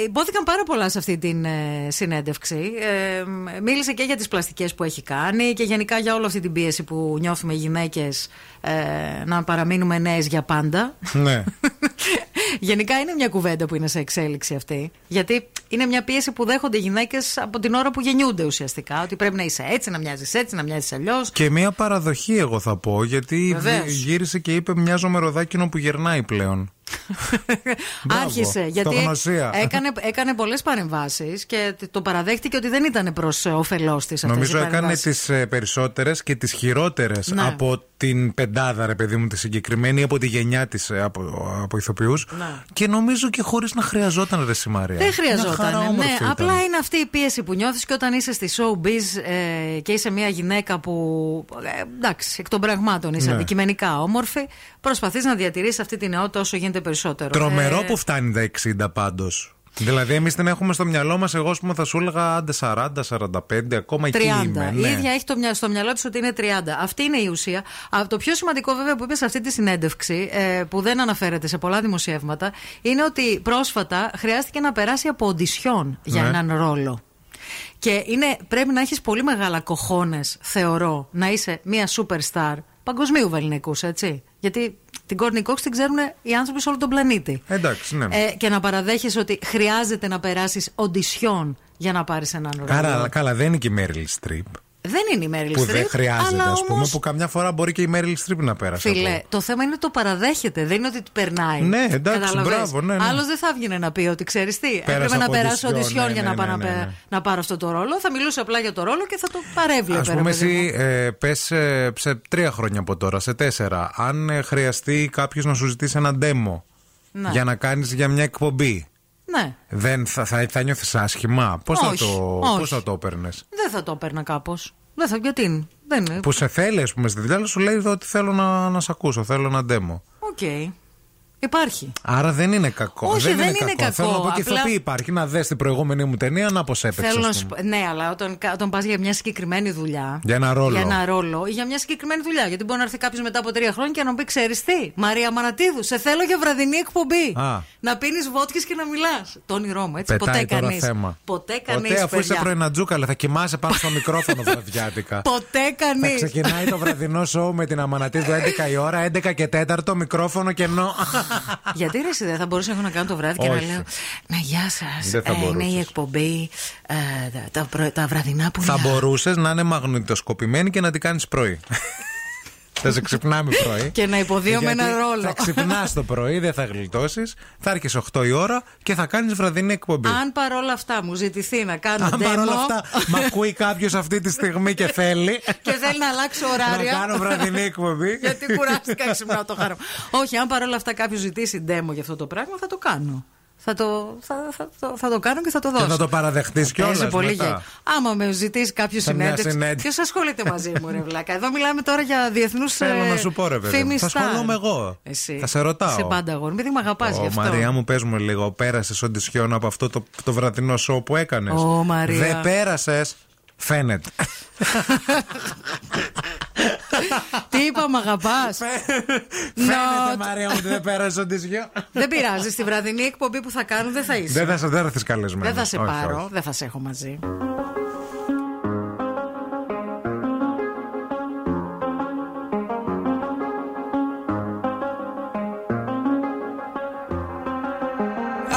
υπόθηκαν πάρα πολλά σε αυτή την ε, συνέντευξη. Ε, μίλησε και για τις πλαστικές που έχει κάνει και γενικά για όλη αυτή την πίεση που νιώθουμε οι γυναίκες ε, να παραμείνουμε νέες για πάντα. ναι. Γενικά είναι μια κουβέντα που είναι σε εξέλιξη αυτή. Γιατί είναι μια πίεση που δέχονται οι γυναίκες από την ώρα που γεννιούνται ουσιαστικά. Ότι πρέπει να είσαι έτσι, να μοιάζεις έτσι, να μοιάζεις αλλιώς. Και μια παραδοχή, εγώ θα πω, γιατί Βεβαίως. γύρισε και είπε: Μοιάζω με ροδάκινο που γερνάει πλέον. Μπράβο, Άρχισε. Γιατί στογνωσία. έκανε, έκανε πολλές παρεμβάσεις και το παραδέχτηκε ότι δεν ήταν προς όφελός της αυτές Νομίζω έκανε τις περισσότερες και τις χειρότερες Ναι. από την πεντάδα, ρε παιδί μου, τη συγκεκριμένη, από τη γενιά της από, από ηθοποιούς. Ναι. Και νομίζω και χωρίς να χρειαζόταν ρε Σιμάρια. Δεν Μια χαρά χρειαζόταν. Ναι, όμορφη ήταν. απλά είναι αυτή η πίεση που νιώθεις και όταν είσαι στη showbiz ε, και είσαι μια γυναίκα που. Ε, εντάξει, εκ των πραγμάτων είσαι Ναι. αντικειμενικά όμορφη, προσπαθείς να διατηρήσεις αυτή τη νεότητα όσο γίνεται περισσότερο. Τρομερό Ε, που φτάνει τα 60 πάντως. Δηλαδή, εμείς την έχουμε στο μυαλό μας. Εγώ, ας πούμε, θα σου έλεγα άντε 40, 45, ακόμα 30. εκεί είμαι. Η ναι. ίδια έχει το, μυα- στο μυαλό της ότι είναι 30. Αυτή είναι η ουσία. Α, το πιο σημαντικό, βέβαια, που είπες σε αυτή τη συνέντευξη, ε, που δεν αναφέρεται σε πολλά δημοσιεύματα, είναι ότι πρόσφατα χρειάστηκε να περάσει από οντισιόν για Ναι. έναν ρόλο. Και είναι, πρέπει να έχεις πολύ μεγάλα κοχώνες, θεωρώ, να είσαι μια superstar παγκοσμίου βεληνικούς, έτσι. Γιατί την Courtney Cox την ξέρουν οι άνθρωποι σε όλο τον πλανήτη. Εντάξει, ναι. Ε, και να παραδέχεσαι ότι χρειάζεται να περάσεις οντισιόν για να πάρεις έναν ρόλο. Καλά, καλά, δεν είναι και η Μέριλ Στριπ. Δεν είναι η Meryl Που Streep, δεν χρειάζεται, αλλά ας πούμε, όμως, που καμιά φορά μπορεί και η Μέριλ Στριπ να πέρασε. Φίλε, από- το θέμα είναι το παραδέχεται. Δεν είναι ότι περνάει. Ναι, εντάξει, Καταλαβες. μπράβο, ναι, ναι. Άλλος δεν θα έβγαινε να πει ότι ξέρεις τι. Έπρεπε να από περάσω οντισιόν, οντισιόν ναι, για ναι, να πάω ναι, να, ναι, πε- ναι. να πάρω αυτό το ρόλο. Θα μιλούσε απλά για το ρόλο και θα το παρέβλεπε. Α ρε πούμε, παιδί μου. εσύ ε, πες ε, σε τρία χρόνια από τώρα, σε τέσσερα, αν ε, χρειαστεί κάποιος να σου ζητήσει ένα demo Ναι. για να κάνεις για μια εκπομπή, Ναι, δεν θα, θα, θα νιώθεις άσχημα; Πώς θα, Όχι, το, όχι. πώς θα το έπαιρνες; δεν θα το έπαιρνα κάπως. Δεν θα, γιατί. Δεν είναι; Που σε θέλει, ας πούμε, στη δουλειά, αλλά σου λέει ότι θέλω να, να σε ακούσω, θέλω ένα demo. OK. Υπάρχει. Άρα δεν είναι κακό. Όχι, δεν είναι κακό, Θέλω να πω και απλά- ηθοποιή υπάρχει. Να δει την προηγούμενη μου ταινία να πώ έπαιξες. Θέλω να ας σου πούμε. πω- Ναι, αλλά όταν, όταν πας για μια συγκεκριμένη δουλειά. Για ένα ρόλο. Για ένα ρόλο ή για μια συγκεκριμένη δουλειά. Γιατί μπορεί να έρθει κάποιος μετά από τρία χρόνια και να μου πει: Ξέρεις τι, Μαρία Μανατίδου, σε θέλω για βραδινή εκπομπή. Α. Να πίνεις βότκες και να μιλάς. Το όνειρό μου, έτσι. Πετάει ποτέ τώρα κανείς. θέμα. Ποτέ κανείς. Ποτέ αφού είσαι πρωινατζούκαλε, θα κοιμάσαι πάνω στο μικρόφωνο βραδιάτικα. Ποτέ Θα κανείς. ξεκινάει το βραδινό σοου με την Αμανατίδου 11 η ώρα, 11 και 4 μικρόφωνο κενό. Γιατί ρε, εσύ, δεν θα μπορούσα εγώ να κάνω το βράδυ και να Όχι. λέω Να γεια σας. Δεν θα είναι η μπορούσες. εκπομπή ε, τα, τα, πρωι- τα βραδινά που θα είναι. μπορούσες να είναι μαγνητοσκοπημένη και να την κάνεις πρωί. Θα σε ξυπνάμε πρωί; Και να υποδίω με Γιατί ένα ρόλο. Θα ξυπνάς το πρωί, δεν θα γλιτώσεις. Θα έρχεσαι 8 η ώρα και θα κάνεις βραδινή εκπομπή. Αν παρόλα αυτά μου ζητηθεί να κάνω Αν demo παρόλα αυτά μ' ακούει κάποιος αυτή τη στιγμή και θέλει. και θέλει να αλλάξω ωράρια. Να κάνω βραδινή εκπομπή. Γιατί κουράστηκα ξυπνάω το χάραμα. Όχι, αν παρόλα αυτά κάποιος ζητήσει demo για αυτό το πράγμα, θα το κάνω. Θα το, θα, θα, θα, θα το κάνω και θα το δώσω. Και θα το παραδεχτεί Παίζει κιόλας. πολύ μετά. γέι. Άμα με ζητήσει κάποιο Σε μια συνέντευξη. συνέντευξη. Ποιος ασχολείται μαζί μου, ρε Βλάκα; Εδώ μιλάμε τώρα για διεθνούς Θέλω να σου πω, ρε παιδί. μου. Θα ασχολούμαι εγώ. Εσύ. Θα σε ρωτάω. Σε πάντα αγόρι. Μην με αγαπάς γι' Ω, αυτό. Μαρία μου, πες μου λίγο, πέρασες οντισιόν από αυτό το, το βραδινό σοου που έκανες; Ω, Μαρία. Δεν πέρασες; Φαίνεται. Τι είπα, μ' αγαπά. Φαίνεται, Μαρία μου, ότι δεν πέρασε οντισιόν. Δεν πειράζει. Στη βραδινή εκπομπή που θα κάνω δεν θα είσαι. Δεν θα, σε- δεν θα έρθει καλεσμένο. Δεν θα σε πάρω, δεν θα σε έχω μαζί.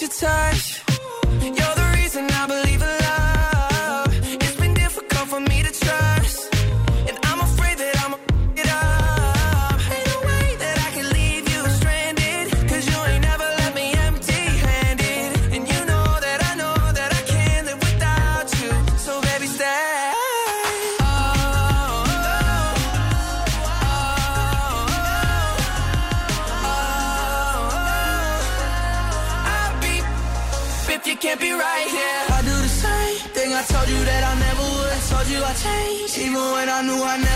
your touch. I knew I never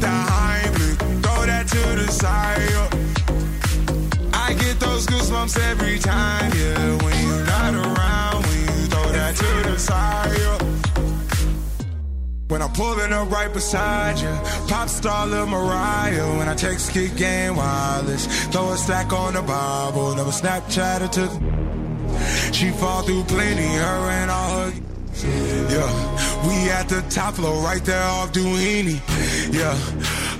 the high throw that to the side. I get those goosebumps every time, yeah. When you're not around, when you throw that to the side. yeah. When I'm pulling up right beside you, pop star Lil Mariah. When I text kick game wireless, throw a stack on the Bible. Never Snapchat or took. She fall through plenty, her and all her. Yeah, we at the top floor, right there off Duini. Yeah.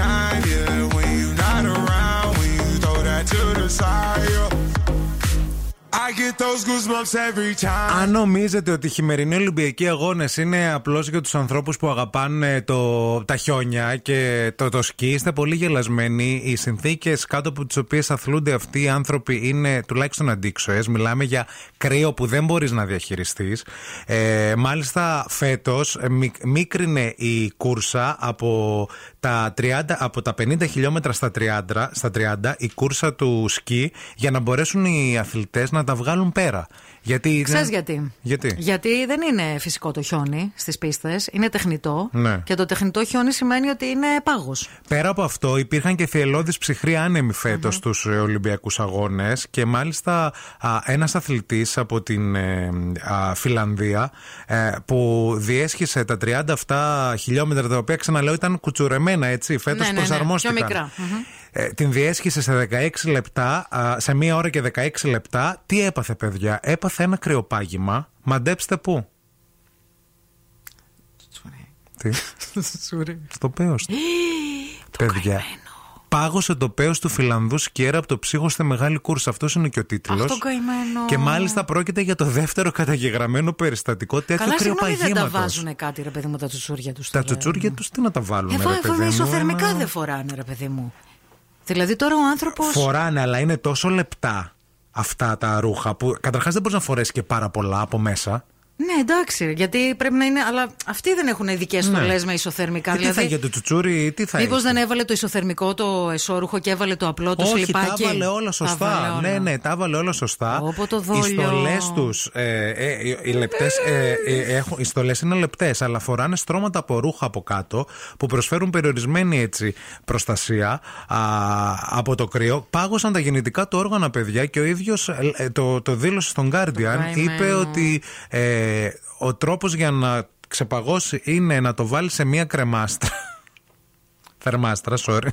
Αν νομίζετε ότι οι χειμερινοί Ολυμπιακοί αγώνες είναι απλώς για τους ανθρώπους που αγαπάνε το, τα χιόνια και το, το σκι, είστε πολύ γελασμένοι. Οι συνθήκες κάτω από τις οποίες αθλούνται αυτοί οι άνθρωποι είναι τουλάχιστον αντίξωες. Μιλάμε για κρύο που δεν μπορείς να διαχειριστείς. Ε, μάλιστα, φέτος μίκρινε η κούρσα από τα, 30, από τα 50 χιλιόμετρα στα 30, στα 30 η κούρσα του σκι για να μπορέσουν οι αθλητές να τα βγάλουν πέρα. Γιατί Ξέρεις δεν- γιατί. Γιατί; Γιατί δεν είναι φυσικό το χιόνι στις πίστες, είναι τεχνητό. Ναι. Και το τεχνητό χιόνι σημαίνει ότι είναι πάγος. Πέρα από αυτό, υπήρχαν και θυελώδεις ψυχροί άνεμοι φέτος στους ε, Ολυμπιακούς Αγώνες και μάλιστα α, ένας αθλητής από την ε, α, Φιλανδία ε, που διέσχισε τα 37 χιλιόμετρα τα οποία ξαναλέω ήταν κουτσουρεμένα έτσι, φέτος ναι, ναι, ναι, πιο προσαρμόστηκαν. μικρά. Μμμ. Ε, την διέσχισε σε 16 λεπτά, α, σε μία ώρα και 16 λεπτά. Τι έπαθε, παιδιά, έπαθε ένα κρυοπάγημα. Μαντέψτε πού. Τι; Στο πέος του. Παιδιά. Πάγωσε το πέος του Φιλανδού σκιέρα από το ψύχο στη μεγάλη κούρσα. Αυτός είναι και ο τίτλος. Αχ, το καημένο. Και μάλιστα πρόκειται για το δεύτερο καταγεγραμμένο περιστατικό τέτοιου Καλά, συγγνώμη, δεν τα κρυοπαγήματος. βάζουν κάτι, ρε παιδί μου, τα τσουτσούρια τους. Τα τσουτσούρια τους τι να τα βάλουν, Ε, ρε βα- παιδί μου. ισοθερμικά ένα- δεν φοράνε, ρε παιδί μου. Δηλαδή τώρα ο άνθρωπο. Φοράνε, αλλά είναι τόσο λεπτά αυτά τα ρούχα που καταρχάς δεν μπορείς να φορέσεις και πάρα πολλά από μέσα. Ναι, εντάξει, γιατί πρέπει να είναι. Αλλά αυτοί δεν έχουν ειδικές Ναι. στολές με ισοθερμικά. Ε, τι θα δηλαδή, για το τσουτσούρι, τι θα Μήπως έχει. δεν έβαλε το ισοθερμικό το εσώρουχο και έβαλε το απλό το Όχι, τα σλιπάκι; έβαλε όλα Τα σωστά. έβαλε όλα. Ναι, ναι, τα έβαλε όλα σωστά. Όπω το οι δόλιο. στολές τους. Ε, ε, οι λεπτές, ε, ε, έχουν, οι στολές είναι λεπτές, αλλά φοράνε στρώματα από ρούχα από κάτω που προσφέρουν περιορισμένη έτσι, προστασία α, από το κρύο. Πάγωσαν τα γεννητικά του όργανα, παιδιά, και ο ίδιος το, το δήλωσε στον Guardian. καημένο. Είπε ότι ε, ο τρόπος για να ξεπαγώσει είναι να το βάλει σε μία κρεμάστρα. Θερμάστρα, sorry.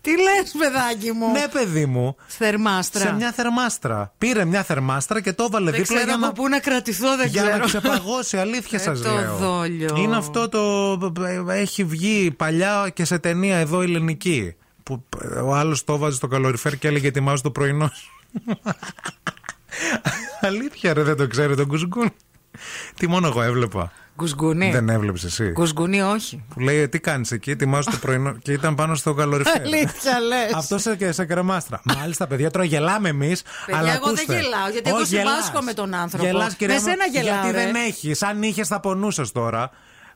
Τι λες, παιδάκι μου; Ναι, παιδί μου. Θερμάστρα. Σε μια θερμάστρα. Πήρε μια θερμάστρα και το έβαλε Δεν δίπλα ξέρω για από να, πού να κρατηθώ, δεν για ξέρω. να ξεπαγώσει. Αλήθεια Ε, σας το λέω. δόλιο. Είναι αυτό το. Έχει βγει παλιά και σε ταινία εδώ ελληνική. Που ο άλλος το βάζει στο καλοριφέρ και έλεγε ετοιμάζω το πρωινό σου. Αλήθεια, ρε, δεν το ξέρει τον κουσκούν. Τι μόνο εγώ έβλεπα. Γκουσγκούνι. Δεν έβλεψες εσύ. Γκουσγκούνι, όχι. Που λέει τι κάνεις εκεί, ετοιμάζω το πρωινό. και ήταν πάνω στο καλοριφέρ. Αλήθεια λες. Αυτό σε, και σε κρεμάστρα. Μάλιστα, παιδιά, τώρα γελάμε εμείς. Παιδιά, αλλά εγώ δεν ακούστε. γελάω, γιατί εγώ Όχι, συμπάσχω γελάς. με τον άνθρωπο. Γελάς, κυρία Με μου, σένα γελάω, Γιατί ρε. δεν έχεις. Αν είχες, θα πονούσες τώρα.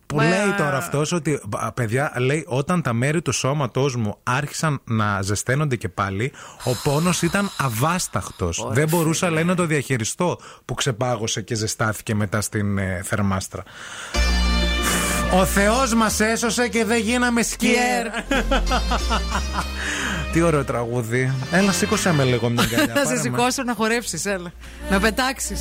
Που Μα- λέει τώρα αυτός ότι. α, Παιδιά, λέει όταν τα μέρη του σώματός μου άρχισαν να ζεσταίνονται και πάλι, ο πόνος ήταν αβάσταχτος. Δεν μπορούσα, λέει, να το διαχειριστώ που ξεπάγωσε και ζεστάθηκε μετά στην ε, θερμάστρα. Ο Θεός μας έσωσε και δεν γίναμε σκιέρ. Τι ωραίο τραγούδι. Έλα, σήκωσέ με λίγο μια αγκαλιά. Να σε πάρε με. σηκώσω να χορέψεις, έλα. Να πετάξεις.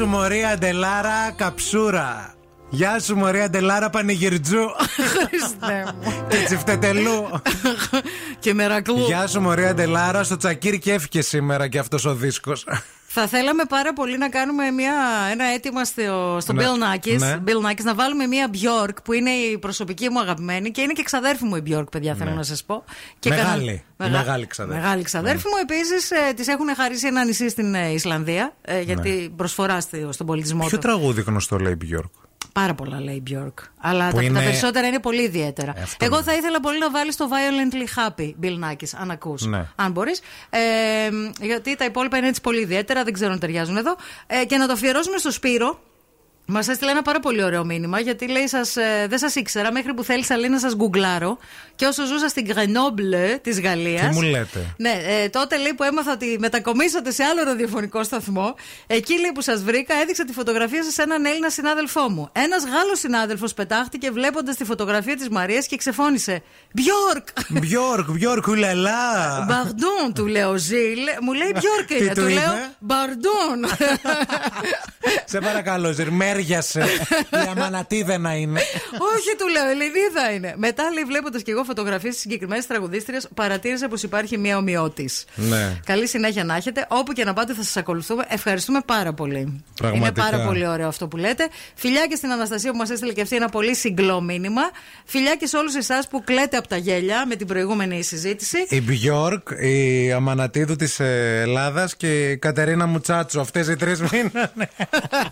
σου Μωρία Ντελάρα Καψούρα. Γεια σου Μωρία Ντελάρα Πανηγυρτζού. Χριστέ μου. Και τσιφτετελού. και μερακλού. Γεια σου Μωρία Ντελάρα. Στο τσακίρ και έφυγε σήμερα και αυτός ο δίσκος. Θα θέλαμε πάρα πολύ να κάνουμε μια, ένα αίτημα στο, στο Ναι. Bill Nackis, Ναι. Bill Nackis, να βάλουμε μια Bjork που είναι η προσωπική μου αγαπημένη και είναι και ξαδέρφη μου η Bjork, παιδιά, θέλω Ναι. να σας πω. Μεγάλη. Μεγα- Μεγάλη ξαδέρφη. Ναι. Μεγάλη ξαδέρφη μου. Επίσης, ε, τη έχουν χαρίσει ένα νησί στην ε, Ισλανδία, ε, γιατί προσφορά στη- στον πολιτισμό Ναι. Ποιο του. τραγούδι γνωστό λέει η Björk; Πάρα πολλά λέει η Bjork. Αλλά Που τα, είναι- τα περισσότερα είναι πολύ ιδιαίτερα. αυτό Εγώ είναι. θα ήθελα πολύ να βάλεις το Violently Happy, Bill Nackis, αν ακούς. Ναι. Αν μπορείς. Ε, γιατί τα υπόλοιπα είναι έτσι πολύ ιδιαίτερα, δεν ξέρω αν ταιριάζουν εδώ. Ε, και να το αφιερώσουμε στο Σπύρο. Μας έστειλε ένα πάρα πολύ ωραίο μήνυμα γιατί λέει: σας, ε, Δεν σας ήξερα μέχρι που θέλησα λέει, να σας γκουγκλάρω. Και όσο ζούσα στην Grenoble της Γαλλίας. Τι μου λέτε; Ναι, ε, τότε λέει που έμαθα ότι μετακομίσατε σε άλλο ραδιοφωνικό σταθμό. Εκεί λέει που σας βρήκα, έδειξα τη φωτογραφία σας σε έναν Έλληνα συνάδελφό μου. Ένας Γάλλος συνάδελφος πετάχτηκε βλέποντας τη φωτογραφία της Μαρίας και ξεφώνησε. Μπιόρκ! Μπιόρκ, Μπιόρκ, ουλαλά. Μπαρντούν, του λέω Ζιλ. Μου λέει Μπιόρκ Τι είναι. του Του είπε; λέω Μπαρντούν. Σε παρακαλώ, ζυρμέριασε. Η αμανατίδα να είναι. Όχι, του λέω, Ελληνίδα είναι. Μετά λέει, βλέποντας και εγώ φωτογραφίες της συγκεκριμένης τραγουδίστριας, παρατήρησα πως υπάρχει μία ομοιότης. Ναι. Καλή συνέχεια να έχετε. Όπου και να πάτε θα σας ακολουθούμε. Ευχαριστούμε πάρα πολύ. Πραγματικά. Είναι πάρα πολύ ωραίο αυτό που λέτε. Φιλιά και στην Αναστασία που μας έστειλε και αυτή ένα πολύ συγκλό μήνυμα. Φιλιά και σε όλους εσάς που κλαίτε από τα γέλια με την προηγούμενη συζήτηση. Η Μπιόρκ, η Αμανατίδου της Ελλάδας και η Κατερίνα Μουτσάτσου. Αυτές οι τρεις μήνανε.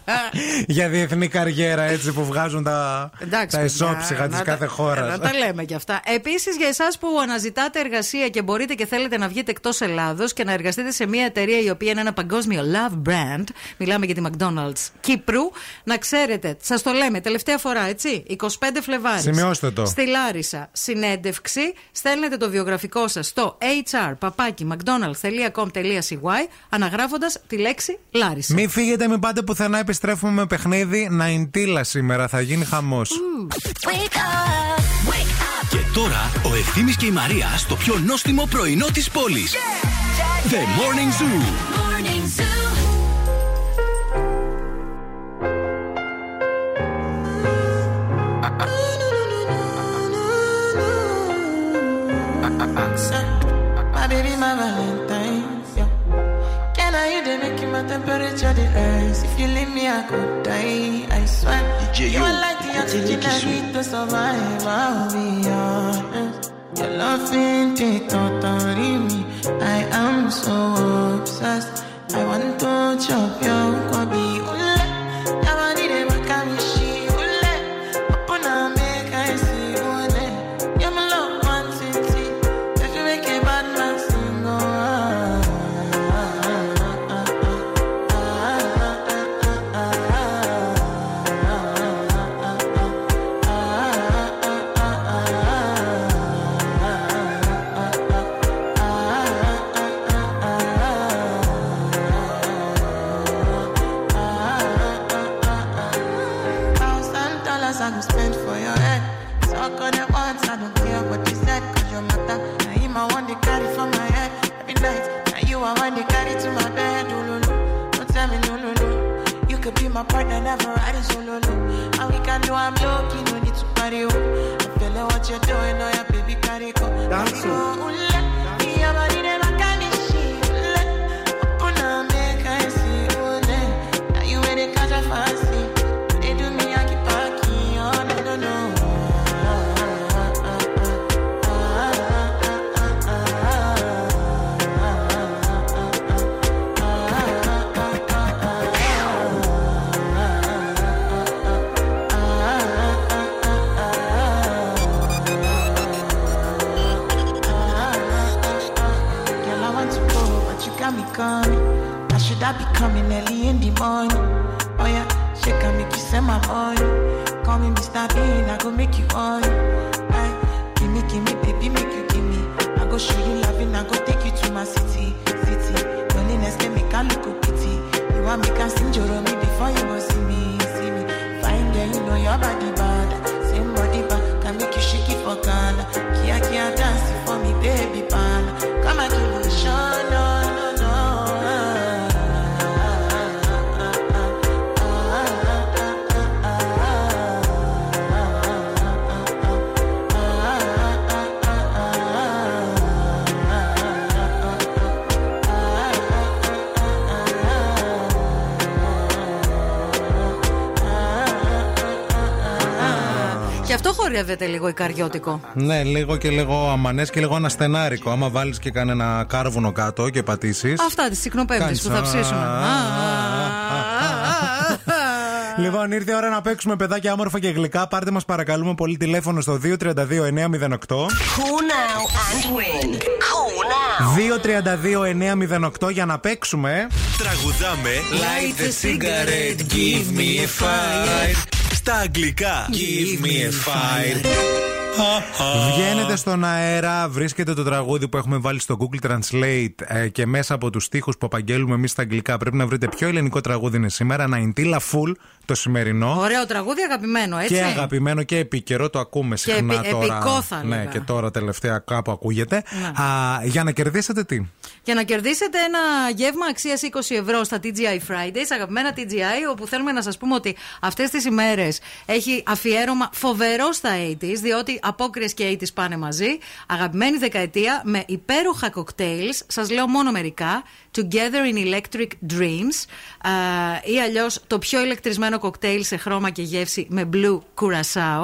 Για διεθνή καριέρα έτσι που βγάζουν τα, Εντάξει, τα παιδιά, ισόψυχα της να κάθε τα- χώρας. Να τα λέμε και αυτά. Επίσης, για εσάς που αναζητάτε εργασία και μπορείτε και θέλετε να βγείτε εκτός Ελλάδος και να εργαστείτε σε μια εταιρεία η οποία είναι ένα παγκόσμιο love brand, μιλάμε για τη McDonald's Κύπρου, να ξέρετε, σας το λέμε τελευταία φορά, έτσι, 25 Φλεβάρις. Σημειώστε το. Στη Λάρισα, συνέντευξη, στέλνετε το βιογραφικό σας στο hr.mcdonalds.com.cy αναγράφοντας τη λέξη Λάρισα. Μην φύγετε, μην πάτε πουθενά. Επιστρέφουμε με παιχνίδι Ναϊντήλα σήμερα. Θα γίνει χαμός. Και τώρα ο Ευθύμης και η Μαρία στο πιο νόστιμο πρωινό της πόλης. The Morning Zoo. My baby, my Valentine. Can you they make my temperature the rise. If you leave me, I could die. I swear. DJ, you are like the oxygen I need to survive. I'll be honest. Your love ain't it totally me. I am so obsessed. I want to chop your kwabi. Bean, I go make you on. Aye, give me, give me, baby, make you give me. I go show you loving, I go take you to my city, city. Loneliness can make a look pity. You want me can sing your me before you go see me, see me. Fine girl, you know your body bad. Same body bad, can make you shake it for Ghana. Kia kia dance for me, baby pan. Come and give me ταξιδεύετε λίγο ικαριώτικο. Ναι, λίγο και λίγο αμανές και λίγο αναστενάρικο. Άμα βάλεις και κανένα κάρβουνο κάτω και πατήσεις. Αυτά τις συκνοπέμπτη Κάνεις που θα α, ψήσουμε. α, Λοιπόν, ήρθε η ώρα να παίξουμε παιδάκια όμορφα και γλυκά. Πάρτε μας παρακαλούμε πολύ τηλέφωνο στο 232-908. Call now and win. Call now. 232-908 για να παίξουμε. Τραγουδάμε Light the cigarette, give me a fire. Στα αγγλικά Give me a fire. Βγαίνετε στον αέρα, βρίσκετε το τραγούδι που έχουμε βάλει στο Google Translate ε, και μέσα από τους στίχους που απαγγέλουμε εμείς στα αγγλικά πρέπει να βρείτε ποιο ελληνικό τραγούδι είναι σήμερα. Να Τίλα Full το σημερινό. Ωραίο τραγούδι, αγαπημένο, έτσι. Και αγαπημένο και επίκαιρο, το ακούμε Και συχνά επι- τώρα. επικό θα ναι, έλεγα. και τώρα τελευταία κάπου ακούγεται. Ναι. Α, για να κερδίσετε τι; Για να κερδίσετε ένα γεύμα αξίας 20 ευρώ στα TGI Fridays, αγαπημένα TGI, όπου θέλουμε να σας πούμε ότι αυτές τις ημέρες έχει αφιέρωμα φοβερό στα 80s, διότι απόκριες και 80s πάνε μαζί. Αγαπημένη δεκαετία με υπέροχα cocktails, σας λέω μόνο μερικά. Together in Electric Dreams, α, ή αλλιώς το πιο ηλεκτρισμένο κοκτέιλ σε χρώμα και γεύση με blue curacao.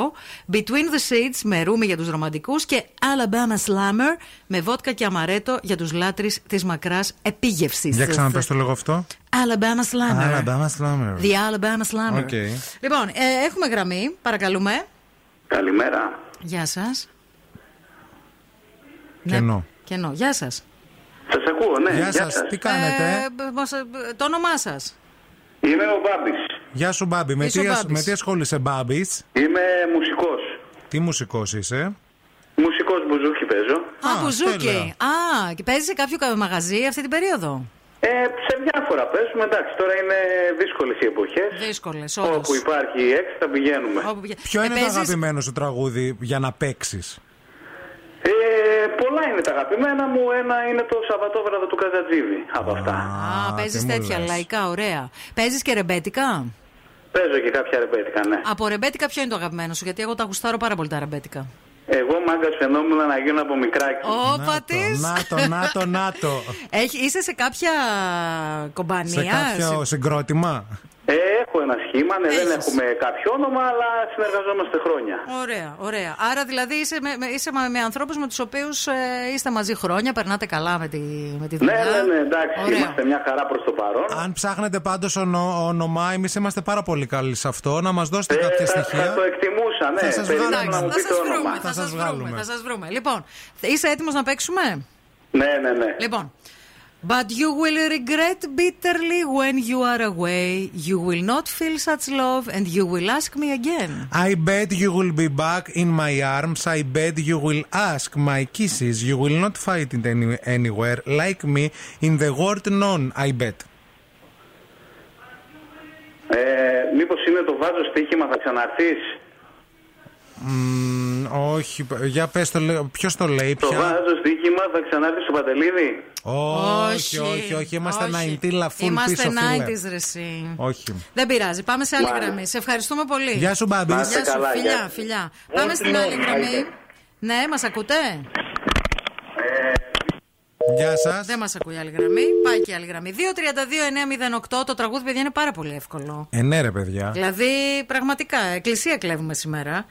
Between the Seeds με ρούμι για τους ρομαντικούς και Alabama Slammer με βότκα και αμαρέτο για τους λάτρεις της μακράς επίγευσης. Για ξαναπες το λόγο αυτό. Alabama Slammer. Alabama Slammer. The Alabama Slammer. OK. Λοιπόν, ε, έχουμε γραμμή, παρακαλούμε. Καλημέρα. Γεια σας. Κενό. Κενό. Γεια σας. Σας ακούω, ναι. Γεια σας, τι κάνετε; το όνομά σας. Είμαι ο Μπάμπης. Γεια σου, Μπάμπη. Με Είσαι τι, ο ασ- Μπάμπης. με τι ασχολείσαι, Μπάμπης; Είμαι μουσικός. Τι μουσικός είσαι; Μουσικός μπουζούκι παίζω. Α, μπουζούκι. Α, και παίζεις σε κάποιο κα- μαγαζί αυτή την περίοδο; Ε, σε διάφορα παίζουμε. Εντάξει, τώρα είναι δύσκολες οι εποχές. Δύσκολες, Όπου υπάρχει έξτρα πηγαίνουμε. Ποιο Ε, είναι το αγαπημένο σου τραγούδι για να παίξεις; Ε, πολλά είναι τα αγαπημένα μου. Ένα είναι το Σαββατόβραδο του Καζατζίδη από αυτά. Α, παίζει τι μου τέτοια λες. λαϊκά, ωραία. Παίζεις και ρεμπέτικα; Παίζω και κάποια ρεμπέτικα, ναι. Από ρεμπέτικα ποιο είναι το αγαπημένο σου, γιατί εγώ τα γουστάρω πάρα πολύ τα ρεμπέτικα. Εγώ μάγκα φαινόμουν να γίνω από μικράκι. Όπα τη! Να το, να το, να το. Είσαι σε κάποια κομπανία. Σε κάποιο συγκρότημα; Ε, έχω ένα σχήμα, ναι, δεν Έχεις. έχουμε κάποιο όνομα, αλλά συνεργαζόμαστε χρόνια. Ωραία, ωραία. Άρα δηλαδή είσαι με, με, είσαι με, με ανθρώπους με τους οποίους ε, είστε μαζί χρόνια, περνάτε καλά με τη, με τη Ναι, δουλειά. ναι, ναι, εντάξει, Ωραία. είμαστε μια χαρά προς το παρόν. Αν ψάχνετε πάντως όνομα, εμείς είμαστε πάρα πολύ καλοί σε αυτό. Να μας δώσετε κάποια Ε, θα, στοιχεία. θα το εκτιμούσα, ναι. Θα σας Περιμένω βγάλουμε. να μου Θα πείτε σας όνομα. βρούμε, θα, Θα σας σας βρούμε, βγάλουμε. θα σας βρούμε. Λοιπόν, είσαι έτοιμος να παίξουμε; Ναι, ναι, ναι. Λοιπόν. But you will regret bitterly when you are away. You will not feel such love and you will ask me again. I bet you will be back in my arms. I bet you will ask my kisses. You will not fight it any, anywhere like me in the world known. I bet. Ε, μήπως είναι το βάζω στοίχημα, θα ξαναρθείς. Μ, όχι, για πες το, λέει- ποιος το λέει Το πια; βάζω στοίχημα, θα ξανάρθεις στο Παντελίδη. Όχι, όχι, όχι, είμαστε 90 full Είμαστε πίσω, φίλε. 90s ρε εσύ. Όχι. Δεν πειράζει. Πάμε σε άλλη Μάλιστα. γραμμή. Σε ευχαριστούμε πολύ. Γεια σου, Μπάμπη. Γεια Να είστε σου, καλά, φιλιά, γεια. φιλιά. Πάμε στην άλλη γραμμή. Ναι, μας ακούτε; Γεια σας. Δεν μας ακούει η άλλη γραμμή. Πάει και η άλλη γραμμή. 232-908. Το τραγούδι, παιδιά, είναι πάρα πολύ εύκολο. Ε, ναι, ρε παιδιά. Δηλαδή, πραγματικά, εκκλησία κλέβουμε σήμερα.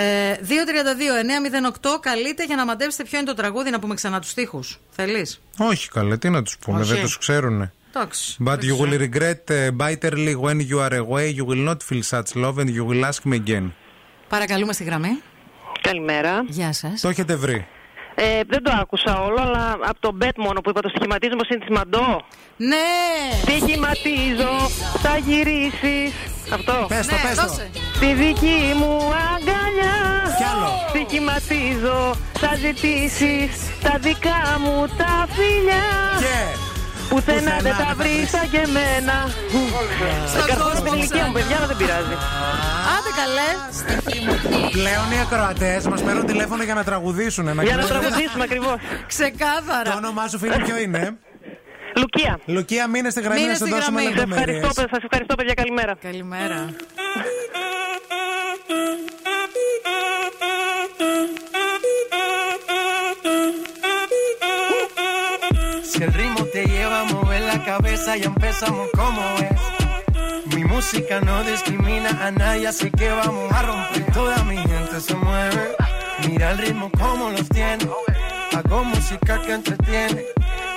Ε, 232-908 καλείτε για να μαντέψετε ποιο είναι το τραγούδι, να πούμε ξανά τους τοίχου. Θέλεις; Όχι καλέ, τι να τους πούμε, Όχι. δεν τους ξέρουνε. Εντάξει. But δεν you ξέρω. will regret uh, bitterly when you are away. You will not feel such love and you will ask me again. Παρακαλούμε στη γραμμή. Καλημέρα. Γεια σας. Το έχετε βρει. Ε, δεν το άκουσα όλο, αλλά από το μπετ μόνο που είπα το στοιχηματίζω πως είναι της Μαντό. Ναι! Στοιχηματίζω, θα γυρίσεις. Αυτό. Πες το, Ναι, πες το. δώσε. Στη δική μου αγκαλιά. Κι άλλο. Στοιχηματίζω, θα ζητήσεις τα δικά μου τα φιλιά. Και Πουθενά Πουθενά δεν τα δεν θα βρεις βρεις. σαν και εμένα. Στον Καρφώνω κόσμο την ηλικία μου, ξανά. παιδιά, αλλά δεν πειράζει. Άντε καλέ. πλέον οι ακροατές μας παίρνουν τηλέφωνο για να τραγουδήσουν. Για να κοιμηθούν. τραγουδήσουμε ακριβώς. Το Ξεκάθαρα. όνομά σου, φίλε, ποιο είναι; Λουκία. Λουκία, μείνε στη γραμμή Μείνε να σου στη δώσουμε γραμμή. Σε ευχαριστώ, λεπτομέρειες. παι- σας ευχαριστώ, παιδιά, καλημέρα. Καλημέρα. Si el ritmo te lleva a mover la cabeza, ya empezamos como es. Mi música no discrimina a nadie, así que vamos a romper. Toda mi gente gente se mueve. Mira el ritmo como los tiene. Hago música que entretiene.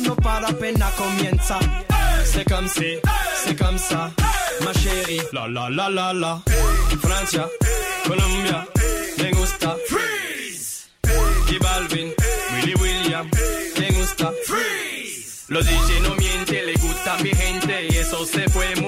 No para apenas comienza. C'est comme si, c'est comme ça, ma chérie. La la la la la. Francia, Colombia, me gusta. Freeze. Y Balvin, Willy William, me gusta. Freeze. Los DJ no mienten, le gusta a mi gente y eso se fue mundial.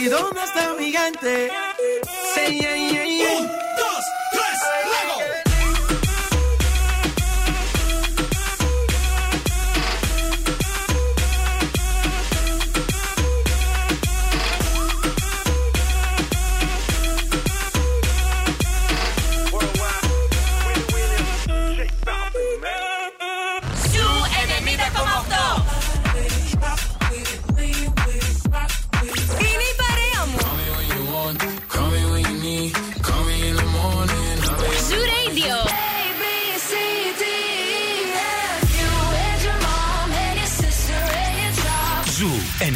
¿Y dónde está mi gente? Say yeah, yeah,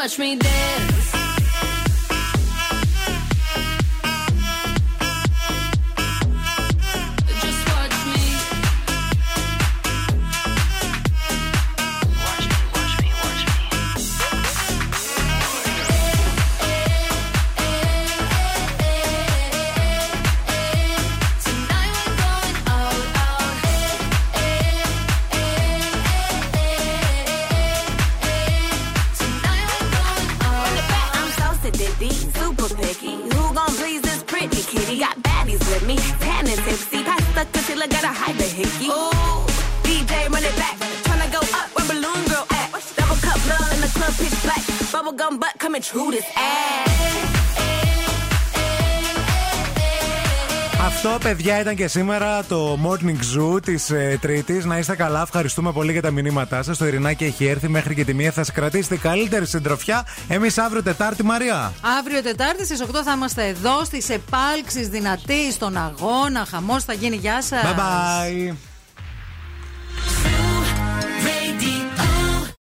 Watch me dance. Ήταν και σήμερα το Morning Zoo της ε, Τρίτης. Να είστε καλά. Ευχαριστούμε πολύ για τα μηνύματά σας. Το Ειρηνάκι έχει έρθει μέχρι και τη μία. Θα σα κρατήσετε καλύτερη συντροφιά. Εμείς αύριο Τετάρτη, Μαρία. Αύριο Τετάρτη στις 8 θα είμαστε εδώ στις επάλξεις δυνατή στον αγώνα. Χαμός θα γίνει. Γεια σας. Bye bye.